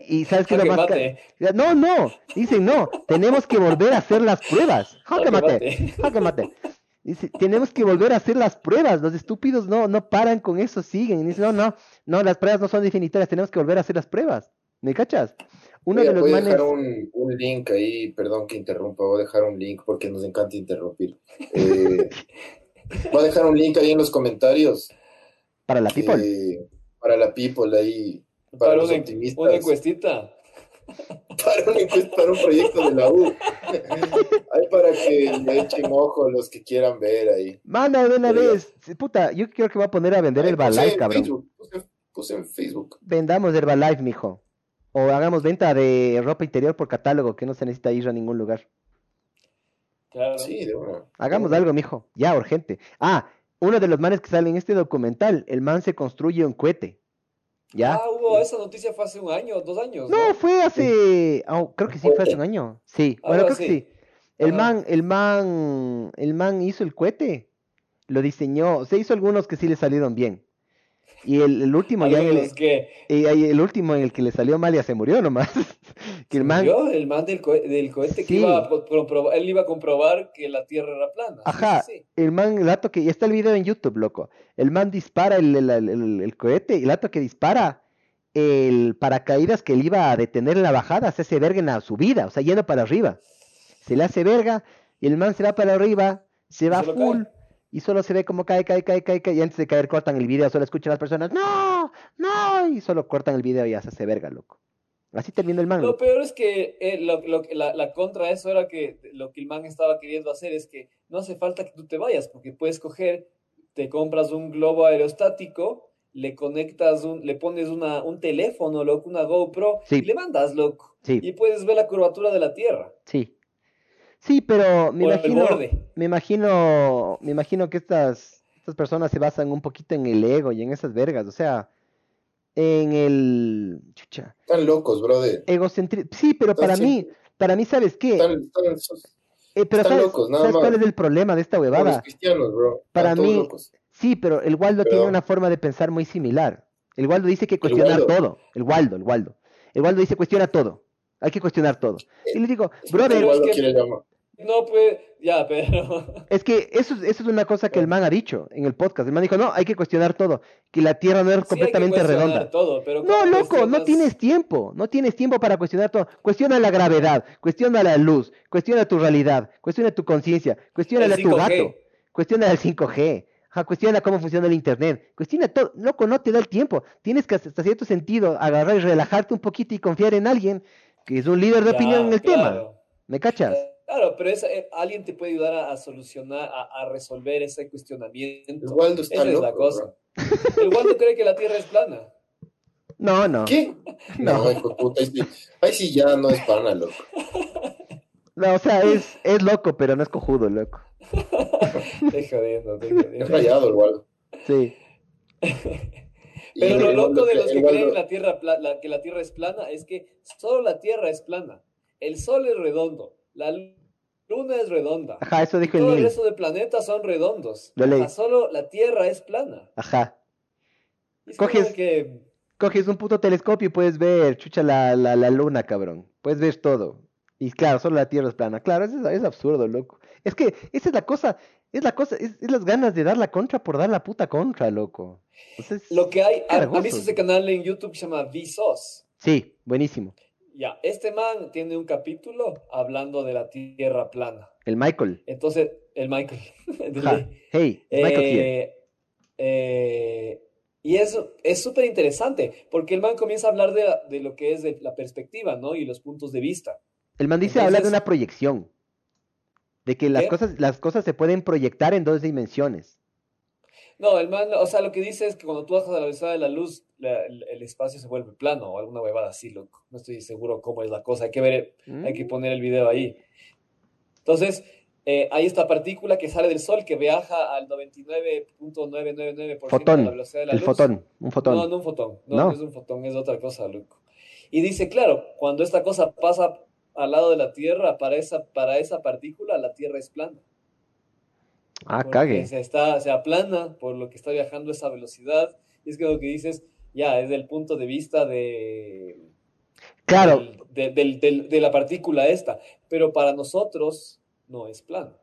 Y sabes qué es lo más mate. No, no, dicen no, tenemos que volver a hacer las pruebas. Jaque mate. jaque mate. Dice, tenemos que volver a hacer las pruebas. Los estúpidos no, no paran con eso, siguen. Y dicen, no, no, no, las pruebas no son definitorias, tenemos que volver a hacer las pruebas. ¿Me cachas? Uno Voy a, de los voy a manes. dejar un, un link ahí, perdón que interrumpa, voy a dejar un link porque nos encanta interrumpir. Eh, voy a dejar un link ahí en los comentarios Para la people. eh, para la people ahí, para, Para los una, optimistas, una encuestita. para, encuesta- para un proyecto de la U. Ahí para que le echen ojo los que quieran ver ahí. Manda de una Pero vez. Puta, yo creo que va a poner a vender Herbalife, en cabrón. Facebook, puse, puse en Facebook. Vendamos Herbalife, mijo. O hagamos venta de ropa interior por catálogo, que no se necesita ir a ningún lugar. Claro. Sí, de una. Hagamos de una. algo, mijo. Ya, urgente. Ah, uno de los manes que sale en este documental, el man se construye un cohete. ¿Ya? Ah, hubo, esa noticia fue hace un año, dos años, No, ¿no? fue hace. ah, creo que sí, fue hace un año. Sí, bueno, creo que sí. El Ajá. man, el man, el man hizo el cohete. Lo diseñó. Se hizo algunos que sí le salieron bien. Y el, el último ya en el, que ahí el último en el que le salió mal ya se murió nomás. que el man, murió, el man del, cohe- del cohete que iba a pro- comprobar, él iba a comprobar que la Tierra era plana. Ajá, sí, el man, el dato que, y está el video en YouTube, loco. El man dispara el, el, cohete, y el dato que dispara, el paracaídas que le iba a detener en la bajada, se hace verga en la subida, o sea, yendo para arriba. Se le hace verga, y el man se va para arriba, se Y va solo full, cae. Y solo se ve como cae, cae, cae, cae, cae, y antes de caer cortan el video, solo escuchan las personas, no, no, y solo cortan el video y ya se hace verga, loco. Así terminó el man. Lo loco. peor es que eh, lo- lo la, la contra de eso era que lo que el man estaba queriendo hacer es que no hace falta que tú te vayas, porque puedes coger, te compras un globo aerostático, le conectas, un, le pones una, un teléfono, loco, una GoPro, Sí. y le mandas, loco, Sí. y puedes ver la curvatura de la Tierra Sí. Sí, pero me imagino, borde. me imagino, me imagino que estas, estas personas se basan un poquito en el ego y en esas vergas, o sea, en el chucha, Están locos, brother. egocentrismo. Sí, pero Están para mí, para mí, ¿sabes qué? Están, Eh, pero están ¿sabes, locos, nada ¿sabes cuál más. es el problema de esta los huevada? cristianos, bro. Están Para mí- locos. Sí, pero el Waldo tiene una forma de pensar muy similar. El Waldo dice que cuestionar todo. El Waldo, el Waldo. El Waldo dice cuestiona todo. Hay que cuestionar todo. Y le digo, brother, quiere llamar. No, pues, ya, pero... Es que eso, es- eso es una cosa que el man ha dicho en el podcast. El man dijo, no, hay que cuestionar todo. Que la Tierra no es Sí completamente redonda. todo, pero No, ¿cómo loco, no tienes tiempo. No tienes tiempo para cuestionar todo. Cuestiona la gravedad, cuestiona la luz, cuestiona tu realidad, cuestiona tu conciencia, cuestiona El a tu 5G. gato, cuestiona el 5G. Ajá, cuestiona cómo funciona el internet, cuestiona todo, loco, no te da el tiempo. Tienes que hasta cierto sentido agarrar y relajarte un poquito y confiar en alguien que es un líder de Ya, opinión en el tema. ¿Me cachas? Claro, pero esa- eh, alguien te puede ayudar a, a solucionar, a, a resolver ese cuestionamiento. El Waldo está Esa es loco, la cosa. El Waldo cree que la Tierra es plana. No, no. ¿Qué? No. No, hijo de puta. Ahí sí, ahí sí ya no es pana, loco. No, o sea, es, es loco, pero no es cojudo, loco. Te jodiendo, te Es jodiendo. rayado el Waldo. Sí. Y Pero lo loco de los que Waldo- creen la tierra pla- la- que la Tierra es plana es que solo la Tierra es plana. El Sol es redondo, la Luna es redonda. Ajá, eso dijo el Todo el resto de planetas son redondos. Lo leí. Ajá, solo la Tierra es plana. Ajá. Es Coges- que Coges un puto telescopio y puedes ver, chucha, la, la, la luna, cabrón. Puedes ver todo. Y claro, solo la Tierra es plana. Claro, es, es absurdo, loco. Es que esa es la cosa, es la cosa, es, es las ganas de dar la contra por dar la puta contra, loco. Entonces, lo que hay, ¿ha- ¿han Cargoso. visto ese canal en YouTube que se llama Vsauce? Sí, buenísimo. Ya, este man tiene un capítulo hablando de la Tierra plana. El Michael. Entonces, el Michael. ley. Hey, Michael here. Eh, eh, y eso es súper interesante, porque el man comienza a hablar de, de lo que es de la perspectiva, ¿no? Y los puntos de vista. El man dice habla de entonces- una proyección. De que las ¿Qué? cosas, las cosas se pueden proyectar en dos dimensiones. No, el man, o sea, lo que dice es que cuando tú bajas a la velocidad de la luz, la- el, el espacio se vuelve plano o alguna huevada así, loco. No estoy seguro cómo es la cosa, hay que ver, hay que Mm. poner el video ahí. Entonces, eh, hay esta partícula que sale del Sol que viaja al 99.999% de la velocidad de la el luz. fotón, un fotón. No, no un fotón. No, No. no es un fotón, es otra cosa, loco. Y dice, claro, cuando esta cosa pasa al lado de la Tierra, para esa, para esa partícula, la Tierra es plana. Ah, cague. Se, está, se aplana por lo que está viajando esa velocidad. Y es que lo que dices, ya, es del punto de vista de, Claro, del- de, del- del- de la partícula esta. Pero para nosotros no es plano.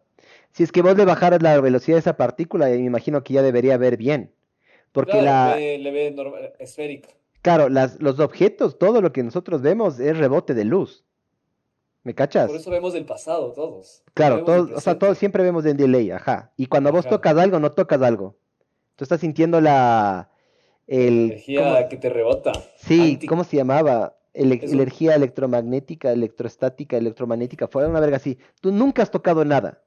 si es que vos le bajaras la velocidad de esa partícula, me imagino que ya debería ver bien. Porque Claro, la, ve- le ve normal- esférica. claro, las, los objetos, todo lo que nosotros vemos es rebote de luz. ¿Me cachas? Por eso vemos del pasado todos. Claro, todos, o sea, todos siempre vemos en delay, ajá. Y cuando vos tocas algo, no tocas algo. Tú estás sintiendo la, el, Energía ¿cómo- que te rebota. sí, ¿cómo se llamaba? Ele- Eso. energía electromagnética, electrostática, electromagnética, fue una verga así. Tú nunca has tocado nada.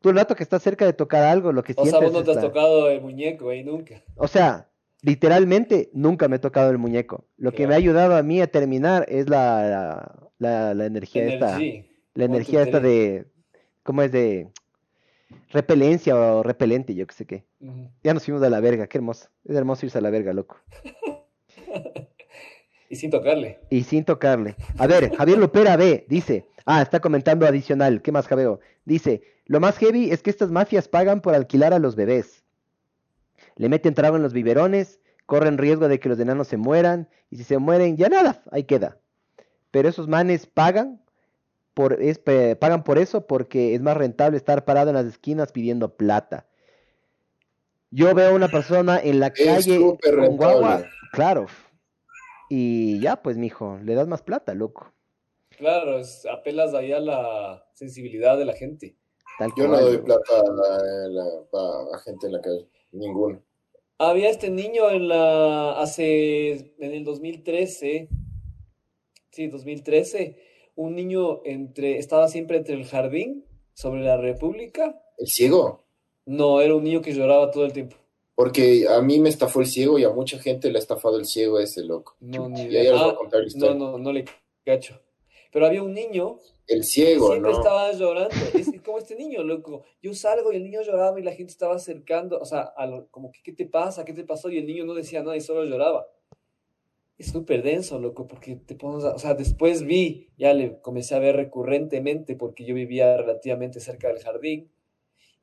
Tú el rato que estás cerca de tocar algo, lo que O sea, sientes vos no te has la- tocado el muñeco ahí nunca. O sea, literalmente nunca me he tocado el muñeco. Lo que me ha ayudado a mí a terminar es la, la, la- la energía esta, la energía esta de, ¿cómo es de repelencia o repelente, yo qué sé qué. Ya nos fuimos a la verga, qué hermoso. Es hermoso irse a la verga, loco. Y sin tocarle. Y sin tocarle. A ver, Javier Lopera B dice, ah, está comentando adicional, ¿qué más Javeo? Dice, lo más heavy es que estas mafias pagan por alquilar a los bebés. Le meten trago en los biberones, corren riesgo de que los enanos se mueran, y si se mueren, ya nada, ahí queda. Pero esos manes pagan por, es, pagan por eso porque es más rentable estar parado en las esquinas pidiendo plata. Yo veo a una persona en la Es calle con guagua, rentable. claro. Y ya, pues, mijo, le das más plata, loco. Claro, es- apelas ahí a la sensibilidad de la gente. Tal Yo no doy loco. plata a, la- la- a gente en la calle. Ninguno. Había este niño en la hace en el 2013, sí, 2013, un niño entre, estaba siempre entre el jardín, sobre la República. ¿El ciego? No, era un niño que lloraba todo el tiempo. Porque a mí me estafó el ciego y a mucha gente le ha estafado el ciego ese loco. No, ni Y a ah, no, no, no le cacho. Pero había un niño El ciego, siempre ¿no? estaba llorando. Es como este niño, loco. Yo salgo y el niño lloraba y la gente estaba acercando, o sea, lo- como que, ¿qué te pasa? ¿Qué te pasó? Y el niño no decía nada y solo lloraba. Es súper denso, loco, porque te pones, a- o sea, después vi, ya le comencé a ver recurrentemente porque yo vivía relativamente cerca del jardín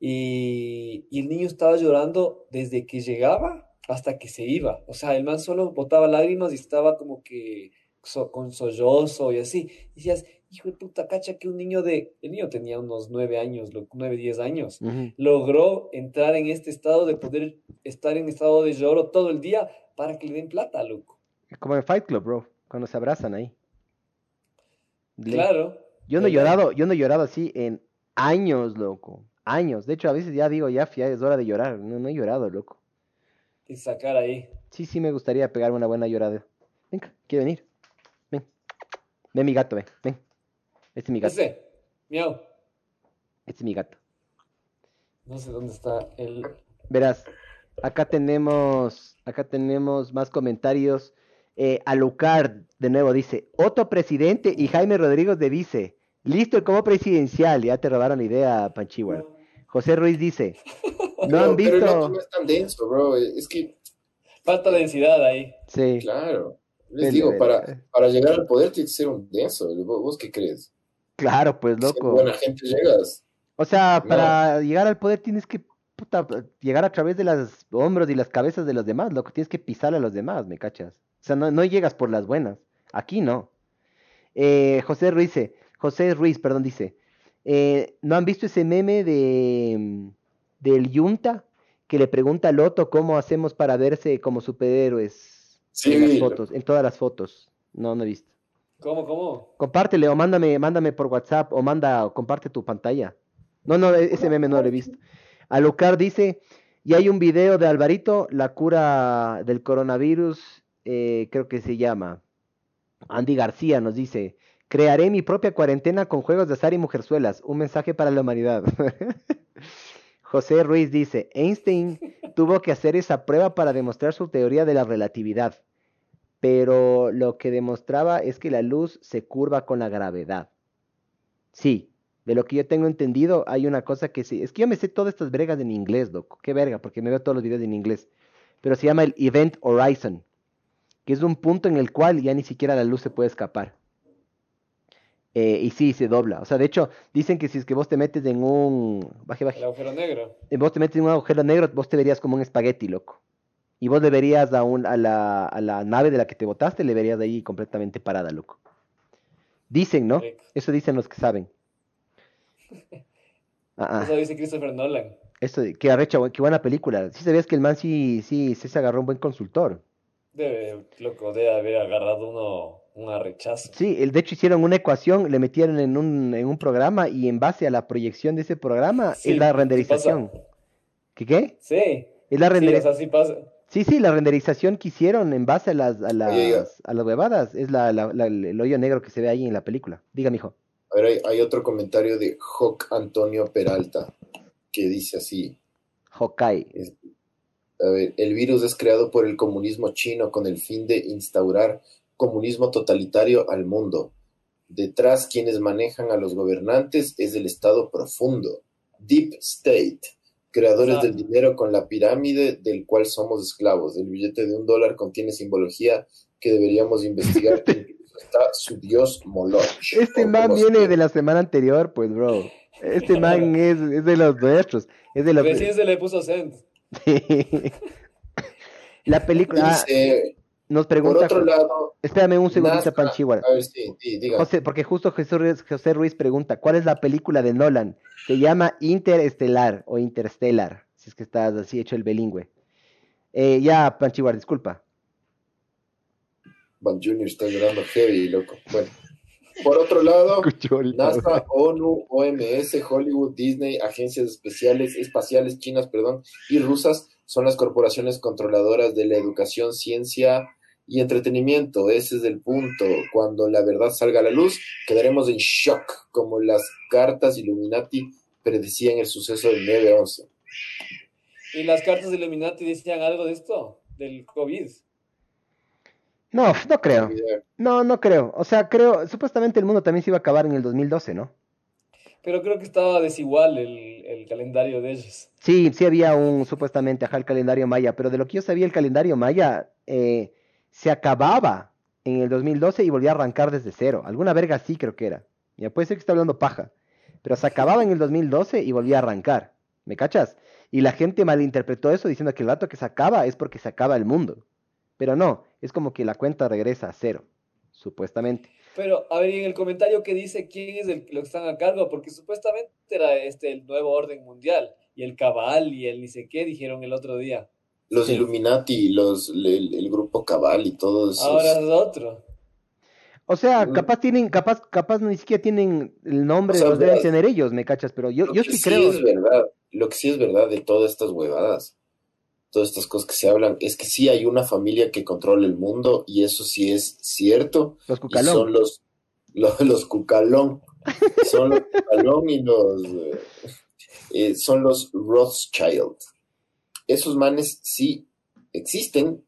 y, y el niño estaba llorando desde que llegaba hasta que se iba. O sea, el man solo botaba lágrimas y estaba como que so- con sollozo y así. Y decías, hijo de puta, cacha que un niño de, el niño tenía unos nueve años, nueve, diez años, Ujú. logró entrar en este estado de poder estar en estado de lloro todo el día para que le den plata, loco. Como en Fight Club, bro, cuando se abrazan ahí. Le- Claro. Yo no he llorado, yo no he llorado así en años, loco. Años. De hecho, a veces ya digo, ya, ya es hora de llorar. No, no he llorado, loco. Y sacar ahí. Sí, sí me gustaría pegarme una buena llorada. Venga, quiere venir. Ven. Ven mi gato, ven. Ven. Este es mi gato. Ese, miau. Este es mi gato. No sé dónde está el... Verás, acá tenemos, acá tenemos más comentarios. Eh, Alucard, de nuevo, dice, Otto presidente y Jaime Rodríguez de vice. Listo el como presidencial. Ya te robaron la idea, Panchiwar. José Ruiz dice, no Pero- han Pero el otro visto... no es tan denso, bro. Es que, Falta densidad ahí. Sí, claro. Les digo, vele. para, para llegar al poder tienes que ser un denso. ¿Vos, vos qué crees? claro, pues, Si loco. buena gente llegas. O sea, No. para llegar al poder tienes que puta, llegar a través de los hombros y las cabezas de los demás, loco. Tienes que pisar a los demás, ¿me cachas? O sea, no, no llegas por las buenas. Aquí no. Eh, José Ruiz, José Ruiz, perdón, dice, eh, ¿no han visto ese meme de del Yunta que le pregunta a Loto cómo hacemos para verse como superhéroes Sí, en las fotos, en todas las fotos? No, no he visto. ¿Cómo, cómo? Compártele o mándame, mándame por WhatsApp o manda, comparte tu pantalla. No, no, e- ese meme no lo he visto. Alucar dice, y hay un video de Alvarito, la cura del coronavirus, eh, creo que se llama. Andy García nos dice, crearé mi propia cuarentena con juegos de azar y mujerzuelas, un mensaje para la humanidad. José Ruiz dice, Einstein tuvo que hacer esa prueba para demostrar su teoría de la relatividad pero lo que demostraba es que la luz se curva con la gravedad. Sí, de lo que yo tengo entendido, hay una cosa que sí. Es que yo me sé todas estas bregas en inglés, loco. Qué verga, porque me veo todos los videos en inglés. Pero se llama el Event Horizon, que es un punto en el cual ya ni siquiera la luz se puede escapar. Eh, y sí, se dobla. O sea, de hecho, dicen que si es que vos te metes en un. Baje, baje. El agujero negro. Vos te metes en un agujero negro, vos te verías como un espagueti, loco. Y vos le verías a, un, a, la, a la nave de la que te botaste, le verías ahí completamente parada, loco. Dicen, ¿no? Eso dicen los que saben. Ah, Eso ah. dice Christopher Nolan. Eso, qué arrecha, qué buena película. Sí sabías que el man sí, sí, sí se agarró un buen consultor. Debe, loco, debe haber agarrado uno, un arrechazo. Sí, el, de hecho hicieron una ecuación, le metieron en un, en un programa y en base a la proyección de ese programa Sí, es la sí renderización. ¿Qué qué? Sí, Es la sí, o renderización. sea, sí pasa. Sí, sí, la renderización que hicieron en base a las, a las, Oye, a las huevadas es la, la- la- el hoyo negro que se ve ahí en la película. Diga, mijo. A ver, hay, hay otro comentario de Joc Antonio Peralta que dice así. Hokai. A ver, el virus es creado por el comunismo chino con el fin de instaurar comunismo totalitario al mundo. Detrás quienes manejan a los gobernantes es el Estado profundo, Deep State, creadores del dinero con la pirámide del cual somos esclavos. El billete de un dólar contiene simbología que deberíamos investigar. Está su dios Moloch. Este man viene de la semana anterior, pues, bro. Este man es, es de los nuestros. Es de los... Recién se le puso send. la película... Dice, nos por pregunta... otro lado, Espérame un segundito, NASA- Panchihuara. a ver, sí, sí, diga. José, porque justo Jesús Ruiz, José Ruiz pregunta, ¿cuál es la película de Nolan? Se llama Interestelar o Interstellar, si es que estás así hecho el bilingüe. Eh, ya, Panchihuar, disculpa. Van Junior está llorando heavy, loco. Bueno, por otro lado, NASA, ONU, OMS, Hollywood, Disney, agencias especiales, espaciales chinas, perdón, y rusas son las corporaciones controladoras de la educación, ciencia y entretenimiento. Ese es el punto. Cuando la verdad salga a la luz, quedaremos en shock, como las cartas Illuminati predecían el suceso del 9-11. ¿Y las cartas Illuminati decían algo de esto? ¿Del COVID? No, no creo. No, no creo. O sea, creo, supuestamente el mundo también se iba a acabar en el 2012, ¿no? Pero creo que estaba desigual el, el calendario de ellos. Sí, sí había un, supuestamente, ajá, el calendario maya, pero de lo que yo sabía, el calendario maya eh, se acababa en el 2012 y volvía a arrancar desde cero. Alguna verga sí creo que era. Ya puede ser que esté hablando paja. Pero se acababa en el 2012 y volvía a arrancar. ¿Me cachas? Y la gente malinterpretó eso diciendo que el rato que se acaba es porque se acaba el mundo. Pero no, es como que la cuenta regresa a cero, supuestamente. Pero, a ver, y en el comentario que dice quién es el, lo que están a cargo, porque supuestamente era este el nuevo orden mundial, y el cabal y el ni sé qué dijeron el otro día. Los Illuminati, los, el, grupo cabal y todo eso. Ahora es otro. O sea, capaz tienen, capaz, capaz ni siquiera tienen el nombre, los deben tener ellos, me cachas, pero yo, yo sí, creo. Es verdad, lo que sí es verdad de todas estas huevadas, todas estas cosas que se hablan, es que sí hay una familia que controla el mundo y eso sí es cierto. Los cucalón. son los, los, cucalón. son los cucalón y los. Eh, eh, son los Rothschild. Esos manes sí existen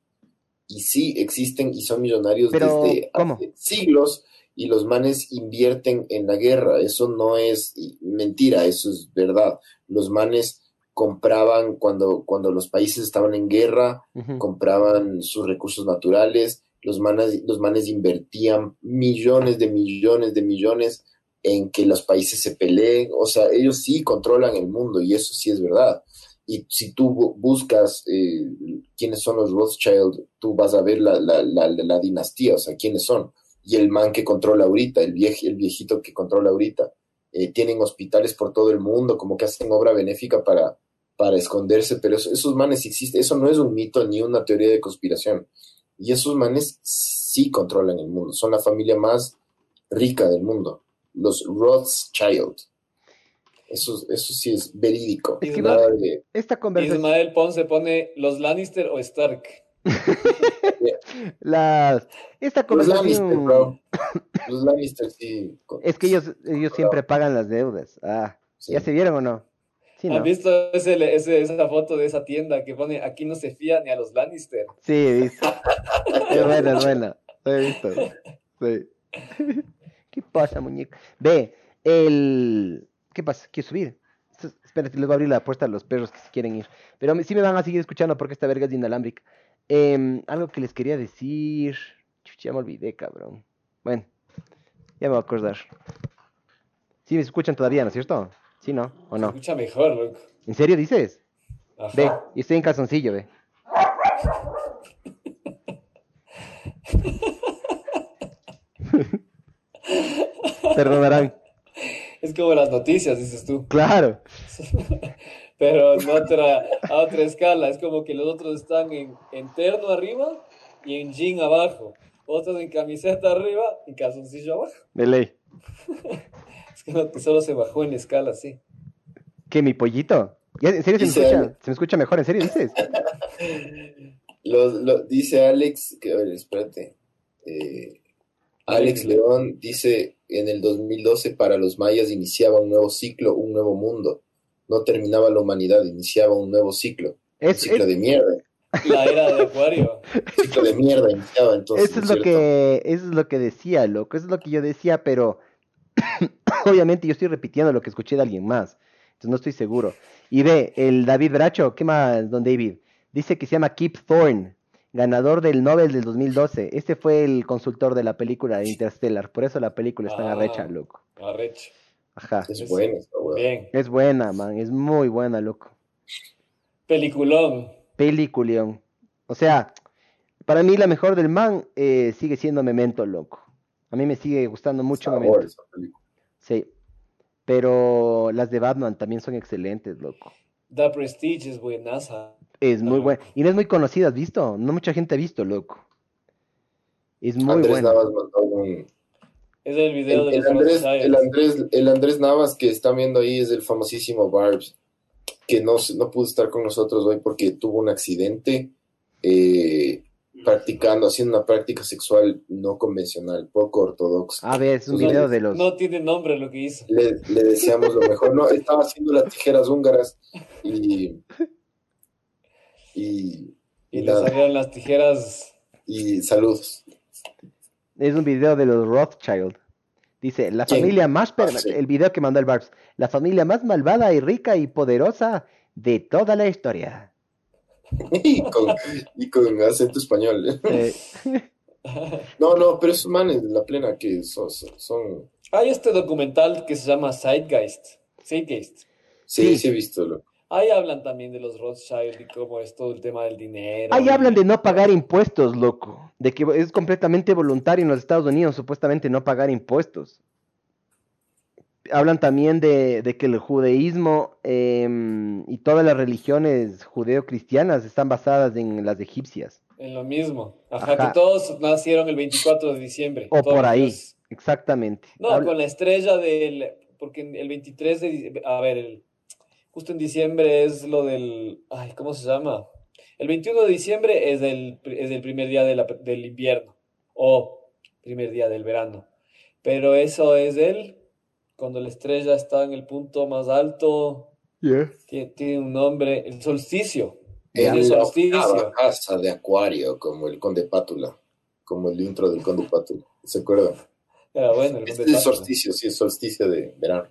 y sí existen y son millonarios desde hace siglos y los manes invierten en la guerra. Eso no es mentira, eso es verdad. Los manes compraban cuando, cuando los países estaban en guerra, compraban sus recursos naturales, los manes, los manes invertían millones de millones de millones en que los países se peleen, o sea, ellos sí controlan el mundo y eso sí es verdad. Y si tú buscas eh, quiénes son los Rothschild, tú vas a ver la, la, la, dinastía, o sea, quiénes son. Y el man que controla ahorita, el, el viejito que controla ahorita. Eh, tienen hospitales por todo el mundo, como que hacen obra benéfica para, para esconderse, pero esos manes existen, eso no es un mito ni una teoría de conspiración. Y esos manes sí controlan el mundo, son la familia más rica del mundo los Rothschild. Eso, eso sí es verídico. Esta conversación... Ismael Ponce pone los Lannister o Stark. Las... Esta conversación... Los Lannister, bro. Los Lannister, sí. Es que ellos, ellos siempre pagan las deudas. Ah, ¿ya se vieron o no? Sí, ¿no? ¿Has visto ese, ese, esa foto de esa tienda que pone aquí no se fía ni a los Lannister? Sí, he visto. es buena, es buena. Lo he visto. Sí. ¿Qué pasa, muñeco? Ve, el... ¿Qué pasa? Quiero subir. Espérate, les voy a abrir la puerta a los perros que se quieren ir. Pero sí me van a seguir escuchando porque esta verga es inalámbrica. Em, algo que les quería decir... ya me olvidé, cabrón. Bueno, ya me voy a acordar. Sí, me escuchan todavía, ¿no es cierto? ¿Sí, no? ¿O no? Se escucha mejor, loco. ¿En serio dices? Ve, y estoy en calzoncillo, ve. Perdonarán. Es como las noticias, dices tú. Claro. Pero en otra, a otra escala. Es como que los otros están en, en terno arriba y en jean abajo. Otros en camiseta arriba y calzoncillo abajo. De ley. solo se bajó en escala, sí. ¿Qué, mi pollito? ¿En serio se me, escucha, se me escucha mejor? ¿En serio dices? lo, dice Alex, que a ver, espérate. Eh, Alex León dice, en el 2012 para los mayas iniciaba un nuevo ciclo, un nuevo mundo. No terminaba la humanidad, iniciaba un nuevo ciclo. un ciclo de mierda. La era de Acuario. Un ciclo de mierda iniciaba entonces. Eso es, lo que, eso es lo que decía, loco. Eso es lo que yo decía, pero obviamente yo estoy repitiendo lo que escuché de alguien más. Entonces no estoy seguro. Y ve, el David Bracho, ¿qué más, don David? Dice que se llama Keep Thorne ganador del Nobel del 2012. Este fue el consultor de la película de Interstellar. Por eso la película está en arrecha, ah, loco. Arrecha. Ajá. Es buena, Bien. Es buena, man. Es muy buena, loco. Peliculón. Peliculión. O sea, para mí la mejor del man eh, sigue siendo Memento, loco. A mí me sigue gustando mucho Memento. Sí. Pero las de Batman también son excelentes, loco. The Prestige es buenaza. Es muy buena. Y no es muy conocida, ¿has visto? No mucha gente ha visto, loco. Es muy Andrés buena. Navas un... Es el video de Andrés, el Andrés, el Andrés Navas que están viendo ahí es el famosísimo Barbs, que no, no pudo estar con nosotros hoy porque tuvo un accidente. Eh, practicando, haciendo una práctica sexual no convencional, poco ortodoxa. A ver, es un no- video de los... No tiene nombre lo que hizo. Le, le deseamos lo mejor. No, estaba haciendo las tijeras húngaras y. Y. Y y le salieron las tijeras. y saludos. Es un video de los Rothschild. Dice, la ¿Quién? familia más... per- Ah, sí. El video que mandó el Barbs. La familia más malvada y rica y poderosa de toda la historia. Y con, y con acento español. Eh, No, no, pero esos manes de la plena que son. son, son- Hay este documental que se llama Zeitgeist. Zeitgeist. Sí, Sí. sí, he visto. loco. Ahí hablan también de los Rothschild y cómo es todo el tema del dinero. Ahí y- hablan de no pagar impuestos, loco. De que es completamente voluntario en los Estados Unidos, supuestamente no pagar impuestos. Hablan también de, de que el judaísmo em, y todas las religiones judeo-cristianas están basadas en las egipcias. En lo mismo. Ajá, Ajá. que todos nacieron el 24 de diciembre. O Todos por ahí, exactamente. No, Habla- con la estrella del... Porque el 23 de... A ver, el- justo en diciembre es lo del... Ay, ¿cómo se llama? El 21 de diciembre es el, es el primer día de la- del invierno. O primer día del verano. Pero eso es el... Cuando la estrella está en el punto más alto, Yeah. tiene, tiene un nombre, el solsticio. El la solsticio. casa de Acuario, como el Conde Pátula. Como el intro del Conde Pátula. ¿Se acuerdan? Era bueno. el Este es Pátula. solsticio, sí, es solsticio de verano.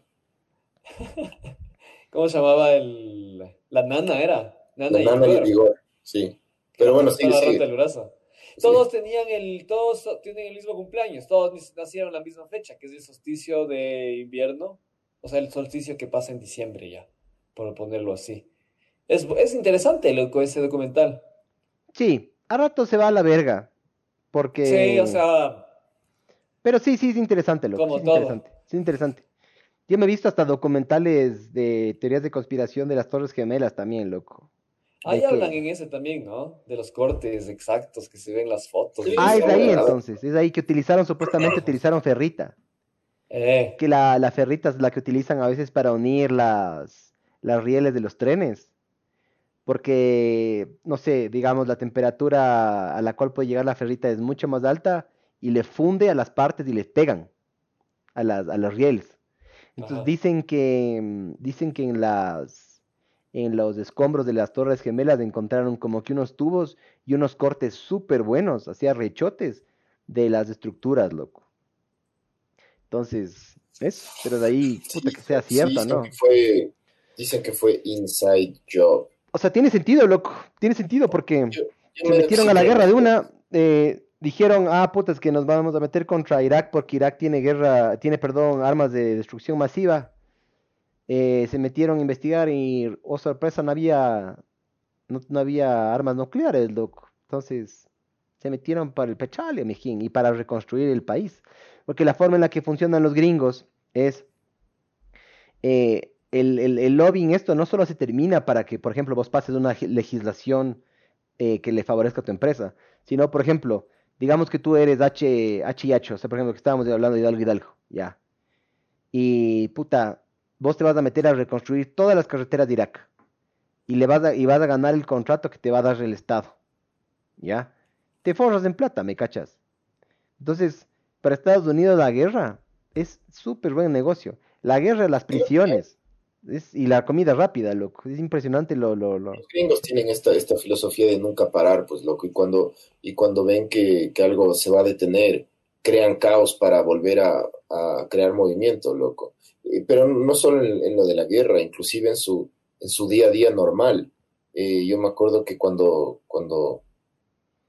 ¿Cómo se llamaba el... La nana era? La Nana y nana y el Igor. vigor, sí. Pero bueno, sigue, sigue. el brazo. Sí. Todos tenían el, todos tienen el mismo cumpleaños, todos nacieron la misma fecha, que es el solsticio de invierno, o sea, el solsticio que pasa en diciembre ya, por ponerlo así. Es, es interesante loco ese documental. Sí, a rato se va a la verga. Porque... Sí, o sea, Pero sí, sí, es interesante, loco. Como sí es todo. interesante. Sí, es interesante. Yo me he visto hasta documentales de teorías de conspiración de las Torres Gemelas también, loco. Ahí que- hablan en ese también, ¿no? De los cortes exactos que se ven las fotos. Sí, Ah, es ahí ¿verdad? entonces. Es ahí que utilizaron, supuestamente utilizaron ferrita. Eh, Que la, la ferrita es la que utilizan a veces para unir las, las rieles de los trenes. Porque, no sé, digamos, la temperatura a la cual puede llegar la ferrita es mucho más alta y le funde a las partes y les pegan a las, a los rieles. Entonces Ajá. dicen que, mm, dicen que en las, en los escombros de las Torres Gemelas encontraron como que unos tubos y unos cortes súper buenos, hacía rechotes de las estructuras, loco. Entonces, eso, pero de ahí, puta, que sea Sí, cierto, dicen ¿no? que fue, dicen que fue inside job. O sea, tiene sentido, loco, tiene sentido porque Yo se me- metieron sí, a la guerra de una, eh, dijeron, ah, puta, es que nos vamos a meter contra Irak porque Irak tiene guerra, tiene, perdón, armas de destrucción masiva. Eh, se metieron a investigar y, oh sorpresa, no había, no, no había armas nucleares, loco. Entonces, se metieron para el pechale, mijín, y para reconstruir el país. Porque la forma en la que funcionan los gringos es, eh, el, el, el lobbying, esto no solo se termina para que, por ejemplo, vos pases una legislación eh, que le favorezca a tu empresa, sino, por ejemplo, digamos que tú eres H, H H, o sea, por ejemplo, que estábamos hablando de Hidalgo Hidalgo, ya. Y, puta, vos te vas a meter a reconstruir todas las carreteras de Irak. Y, le vas a, y vas a ganar el contrato que te va a dar el Estado. ¿Ya? Te forras en plata, ¿me cachas? Entonces, para Estados Unidos la guerra es súper buen negocio. La guerra, las prisiones es, y la comida rápida, loco. Es impresionante lo, lo, lo... Los gringos tienen esta, esta filosofía de nunca parar, pues loco, y cuando, y cuando ven que, que algo se va a detener, crean caos para volver a, a crear movimiento, loco. Eh, Pero no solo en, en lo de la guerra, inclusive en su, en su día a día normal. Eh, yo me acuerdo que cuando, cuando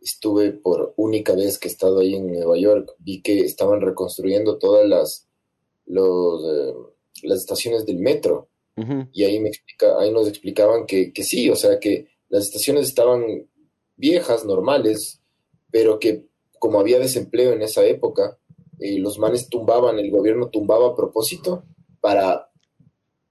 estuve por única vez que he estado ahí en Nueva York, vi que estaban reconstruyendo todas las, los, eh, las estaciones del metro y ahí me explica, ahí nos explicaban que, que sí, o sea que las estaciones estaban viejas, normales, pero que como había desempleo en esa época, eh, los manes tumbaban, el gobierno tumbaba a propósito para,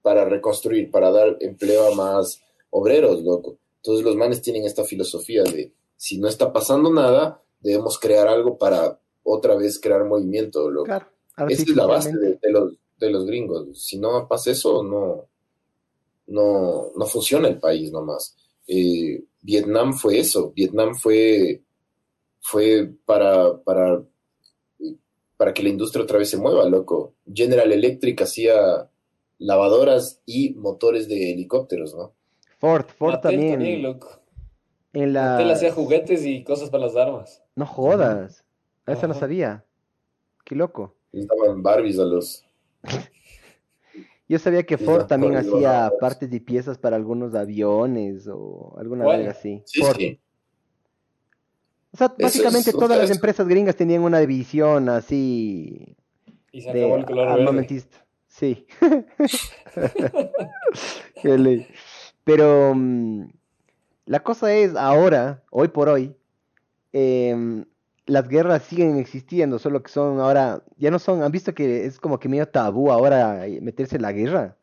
para reconstruir, para dar empleo a más obreros, loco. Entonces los manes tienen esta filosofía de si no está pasando nada, debemos crear algo para otra vez crear movimiento, loco. Claro, Esa es la base de los, de los gringos. Si no pasa eso, no, no, no funciona el país nomás. Eh, Vietnam fue eso. Vietnam fue fue para, para, para que la industria otra vez se mueva, loco. General Electric hacía lavadoras y motores de helicópteros, ¿no? Ford, Ford Mattel también. también, loco. En la... Mattel hacía juguetes y cosas para las armas. No jodas. Esa no sabía. Qué loco. Les daban Barbies a los... Yo sabía que Ford también hacía partes y piezas para algunos aviones o alguna ¿Cuál? verga así. Sí, Ford. sí. O sea, básicamente es- todas las es- empresas gringas tenían una división así Y se de acabó el color verde. armamentista. Sí. Pero mm, la cosa es ahora, hoy por hoy, em, las guerras siguen existiendo, solo que son ahora, ya no son, han visto que es como que medio tabú ahora meterse en la guerra.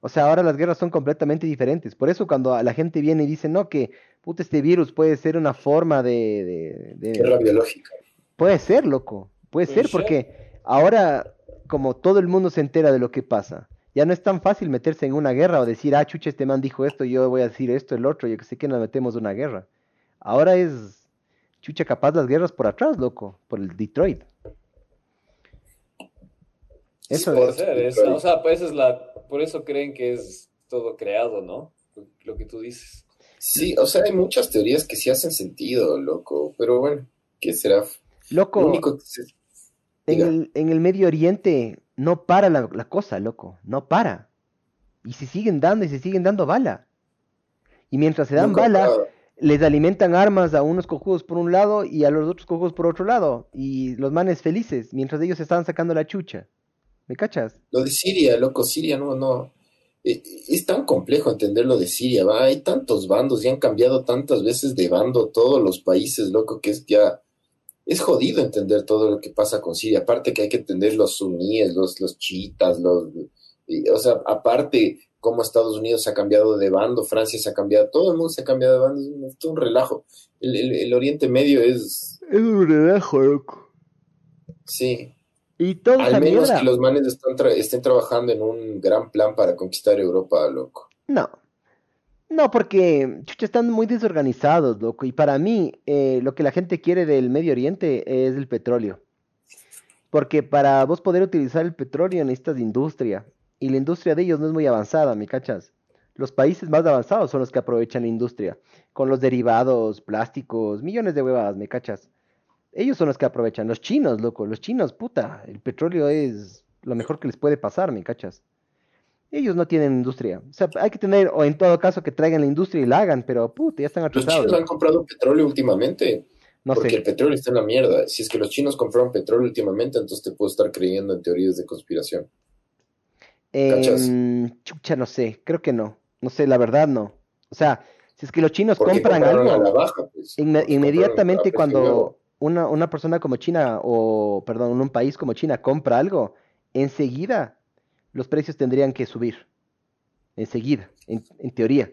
O sea, ahora las guerras son completamente diferentes. Por eso cuando a la gente viene y dice, no, que puta, este virus puede ser una forma de, de- de- Guerra biológica. Puede ser, loco. Puede Puede ser porque ahora, como todo el mundo se entera de lo que pasa, ya no es tan fácil meterse en una guerra o decir, ah, chucha, este man dijo esto, yo voy a decir esto, el otro, yo que sé que nos metemos en una guerra. Ahora es, chucha, capaz las guerras por atrás, loco, por el Detroit. Eso Puede es. ser, es- o sea, pues esa es la, por eso creen que es todo creado, ¿no? Lo que tú dices. Sí, o sea, hay muchas teorías que sí hacen sentido, loco. Pero bueno, ¿qué será? Loco, Lo único que se- en el, en el Medio Oriente no para la, la cosa, loco, no para. Y se siguen dando y se siguen dando bala. Y mientras se dan nunca bala, acaba. les alimentan armas a unos cojudos por un lado y a los otros cojudos por otro lado. Y los manes felices, mientras ellos estaban sacando la chucha. ¿Me cachas? Lo de Siria, loco, Siria no, no. Eh, Es tan complejo entender lo de Siria, va. Hay tantos bandos y han cambiado tantas veces de bando todos los países, loco, que es ya. Es jodido entender todo lo que pasa con Siria. Aparte que hay que entender los suníes, los, los chiitas, los. y, o sea, aparte cómo Estados Unidos se ha cambiado de bando, Francia se ha cambiado, todo el mundo se ha cambiado de bando, es un, es todo un relajo. El, el- el Oriente Medio es. Es un relajo, loco. Sí, Y Al menos mierda. que los manes están tra- estén trabajando en un gran plan para conquistar Europa, loco. No. No, porque chucha, están muy desorganizados, loco. Y para mí, eh, lo que la gente quiere del Medio Oriente es el petróleo. Porque para vos poder utilizar el petróleo necesitas industria. Y la industria de ellos no es muy avanzada, ¿me cachas? Los países más avanzados son los que aprovechan la industria. Con los derivados, plásticos, millones de huevadas, ¿me cachas? Ellos son los que aprovechan. Los chinos, loco. Los chinos, puta. El petróleo es lo mejor que les puede pasar, ¿me cachas? Ellos no tienen industria. O sea, hay que tener, o en todo caso, que traigan la industria y la hagan, pero puta, ya están Los atrasados. chinos han comprado petróleo últimamente, No porque sé. el petróleo está en la mierda. Si es que los chinos compraron petróleo últimamente, entonces te puedo estar creyendo en teorías de conspiración. ¿cachas? Em, chucha, no sé. Creo que no. No sé, la verdad no. O sea, si es que los chinos Porque compran compraron a algo, la baja, pues. inme- inmediatamente cuando una, una persona como China, o perdón, un país como China compra algo, enseguida los precios tendrían que subir. Enseguida, en, en teoría.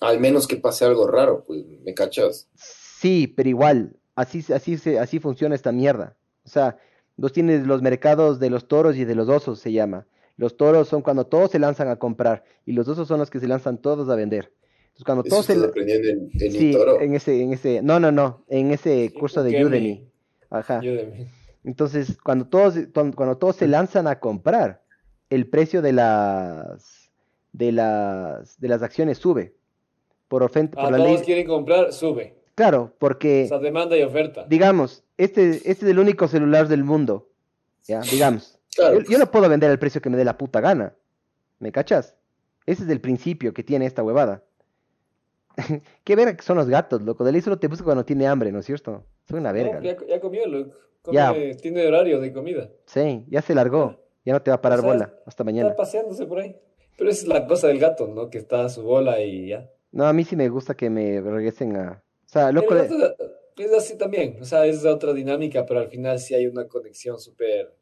Al menos que pase algo raro, pues, ¿me cachas? Sí, pero igual, así, así, se, así funciona esta mierda. O sea, vos tienes los mercados de los toros y de los osos, se llama. Los toros son cuando todos se lanzan a comprar y los osos son los que se lanzan todos a vender. Entonces, cuando todos se... en, en Sí, en ese, en ese, no, no, no, en ese curso de Udemy. Udemy. Ajá. Ayúdeme. Entonces, cuando todos, cuando, cuando todos se lanzan a comprar, el precio de las, de las, de las acciones sube. Por ofensa, Ah, por la todos ley. quieren comprar, sube. Claro, porque, O sea, demanda y oferta. digamos, este, este es el único celular del mundo. ¿Ya? Digamos. Claro, Yo, yo no puedo vender el precio que me dé la puta gana. ¿Me cachas? Ese es el principio que tiene esta huevada. Qué verga que son los gatos, loco. De ley solo te busca cuando tiene hambre, ¿no es cierto? Son una verga. No, ya, ya comió. Come- Ya. Tiene horario de comida. Sí, ya se largó. Ya no te va a parar O sea, bola. Hasta mañana. Está paseándose por ahí. Pero esa es la cosa del gato, ¿no? Que está a su bola y ya. No, a mí sí me gusta que me regresen a... O sea, loco, El gato es así también. O sea, es otra dinámica, pero al final sí hay una conexión súper.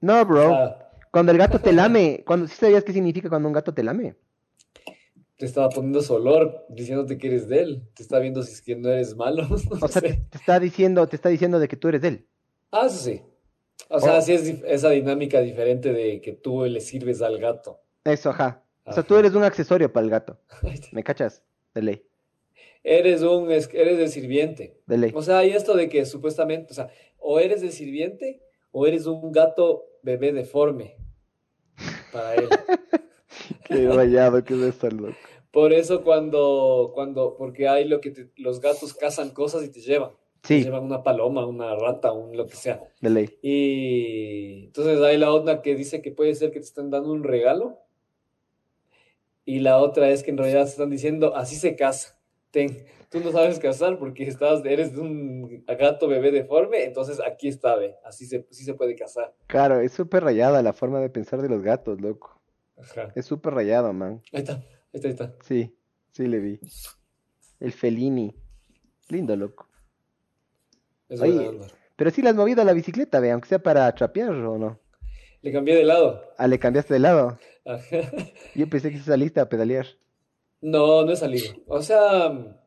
no, bro. sea, Cuando el gato te lame, cuando ¿sí sabías qué significa cuando un gato te lame? Te estaba poniendo su olor, diciéndote que eres de él. Te está viendo si es que no eres malo. O sea, te, está diciendo, te está diciendo de que tú eres de él. Ah, eso sí. O sea, Oh. sí es esa dinámica diferente de que tú le sirves al gato. Eso, ajá. O sea, tú eres un accesorio para el gato. ¿Me cachas? De ley. Eres un, es- eres el sirviente. De ley. O sea, hay esto de que supuestamente, o sea, o eres el sirviente o eres un gato bebé deforme para él. Qué rayado que es esto, loco. Por eso cuando, cuando, porque hay lo que te- los gatos cazan cosas y te llevan. Te Sí, llevan una paloma, una rata, un lo que sea. de ley. Y entonces hay la otra que dice que puede ser que te están dando un regalo. Y la otra es que en realidad te están diciendo, así se casa. Ten, tú no sabes casar porque estás, eres un gato bebé deforme, entonces aquí está, ve, así se, sí se puede casar. Claro, es súper rayada la forma de pensar de los gatos, loco. Ajá. Es súper rayado, man. Ahí está, ahí está, ahí está. Sí, sí le vi. El felini. Lindo, loco. Es Oye. Pero sí le has movido a la bicicleta, ve, aunque sea para trapear o no. Le cambié de lado. Ah, le cambiaste de lado. Ajá. Yo pensé que saliste a pedalear. No, no he salido. O sea,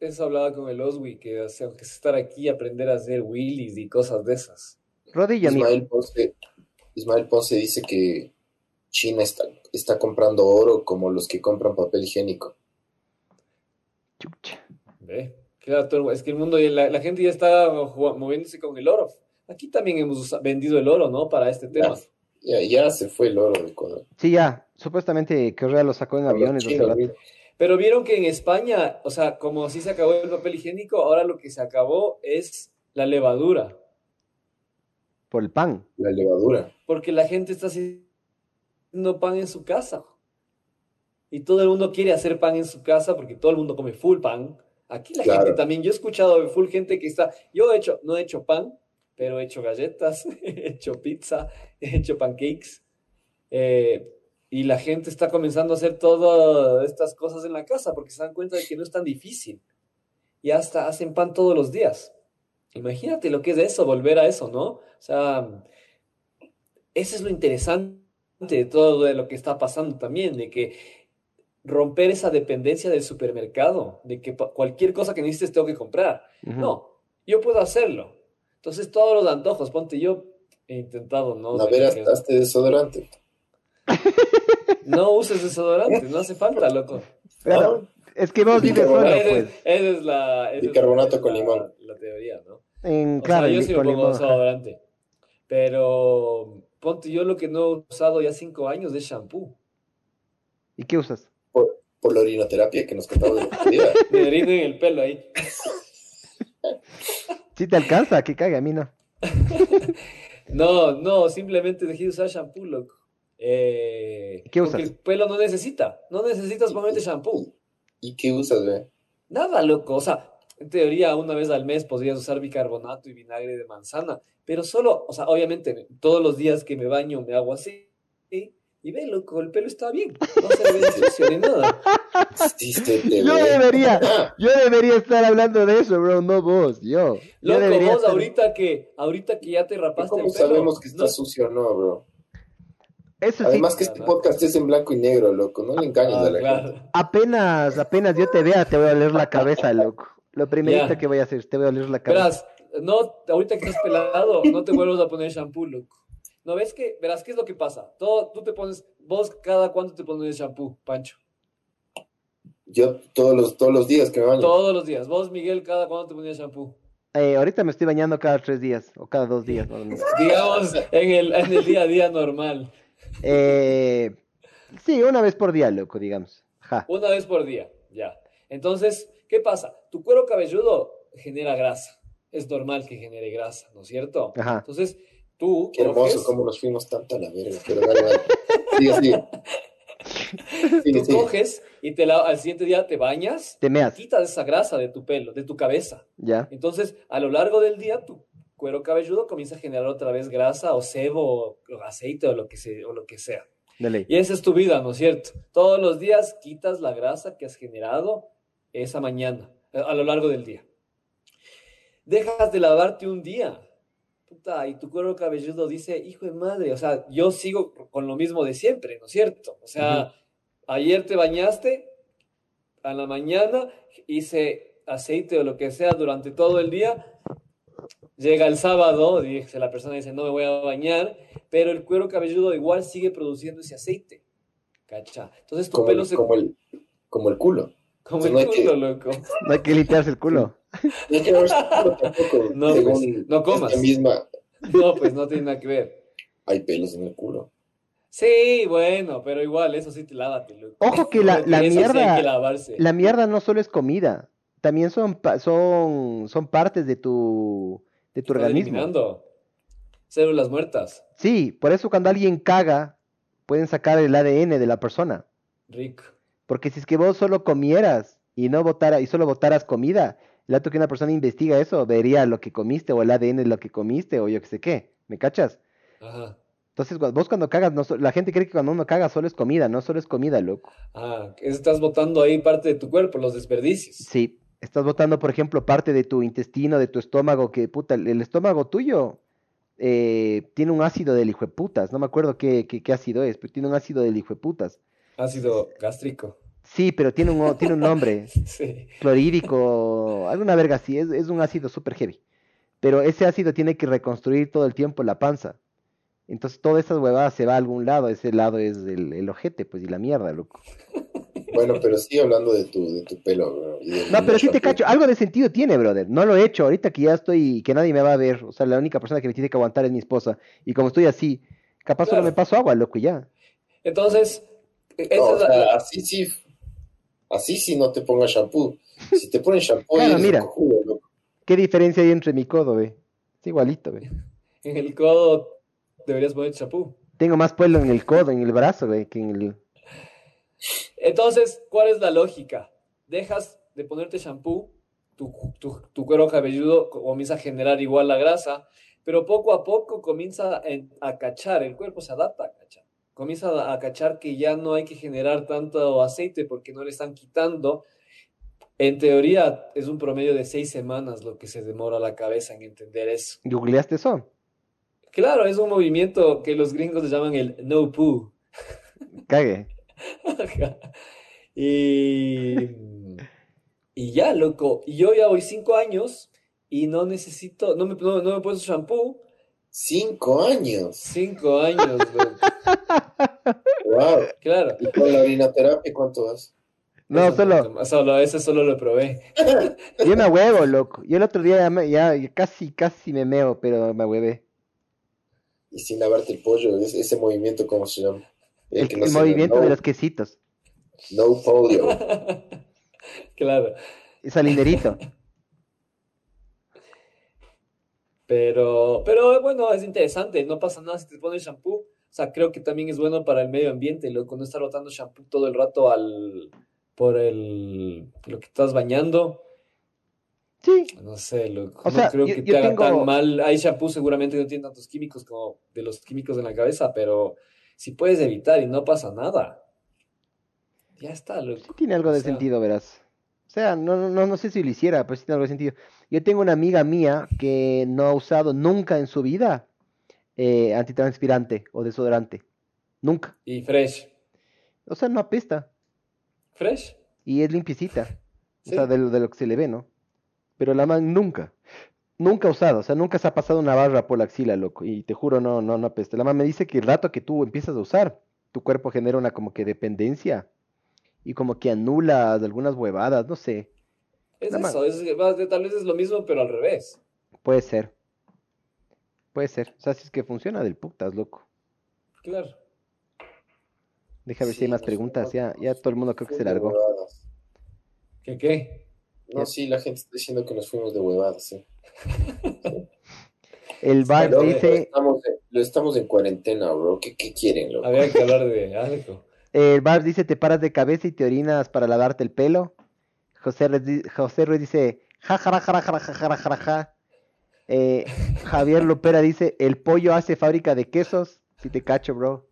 eso hablaba con el Oswi, que o sea, que es estar aquí y aprender a hacer wheelies y cosas de esas. Rodilla. Ismael Ponce, Ismael Ponce dice que China está, está comprando oro como los que compran papel higiénico. Chucha. Ve, claro, es que el mundo, y la, la gente ya está moviéndose con el oro. Aquí también hemos vendido el oro, ¿no? Para este tema. Ya, ya se fue el oro de Ecuador. Sí, ya. Supuestamente Correa lo sacó en aviones güey. Pero vieron que en España, o sea, como así se acabó el papel higiénico, ahora lo que se acabó es la levadura. Por el pan. La levadura. Porque la gente está haciendo pan en su casa. Y todo el mundo quiere hacer pan en su casa porque todo el mundo come full pan. Aquí la Claro. gente también, yo he escuchado de full gente que está, yo he hecho, no he hecho pan, pero he hecho galletas, he hecho pizza, he hecho pancakes. Eh, y la gente está comenzando a hacer todas estas cosas en la casa porque se dan cuenta de que no es tan difícil. Y hasta hacen pan todos los días. Imagínate lo que es eso, volver a eso, ¿no? O sea, eso es lo interesante de todo de lo que está pasando también, de que romper esa dependencia del supermercado, de que cualquier cosa que necesites tengo que comprar. No, yo puedo hacerlo. Entonces todos los antojos, ponte yo, he intentado no, A ver, hasta este desodorante. no uses desodorante, no hace falta, loco. Claro, es que vos solo, Esa pues. es, esa es la, esa es Bicarbonato la- con limón. La teoría, ¿no? En, O claro, sea, yo el sí me pongo desodorante. Pero ponte yo lo que no he usado ya cinco años es shampoo. ¿Y qué usas? Por, por la orinoterapia que nos contaba otro día. Me orino en el pelo ahí. Si te alcanza, que cague, a mí no. No, no, simplemente dejé de usar shampoo, loco. Eh, ¿Qué porque usas? el pelo no necesita, no necesitas ponerte shampoo. ¿Y qué usas, güey? Nada, loco. O sea, en teoría, una vez al mes podrías usar bicarbonato y vinagre de manzana, pero solo, o sea, obviamente, todos los días que me baño me hago así. Y ve, loco, el pelo está bien. No se ve sucio ni nada. Sí, Yo debería, yo debería estar hablando de eso, bro, no vos, yo. Yo Loco, debería vos estar- ahorita que, ahorita que ya te rapaste ¿Cómo el pelo, sabemos que está no- sucio o no, bro? Eso sí, Además que este podcast es en blanco y negro, loco. No le engañes Ah, a la gente. claro. apenas, apenas yo te vea, te voy a oler la cabeza, loco. Lo primerito Ya. que voy a hacer, te voy a oler la cabeza. Verás, no, ahorita que estás pelado, no te vuelvas a poner shampoo, loco. ¿No ves que, verás, qué es lo que pasa? Todo, tú te pones, vos cada cuánto te pones shampoo, Pancho. Yo todos los, todos los días que me baño. Todos los días. Vos, Miguel, cada cuánto te ponías shampoo. Eh, ahorita me estoy bañando cada tres días, o cada dos días. ¿no? Digamos, en el, en el día a día normal. Eh, sí, una vez por día, loco, digamos. Ja. Una vez por día, ya. Entonces, ¿qué pasa? Tu cuero cabelludo genera grasa. Es normal que genere grasa, ¿no es cierto? Ajá. Entonces, tú Qué hermoso cómo nos fuimos tanto a la verga. Pero dale, dale. Sigue, tú coges y te la- al siguiente día te bañas, Te meas, quitas esa grasa de tu pelo, de tu cabeza. ¿ya? Entonces, a lo largo del día, tu cuero cabelludo comienza a generar otra vez grasa o sebo o, o aceite o lo, que se, o lo que sea. De ley. Y esa es tu vida, ¿no es cierto? Todos los días quitas la grasa que has generado esa mañana, eh, a lo largo del día. Dejas de lavarte un día. Puta, y tu cuero cabelludo dice, hijo de madre, o sea, yo sigo con lo mismo de siempre, ¿no es cierto? O sea, ayer te bañaste, a la mañana hice aceite o lo que sea durante todo el día, llega el sábado, dice, la persona dice, no me voy a bañar, pero el cuero cabelludo igual sigue produciendo ese aceite. ¿Cacha? Entonces tu Como pelo el, se... como, el, como el culo. Como sea, el no hay culo, que- loco. No hay que limpiarse el culo. No hay que lavarse el culo tampoco. No, según pues, no comas. misma, No, pues no tiene nada que ver. hay pelos en el culo. Sí, bueno, pero igual, eso sí te lávate, loco. Ojo que la- la sí mierda- hay que lavarse. La mierda no solo es comida, también son, son, son partes de tu, de tu Estás organismo. eliminando células muertas. Sí, por eso cuando alguien caga, pueden sacar el ADN de la persona. Rico. Porque si es que vos solo comieras y no votara, y solo votaras comida, el dato que una persona investiga eso, vería lo que comiste, o el ADN de lo que comiste, o yo qué sé qué. ¿Me cachas? Ajá. Entonces, vos cuando cagas, no la gente cree que cuando uno caga solo es comida, no solo es comida, loco. Ah, estás botando ahí parte de tu cuerpo, los desperdicios. Sí, estás botando, por ejemplo, parte de tu intestino, de tu estómago, que puta, el, el estómago tuyo eh, tiene un ácido del hijo de putas, no me acuerdo qué, qué, qué ácido es, pero tiene un ácido del hijo de putas. Ácido gástrico. Sí, pero tiene un, o- tiene un nombre, Sí. alguna verga así, es, es un ácido súper heavy. Pero ese ácido tiene que reconstruir todo el tiempo la panza. Entonces todas esas huevadas se va a algún lado, ese lado es el, el ojete, pues, y la mierda, loco. Bueno, pero sigue hablando de tu, de tu pelo, bro, y No, pero sí te cacho, algo de sentido tiene, brother. No lo he hecho, ahorita que ya estoy, que nadie me va a ver. O sea, la única persona que me tiene que aguantar es mi esposa. Y como estoy así, capaz solo me paso agua, loco, y ya. Entonces, No, o sea, así sí, así sí no te pongas shampoo. Si te ponen shampoo, Claro, mira. cojudo, loco. ¿Qué diferencia hay entre mi codo, ve? Es igualito, ve. en el codo deberías poner champú. Tengo más pelo en el codo, en el brazo, ve, que en el... Entonces, ¿cuál es la lógica? Dejas de ponerte shampoo, tu, tu, tu cuero cabelludo comienza a generar igual la grasa, pero poco a poco comienza en- a cachar, el cuerpo se adapta a cachar. Comienza a, a cachar que ya no hay que generar tanto aceite porque no le están quitando. En teoría, es un promedio de seis semanas lo que se demora la cabeza en entender eso. ¿Googleaste eso? Claro, es un movimiento que los gringos le llaman el no poo. Cague. Y, y ya, loco. Y Yo ya voy cinco años y no necesito, no me, no, no me he puesto shampoo. Cinco años. Cinco años, loco. Wow. Claro. ¿Y con la orinoterapia cuánto vas? No, Eso solo, solo, ese solo lo probé. yo me huevo, loco. Yo el otro día ya, me- ya- casi, casi me meo, pero me huevé. Y sin lavarte el pollo, es- ese movimiento, ¿cómo se llama? El, que no el se- movimiento no, de los quesitos. No polio. Claro. Es salinerito. Pero, pero bueno, es interesante, no pasa nada si te pones shampoo. O sea, creo que también es bueno para el medio ambiente, loco, no estar botando shampoo todo el rato al, por el, lo que estás bañando. Sí, No sé, loco, O no sea, creo yo- que te haga tengo- tan mal. Hay shampoo seguramente que no tiene tantos químicos como de los químicos en la cabeza, pero si puedes evitar y no pasa nada, ya está, loco. Sí tiene algo O de sea, sentido, verás. O sea, no, no, no, no sé si lo hiciera, pero sí tiene algo de sentido. Yo tengo una amiga mía que no ha usado nunca en su vida eh, antitranspirante o desodorante. Nunca. Y fresh. O sea, no apesta. ¿Fresh? Y es limpiecita. O sea, de lo, de lo que se le ve, ¿no? Pero la man nunca. Nunca usado. O sea, nunca se ha pasado una barra por la axila, loco. Y te juro, no, no, no apesta. La man me dice que el rato que tú empiezas a usar, tu cuerpo genera una como que dependencia. Y como que anula algunas huevadas, no sé. Es Nada eso, es, tal vez es lo mismo, pero al revés. Puede ser. Puede ser. O sea, si es que funciona del putas, loco. Claro. Deja ver si hay más preguntas. Ya, ya todo el mundo creo que se largó. ¿Qué qué? No, sí, la gente está diciendo que nos fuimos de huevadas, sí. El Bar Pero dice, estamos, en- lo estamos en cuarentena, bro. ¿Qué, qué quieren, loco? Había que hablar de algo. el Bar dice, te paras de cabeza y te orinas para lavarte el pelo. José, José Ruiz dice, ja, ja, ja, ja, ja, ja, ja, ja, ja. Eh, Javier Lupera dice, el pollo hace fábrica de quesos. Si te cacho, bro.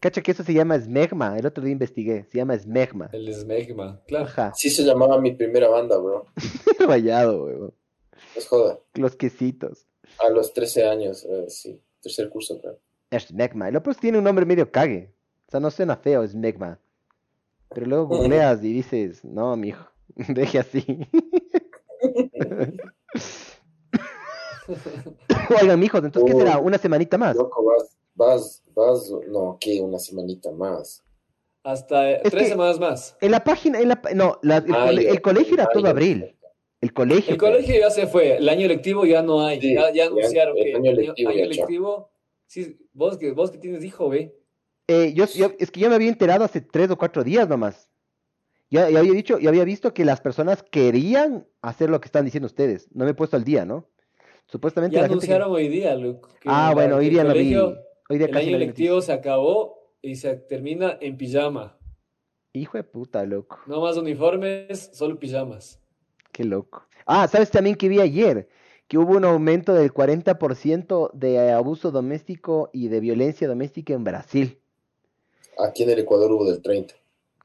Cacha que eso se llama esmegma. El otro día investigué. Se llama esmegma. El esmegma. Claro. Ajá. Sí se llamaba mi primera banda, bro. Rayado, weón. Es joda. Los quesitos. A los 13 años, eh, sí. Tercer curso, creo. Esmegma. El otro tiene un nombre medio cague. O sea, no suena feo, esmegma. Pero luego googleas y dices, no, mijo, deje así. Oigan, mijos, entonces, ¿qué será? ¿Una semanita más? Loco, vas, vas, vas, no, ¿qué? Una semanita más. Hasta eh, Es tres que- semanas más. En la página, en la, no, la- el, Ah, cole- el colegio era Ah, todo abril. El colegio. El colegio ya se fue, el año lectivo ya no hay. Sí, ya, anunciaron el que año el lectivo año lectivo. Sí, vos que, vos que tienes hijo, ve. Eh, yo, yo- es que yo me había enterado hace tres o cuatro días nomás. Ya, ya había dicho, ya había visto que las personas querían hacer lo que están diciendo ustedes. No me he puesto al día, ¿no? Supuestamente Ya la gente que- anunciaron hoy día, Luke. Ah, bueno, hoy día no vi. colegio, Hoy día El casi año lectivo se acabó y se termina en pijama. Hijo de puta, loco. No más uniformes, solo pijamas. Qué loco. Ah, ¿sabes también que vi ayer? Que hubo un aumento del 40% de abuso doméstico y de violencia doméstica en Brasil. Aquí en el Ecuador hubo del 30.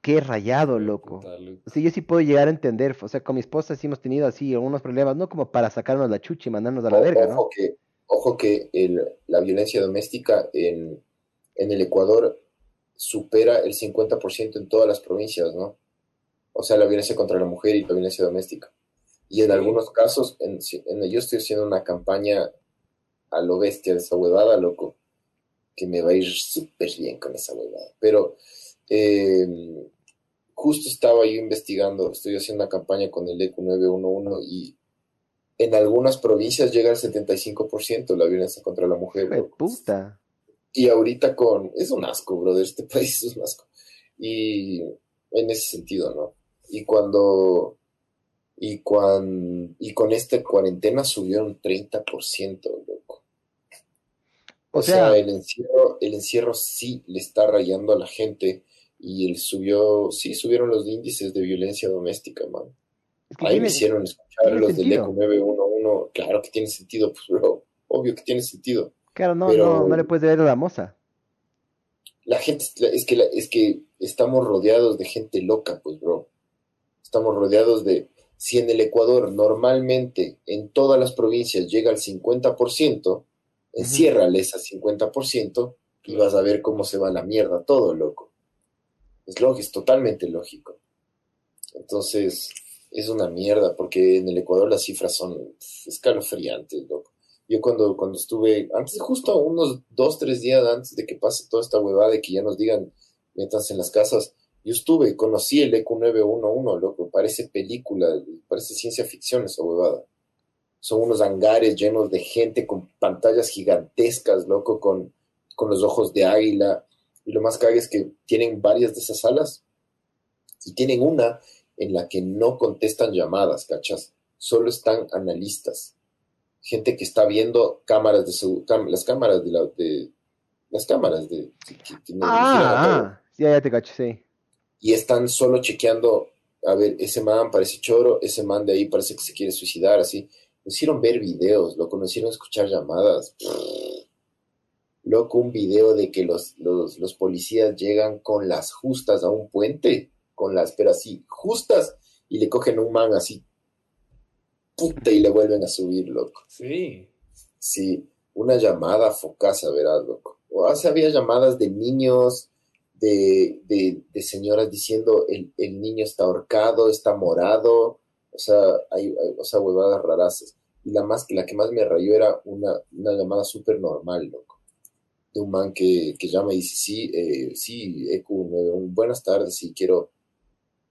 Qué rayado, loco. O sea, yo sí puedo llegar a entender. O sea, con mi esposa sí hemos tenido así algunos problemas, no como para sacarnos la chucha y mandarnos a la O- verga, ¿no? Ojo que, ojo que el- la violencia doméstica en, en el Ecuador supera el 50% en todas las provincias, ¿no? O sea, la violencia contra la mujer y la violencia doméstica. Y en Sí. algunos casos, en, en- yo estoy haciendo una campaña a lo bestia de esa huevada, loco, que me va a ir súper bien con esa huevada. Pero eh, justo estaba yo investigando, estoy haciendo una campaña con el ECU 911 y en algunas provincias llega al 75% la violencia contra la mujer. Puta. Y ahorita con... Es un asco, brother, este país es un asco. Y en ese sentido, ¿no? Y cuando... Y, cuan, y con esta cuarentena subió un 30%, loco. O O sea, sea, el encierro, el encierro sí le está rayando a la gente y él subió, sí subieron los índices de violencia doméstica, man. es que Ahí me hicieron escuchar los del. ECO 911. Claro que tiene sentido, pues, bro. Obvio que tiene sentido. Claro, no, pero- no, no le puedes ver a la moza. La gente, es que, la- es que estamos rodeados de gente loca, pues, bro. Estamos rodeados de, si en el Ecuador normalmente en todas las provincias llega al 50%, enciérrale ese 50% y vas a ver cómo se va la mierda todo, loco. Es lógico, es totalmente lógico. Entonces, es una mierda, porque en el Ecuador las cifras son escalofriantes, loco. Yo cuando, cuando estuve, antes, justo unos dos, tres días antes de que pase toda esta huevada de que ya nos digan, métanse en las casas, yo estuve, conocí el E EQ 911, loco, parece película, parece ciencia ficción esa huevada. Son unos hangares llenos de gente con pantallas gigantescas, loco, con, con los ojos de águila. Y lo más cague es que tienen varias de esas salas y tienen una en la que no contestan llamadas, ¿cachas? Solo están analistas. Gente que está viendo cámaras de su, cam- las cámaras de la, de, las cámaras de, que- que- todos Ah, ah, ya, ya te cacho, sí. y están solo chequeando, a ver, ese man parece choro, ese man de ahí parece que se quiere suicidar, así. Nos hicieron ver videos, loco, nos hicieron escuchar llamadas. Loco, un video de que los, los, los policías llegan con las justas a un puente, con las, pero así, justas, y le cogen un man así, puta, y le vuelven a subir, loco. Sí. Sí, una llamada focasa, verás, loco. O sea, había llamadas de niños, de, de, de señoras diciendo el, el niño está ahorcado, está morado, o sea, hay, hay- o sea, huevadas rarazas. Y la, más, la que más me rayó era una, una llamada súper normal, loco. De un man que, que llama y dice, sí, eh, sí, EQ, nueve, un- buenas tardes, sí, quiero,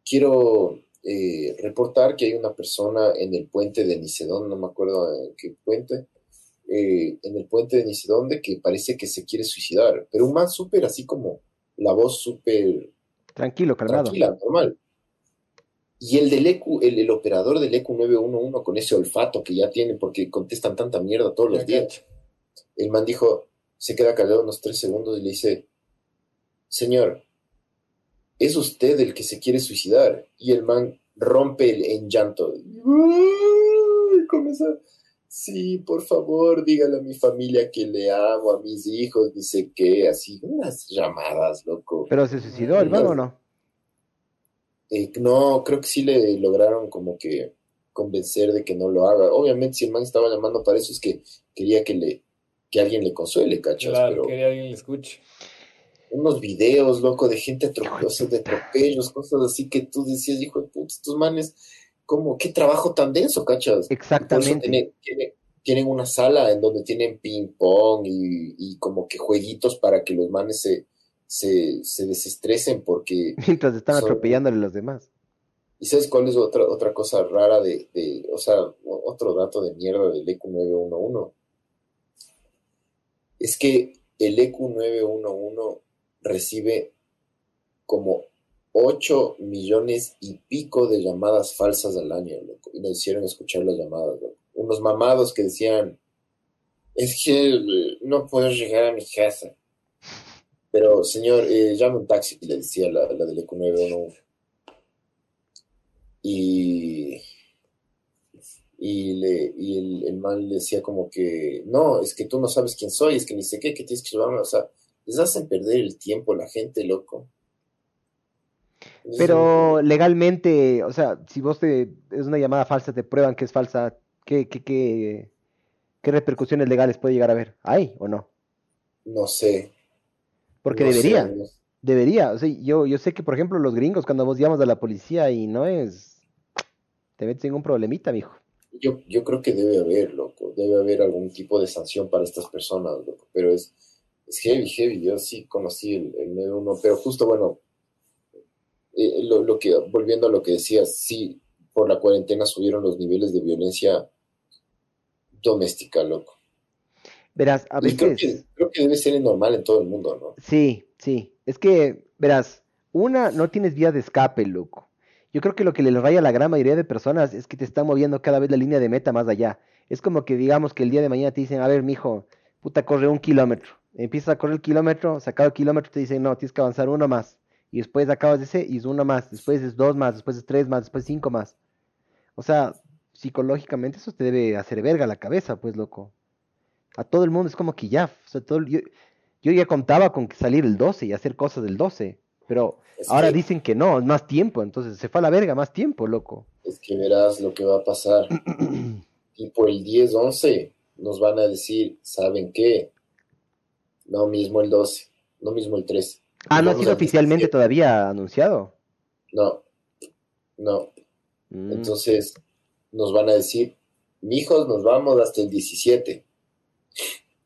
quiero eh, reportar que hay una persona en el puente de Nicedón, no me acuerdo en qué puente, eh, en el puente de Nicedonde que parece que se quiere suicidar, pero un man súper así como la voz súper Tranquilo, calmado. tranquila, normal. Y el del EQ, el, el operador del EQ 911 con ese olfato que ya tiene porque contestan tanta mierda todos los días. El man dijo, se queda callado unos tres segundos y le dice, Señor, ¿es usted el que se quiere suicidar? Y el man rompe el, en llanto. Y comienza, sí, por favor, dígale a mi familia que le amo, a mis hijos, dice que, así, unas llamadas, loco. Pero se suicidó el man o no? Eh, no, creo que sí le lograron como que convencer de que no lo haga. Obviamente, si el man estaba llamando para eso es que quería que le que alguien le consuele, ¿cachas? Claro, Pero quería alguien le escuche. unos videos, loco, de gente atropellosa, de atropellos, cosas así que tú decías, hijo de puta, estos manes, ¿cómo? ¿Qué trabajo tan denso, cachas? Y por eso Exactamente. tienen, tienen, tienen una sala en donde tienen ping pong y, y como que jueguitos para que los manes se, se, se desestresen porque... Mientras están son- atropellándole a los demás. ¿Y sabes cuál es otra, otra cosa rara de, de, o sea, otro dato de mierda del E EQ911? Es que el E EQ911 recibe como 8 millones y pico de llamadas falsas al año. Y nos hicieron escuchar las llamadas. Unos mamados que decían, es que eh, no puedo llegar a mi casa. Pero, señor, eh, llame un taxi, le decía la, la del E EQ911. Y, y, le, y el, el man le decía como que, no, es que tú no sabes quién soy, es que ni sé qué, que tienes que llevarme, o sea, les hacen perder el tiempo a la gente, loco. Pero legalmente, o sea, si vos te es una llamada falsa, te prueban que es falsa, ¿qué, qué, qué, qué repercusiones legales puede llegar a haber? ¿Hay o no? No sé. Porque no sé, debería, debería. O sea, yo, yo sé que, por ejemplo, los gringos, cuando vos llamas a la policía y no es, te metes en un problemita, mijo. Yo, yo creo que debe haber, loco, debe haber algún tipo de sanción para estas personas, loco, pero es, es heavy, heavy. Yo sí conocí el, el 911, pero justo, bueno, eh, lo, lo que, volviendo a lo que decías, sí, por la cuarentena subieron los niveles de violencia doméstica, loco. Verás, a Y creo veces... que, creo que debe ser normal en todo el mundo, ¿no? Sí, sí. Es que, verás, una, no tienes vía de escape, loco. Yo creo que lo que le raya a la gran mayoría de personas es que te está moviendo cada vez la línea de meta más allá. Es como que digamos que el día de mañana te dicen, a ver, mijo, puta, corre un kilómetro. Empiezas a correr el kilómetro, se acaba el kilómetro, te dicen, no, tienes que avanzar uno más. Y después acabas de ese y es uno más. Después es dos más, después es tres más, después cinco más. O sea, psicológicamente eso te debe hacer verga la cabeza, pues, loco. A todo el mundo es como que ya, o sea, todo, yo, yo ya contaba con salir el 12 y hacer cosas del 12, pero Es ahora que- dicen que no, es más tiempo, entonces se fue a la verga, más tiempo, loco. Es que verás lo que va a pasar. Tipo el 10, 11 nos van a decir, ¿saben qué? No mismo el 12, no mismo el 13. Ah, no ha sido al oficialmente 17. todavía anunciado. No, no. Mm, Entonces nos van a decir, mijos, nos vamos hasta el 17.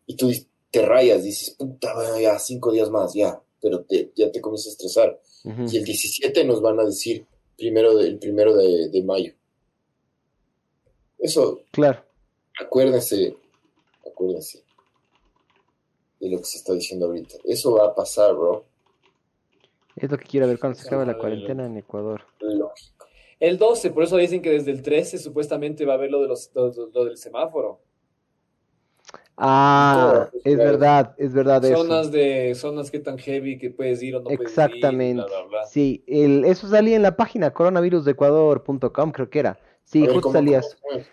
Y tú te rayas, dices, puta, ya, cinco días más, ya. Pero te- ya te comienzas a estresar. Y el 17 nos van a decir primero de- el primero de, de mayo. Eso, Claro. acuérdense, acuérdense de lo que se está diciendo ahorita. Eso va a pasar, bro. Es lo que quiero ver cuando se acabe la Madre cuarentena en Ecuador. Lógico. El 12, por eso dicen que desde el 13 supuestamente va a haber lo, de los, lo, lo del semáforo. Ah, Claro, es claro. verdad, es verdad eso. Zonas de zonas que tan heavy que puedes ir o no puedes ir, Exactamente. bla, bla, bla. Sí, el, eso salía en la página coronavirusdeecuador.com, creo que era. Sí, ver, justo ¿cómo- salía cómo- eso. cómo es?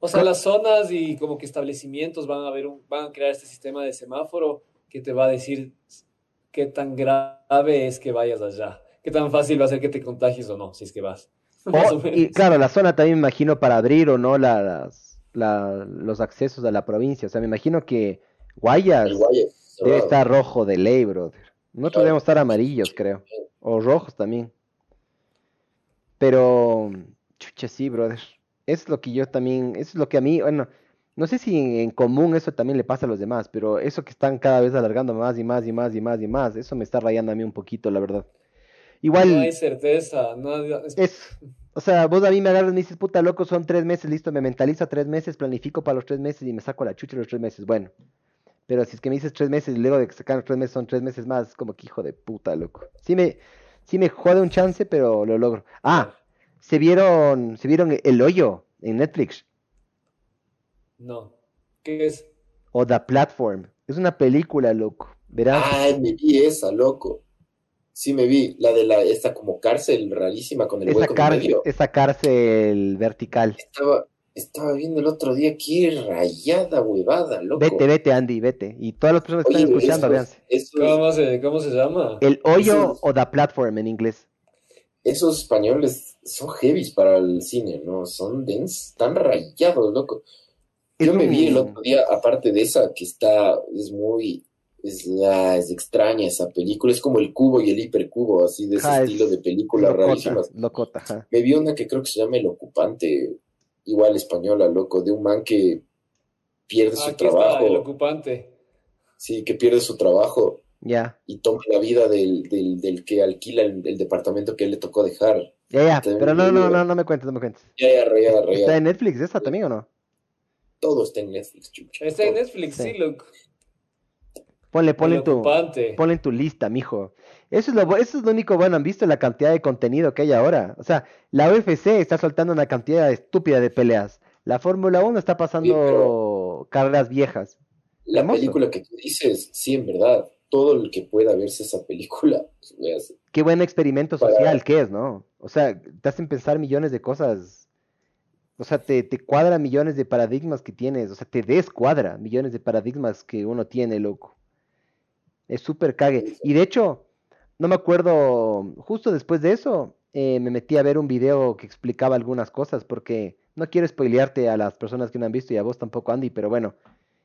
O sea, las zonas y como que establecimientos van a ver un, van a crear este sistema de semáforo que te va a decir qué tan grave es que vayas allá, qué tan fácil va a ser que te contagies o no, si es que vas. O- y claro, la zona también me imagino para abrir o no la- las, la- los accesos a la provincia. O sea, me imagino que Guayas debe estar rojo de ley, brother. Nosotros Claro. debemos estar amarillos, creo. O rojos también. Pero, chucha, sí, brother. Es lo que yo también, eso es lo que a mí, bueno, no sé si en, en común eso también le pasa a los demás, pero eso que están cada vez alargando más y más y más y más y más, eso me está rayando a mí un poquito, la verdad. Igual, No hay certeza, no, es- es, o sea, vos a mí me agarras y me dices, puta loco, son tres meses, listo, me mentalizo a tres meses, planifico para los tres meses y me saco la chucha los tres meses, bueno. Pero si es que me dices tres meses y luego de que sacan los tres meses son tres meses más, es como que hijo de puta, loco. Sí me, sí me jode un chance, pero lo logro. Ah, se vieron, se vieron El Hoyo en Netflix, no. ¿Qué es? o The Platform. Es una película, loco. Verás. Ay, me vi esa, loco. Sí, me vi. La de la, esta como cárcel rarísima con el esa, hueco en medio. esa cárcel vertical. Estaba, estaba viendo el otro día, qué rayada huevada, loco. Vete, vete, Andy, vete. Y todas las personas que Oye, están escuchando, véanse. esos- ¿Cómo se, cómo se llama? El Hoyo Esos- o The Platform en inglés. esos españoles son heavies para el cine, ¿no? Son dens, tan rayados, loco. Es Yo me vi el otro día, aparte de esa, que está, es muy, es, la- es extraña esa película, es como el cubo y el hipercubo, así de ese es estilo de películas Locota, rarísimas. locota. Me vi una que creo que se llama El Ocupante, igual española, loco, de un man que pierde su Aquí está, el trabajo, ocupante. sí, que pierde su trabajo Ya, y tome la vida del, del, del que alquila el, el departamento que él le tocó dejar. ya, ya. Pero no, no, no, no me cuentes, no me cuentes. Ya, ya, ya, ya. ¿Está en Netflix esa también o no? Todo está en Netflix, chucha. Está en. Netflix, Sí. sí, loco. Ponle, ponle en tu, ponle en tu lista, mijo. Eso es lo, eso es lo único bueno. Han visto la cantidad de contenido que hay ahora. O sea, la UFC está soltando una cantidad estúpida de peleas. La Fórmula 1 está pasando carreras viejas. La Hermoso. película que tú dices, sí, en verdad, todo el que pueda verse esa película, pues. Qué buen experimento Para- social que es, ¿no? O sea, te hacen pensar millones de cosas. O sea, te, te cuadra millones de paradigmas que tienes. O sea, te descuadra millones de paradigmas que uno tiene, loco. Es súper cague. Y de hecho, no me acuerdo, justo después de eso, eh, me metí a ver un video que explicaba algunas cosas, porque no quiero spoilearte a las personas que no han visto y a vos tampoco, Andy, pero bueno,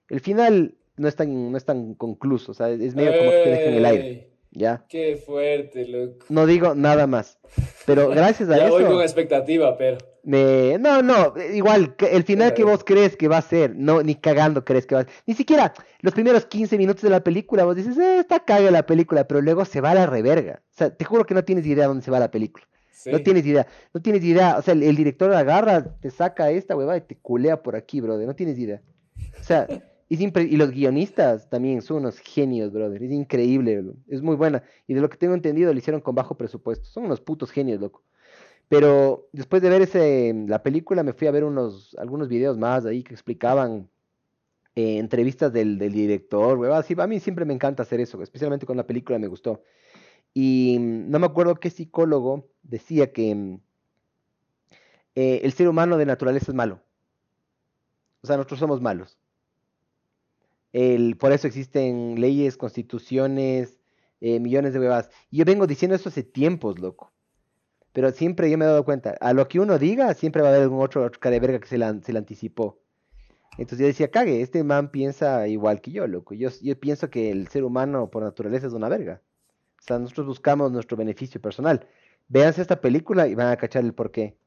el final no es tan, no es tan concluso, o sea, es medio como que te deja en el aire, ¿ya? Qué fuerte, loco. No digo nada más, pero gracias a Ya voy eso... con expectativa, pero. Me... No, no, igual, el final que vos crees que va a ser, no, ni cagando crees que va a ser. Ni siquiera los primeros 15 minutos de la película, vos dices, eh, está caga la película, pero luego se va a la reverga. O sea, te juro que no tienes idea dónde se va la película. Sí. No tienes idea, no tienes idea. O sea, el, el director agarra, te saca esta huevada y te culea por aquí, brother. No tienes idea. O sea, es y los guionistas también son unos genios, brother. Es increíble, bro. es muy buena. Y de lo que tengo entendido, lo hicieron con bajo presupuesto. Son unos putos genios, loco. Pero después de ver ese, la película, me fui a ver unos, algunos videos más ahí que explicaban eh, entrevistas del, del director, huevada. Sí, a mí siempre me encanta hacer eso, especialmente con la película me gustó. Y mm, no me acuerdo qué psicólogo decía que mm, eh, el ser humano de naturaleza es malo. O sea, nosotros somos malos. El, por eso existen leyes, constituciones, eh, millones de huevas. Y yo vengo diciendo eso hace tiempos, loco. Pero siempre yo me he dado cuenta, a lo que uno diga, siempre va a haber algún otro, otro cara de verga que se la, se la anticipó. Entonces yo decía, cague, este man piensa igual que yo, loco. Yo, yo pienso que el ser humano por naturaleza es una verga. O sea, nosotros buscamos nuestro beneficio personal. Véanse esta película y van a cachar el por qué.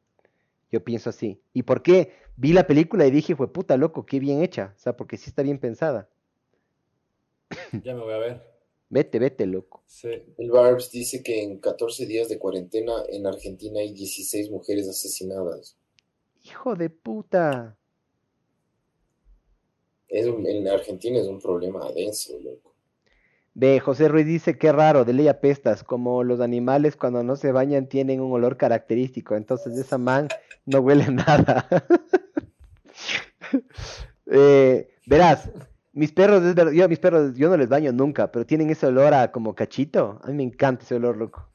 Yo pienso así. ¿Y por qué? Vi la película y dije, fue puta loco, qué bien hecha. O sea, porque sí está bien pensada. Ya me voy a ver. Vete, vete, loco. Sí. El Barbs dice que en 14 días de cuarentena en Argentina hay 16 mujeres asesinadas. Hijo de puta. Es un- en Argentina es un problema denso, loco. Ve, José Ruiz dice, qué raro, de ley apestas, como los animales cuando no se bañan tienen un olor característico, entonces esa man no huele nada. Eh, verás, mis perros, es verdad, yo a mis perros, yo no les baño nunca, pero tienen ese olor a como cachito, a mí me encanta ese olor, loco.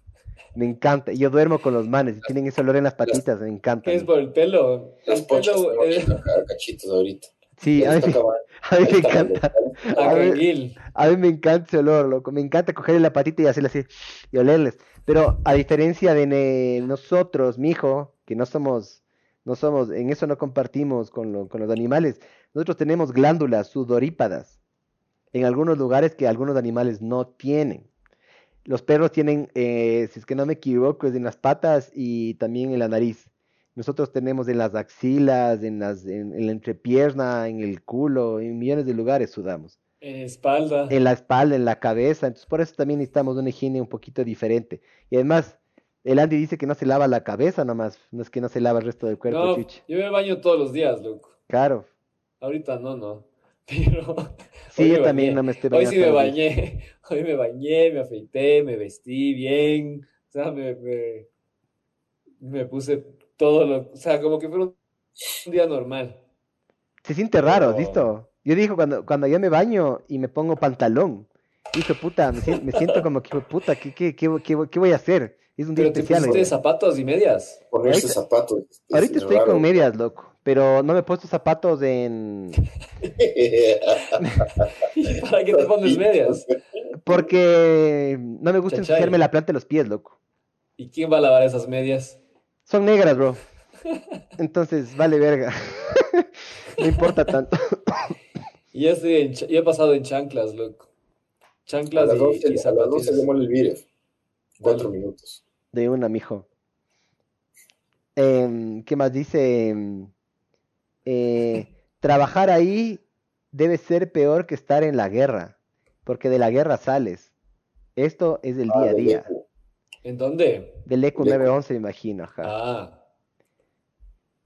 Me encanta, y yo duermo con los manes y tienen ese olor en las patitas, me encanta. ¿Qué es por el pelo? Las El pochas pelo, eh, cachitos ahorita. Sí, a mí, a mí me encanta. A arreguil. A mí me encanta ese olor, loco. Me encanta cogerle la patita y hacerle así y olerles. Pero a diferencia de ne- nosotros, mijo, que no somos, no somos, en eso no compartimos con, lo- con los animales. Nosotros tenemos glándulas sudorípadas en algunos lugares que algunos animales no tienen. Los perros tienen, eh, si es que no me equivoco, es en las patas y también en la nariz. Nosotros tenemos en las axilas, en las, en, en la entrepierna, en el culo, en millones de lugares sudamos En espalda. en la espalda, en la cabeza. Entonces, por eso también necesitamos una higiene un poquito diferente. Y además, el Andy dice que no se lava la cabeza nomás, no es que no se lava el resto del cuerpo, No, yo me baño todos los días, loco. Claro. Ahorita no, no. Pero Sí, yo también bañé. no me estoy Hoy sí me bañé. Hoy me bañé, me afeité, me vestí bien. O sea, me, me, me puse todo lo. O sea, como que fuera un día normal. Se siente raro, Pero- ¿listo? Yo digo, cuando, cuando yo me baño y me pongo pantalón, hijo puta, me siento, me siento como que, puta, ¿qué, qué, qué, qué, qué voy a hacer? Es un día Pero te especial. pusiste hoy. zapatos y medias. Ponerse Ahorita- zapatos. Ahorita es estoy raro. con medias, loco, pero no me he puesto zapatos en... ¿Y para qué te pones medias? Porque no me gusta Chachay. ensuciarme la planta de los pies, loco. ¿Y quién va a lavar esas medias? Son negras, bro. Entonces, vale verga. No importa tanto. Y ya estoy en he pasado en chanclas, loco. A Chanclas las y, 12, y a las 12 zapatillas. le muere el Virev. Cuatro minutos. De una, mijo. Em, ¿qué más dice? Eh, trabajar ahí debe ser peor que estar en la guerra, porque de la guerra sales. Esto es del Ah, día a del día. ¿En dónde? Del EQ. 911, me imagino, ajá. Ah,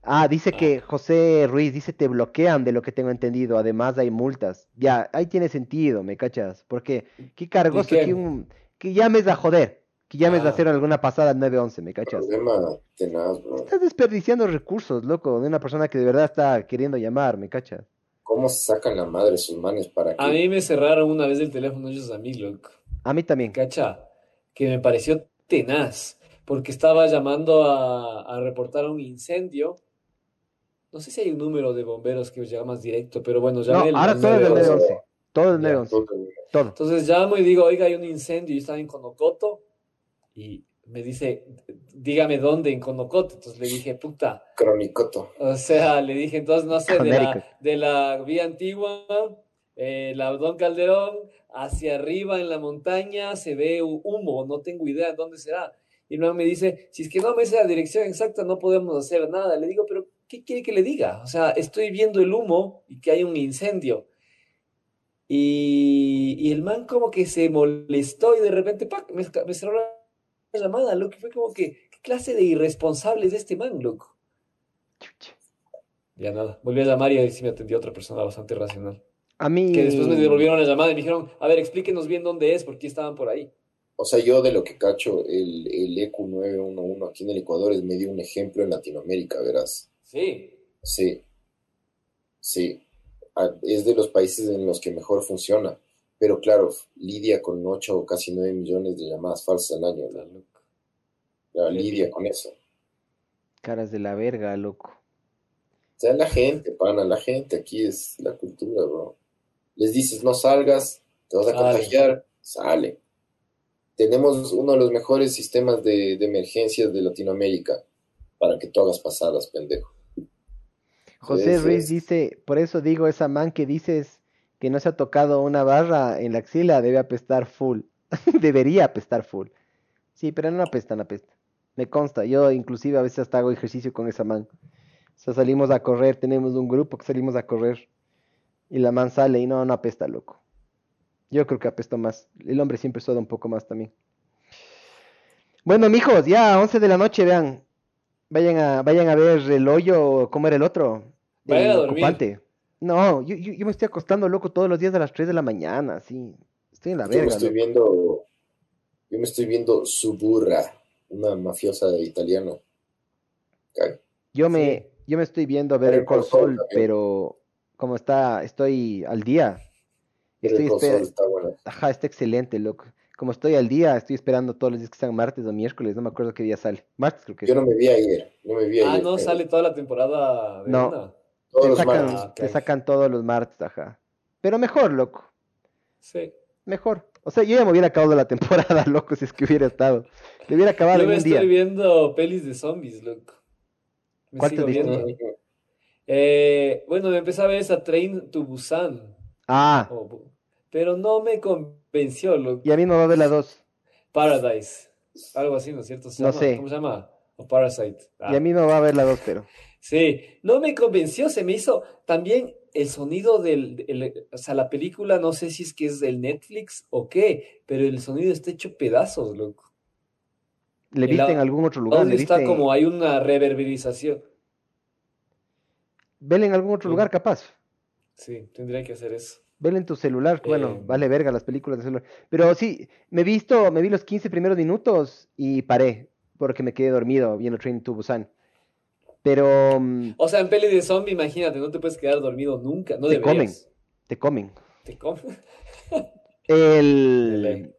Ah, dice Ah. que José Ruiz dice te bloquean de lo que tengo entendido. Además hay multas. Ya, ahí tiene sentido, ¿me cachas? Porque qué cargoso que un que llames a joder, que llames a Ah. hacer alguna pasada al 911, ¿me cachas? Problema tenaz, bro. Estás desperdiciando recursos, loco, de una persona que de verdad está queriendo llamar, ¿me cachas? ¿Cómo sacan la madre sus manes para que a mí me cerraron una vez el teléfono ellos a mí, loco. A mí también. Cacha, que me pareció tenaz, porque estaba llamando a, a reportar un incendio. No sé si hay un número de bomberos que llega más directo, pero bueno, No, llamé el ahora todo es del 911. 911. Todo es del Ya, 911. Todo. Entonces llamo y digo, oiga, hay un incendio, yo estaba en Conocoto, y me dice, dígame dónde en Conocoto. Entonces le dije, puta, cronicoto? o sea, le dije, entonces, no sé, de la, de la vía antigua, eh, la Don Calderón, hacia arriba en la montaña se ve hu- humo, no tengo idea de dónde será. Y luego me dice, si es que no me dice la dirección exacta, no podemos hacer nada. Le digo, pero ¿qué quiere que le diga? O sea, estoy viendo el humo y que hay un incendio. Y, y el man como que se molestó y de repente, ¡pac! me, me cerró la llamada, loco. Fue como que, ¿qué clase de irresponsable es este man, loco? Ya nada, volví a llamar y ahí sí me atendió otra persona bastante racional. A mí. Que después me devolvieron la llamada y me dijeron, a ver, explíquenos bien dónde es, porque estaban por ahí. O sea, yo de lo que cacho, el, el EQ 911 aquí en el Ecuador es medio un ejemplo en Latinoamérica, verás. Sí, Sí, sí. Ah, Es de los países en los que mejor funciona. Pero claro, lidia con 8 o casi 9 millones de llamadas falsas al año. ¿no? Claro, lidia con eso. Caras de la verga, loco. O sea, la gente, pana, la gente aquí es la cultura, bro. Les dices, no salgas, te vas a Sale. contagiar, sale. Tenemos uno de los mejores sistemas de, de emergencias de Latinoamérica para que tú hagas pasadas, pendejo. José Ruiz dice, por eso digo, esa man que dices que no se ha tocado una barra en la axila debe apestar full. Debería apestar full. Sí, pero no apesta, no apesta. Me consta, yo inclusive a veces hasta hago ejercicio con esa man. O sea, salimos a correr, tenemos un grupo que salimos a correr y la man sale y no, no apesta, loco. Yo creo que apestó más. El hombre siempre suda un poco más también. Bueno, mijos, ya 11 de la noche, vean. Vayan a, vayan a ver el hoyo, ¿cómo era el otro? Vayan El a dormir. ocupante. No, yo, yo, yo me estoy acostando loco todos los días a las 3 de la mañana, sí. Estoy en la Yo me verga, estoy loco. viendo, yo me estoy viendo Suburra, una mafiosa italiana. Yo me, yo me estoy viendo a ver el también. pero como está, estoy al día. Estoy el console está bueno. Ajá, está excelente, loco. Como estoy al día, estoy esperando todos los días que sean martes o miércoles, no me acuerdo qué día sale. Martes creo que Yo es. no me vi ayer, no me vi Ah, ayer. no pero sale toda la temporada de No. una. Todos Te los sacan, martes. Ah, te sacan todos los martes, ajá. Pero mejor, loco. Sí. Mejor. O sea, yo ya me hubiera acabado la temporada, loco, si es que hubiera estado. Le hubiera acabado Yo en me estoy día. viendo pelis de zombies, loco. Me ¿Cuál sigo te viste? viendo. Eh, bueno, me empecé a ver esa Train to Busan. Ah, o bu- pero no me convenció, loco. y a mí no va a ver la 2. Paradise. Algo así, ¿no es cierto? ¿Se No llama? sé. ¿Cómo se llama? O Parasite. Ah. Y a mí no va a ver la 2, pero. Sí, no me convenció, se me hizo también el sonido del, el- o sea, la película, no sé si es que es del Netflix o qué, pero el sonido está hecho pedazos, loco. ¿Le viste en algún otro lugar? ¿Dónde ¿Le está viste? como hay una reverberización? Vele en algún otro Sí. lugar, capaz. Sí, tendría que hacer eso. Vele en tu celular, que bueno, Eh, vale verga las películas de celular. Pero sí, me visto, me vi los 15 primeros minutos y paré, porque me quedé dormido viendo Train to Busan. Pero O sea, en peli de zombie, imagínate, no te puedes quedar dormido nunca, no Te deberías. te comen. Te comen. El. Dele.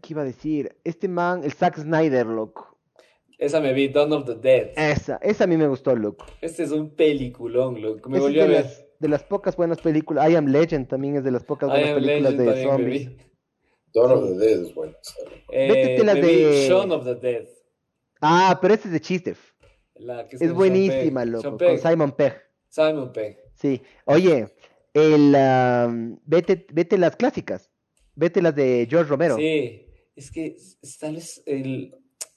¿Qué iba a decir? Este man, el Zack Snyder, loco. Esa me vi, Dawn of the Dead. Esa, esa a mí me gustó, loco. Este es un peliculón, loco. Me es volvió a de ver. las, de las pocas buenas películas. I Am Legend también es de las pocas I buenas Am películas Legend de también me zombies. vi. Dawn of the Dead es bueno. Eh, me vi de- Shaun of the Dead. Ah, pero ese es de Chistef. La que Es buenísima, Pegg. loco. Con. Simon Pegg. Simon Pegg. Sí. Oye, el, vete, vete las clásicas. Vete las de George Romero. Sí, es que tal vez el...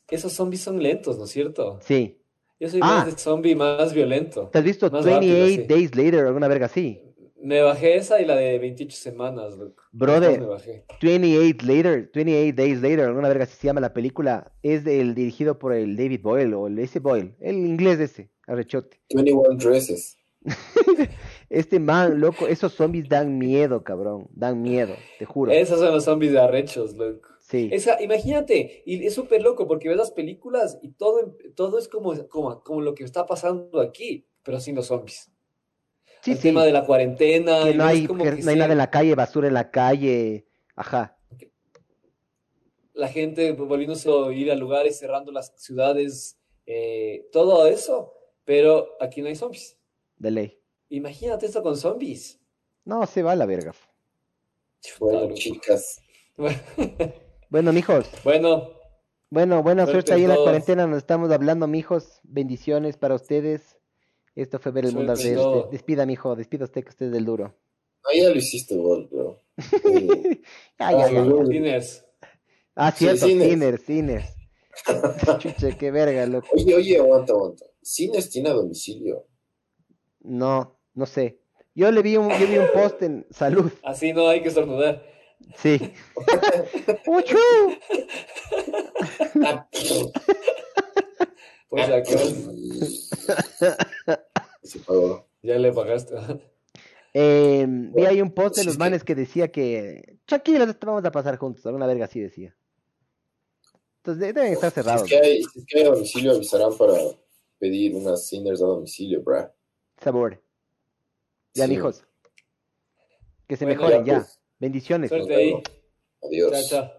esos zombies son lentos, ¿no es cierto? Sí. Yo soy Ah. más de zombie más violento. ¿Te has visto Más rápido, 28 sí. Days Later, alguna verga así? Me bajé esa y la de 28 semanas, loco. Brother. Me bajé. 28 Later, 28 Days Later, alguna verga así se llama la película, es del dirigido por el David Boyle o el ese Boyle, el inglés ese, arrechote. 21 Dresses. Este man, loco, esos zombies dan miedo, cabrón, dan miedo, te juro. Esos son los zombies de arrechos, loco. Sí. Esa, imagínate, y es súper loco porque ves las películas y todo, todo es como, como, como lo que está pasando aquí, pero sin los zombies. Sí, el sí. tema de la cuarentena. Que no hay, como que que no hay nada en la calle, basura en la calle, ajá. La gente volviéndose a ir a lugares, cerrando las ciudades, eh, todo eso, pero aquí no hay zombies. De ley. Imagínate esto con zombies. No, se va a la verga. Bueno, Claro. chicas. Bueno, mijos. Bueno, Bueno, buena Suerte ahí en la cuarentena. Nos estamos hablando, mijos. Bendiciones para ustedes. Esto fue ver el mundo Suerte arder. todo. Despida, mijo. Despida usted que usted es del duro. No, ya lo hiciste vos, bro. Eh, Ya, ya, ya. Sinners. Ah, Sí, cierto. Sinners. Sinners, Sinners. Chuche, qué verga, loco. Oye, oye, aguanta, aguanta. Cines tiene a domicilio. No, no sé. Yo le vi un, yo vi un post en salud. Así no hay que estornudar. Sí. ¡Uchu! Pues ya que Se pagó. ya le pagaste. Eh, vi ahí un post de los manes que decía que esto vamos a pasar juntos. Alguna verga así decía. Entonces de- deben estar Si es, cerrados. que hay, si es que hay a domicilio, avisarán para pedir unas Sinners a domicilio, bro. Sabor. Ya, Sí. mijos. Que se Bueno, mejoren ya, ya. pues. Bendiciones. Suerte ahí. Adiós. Chao, chao.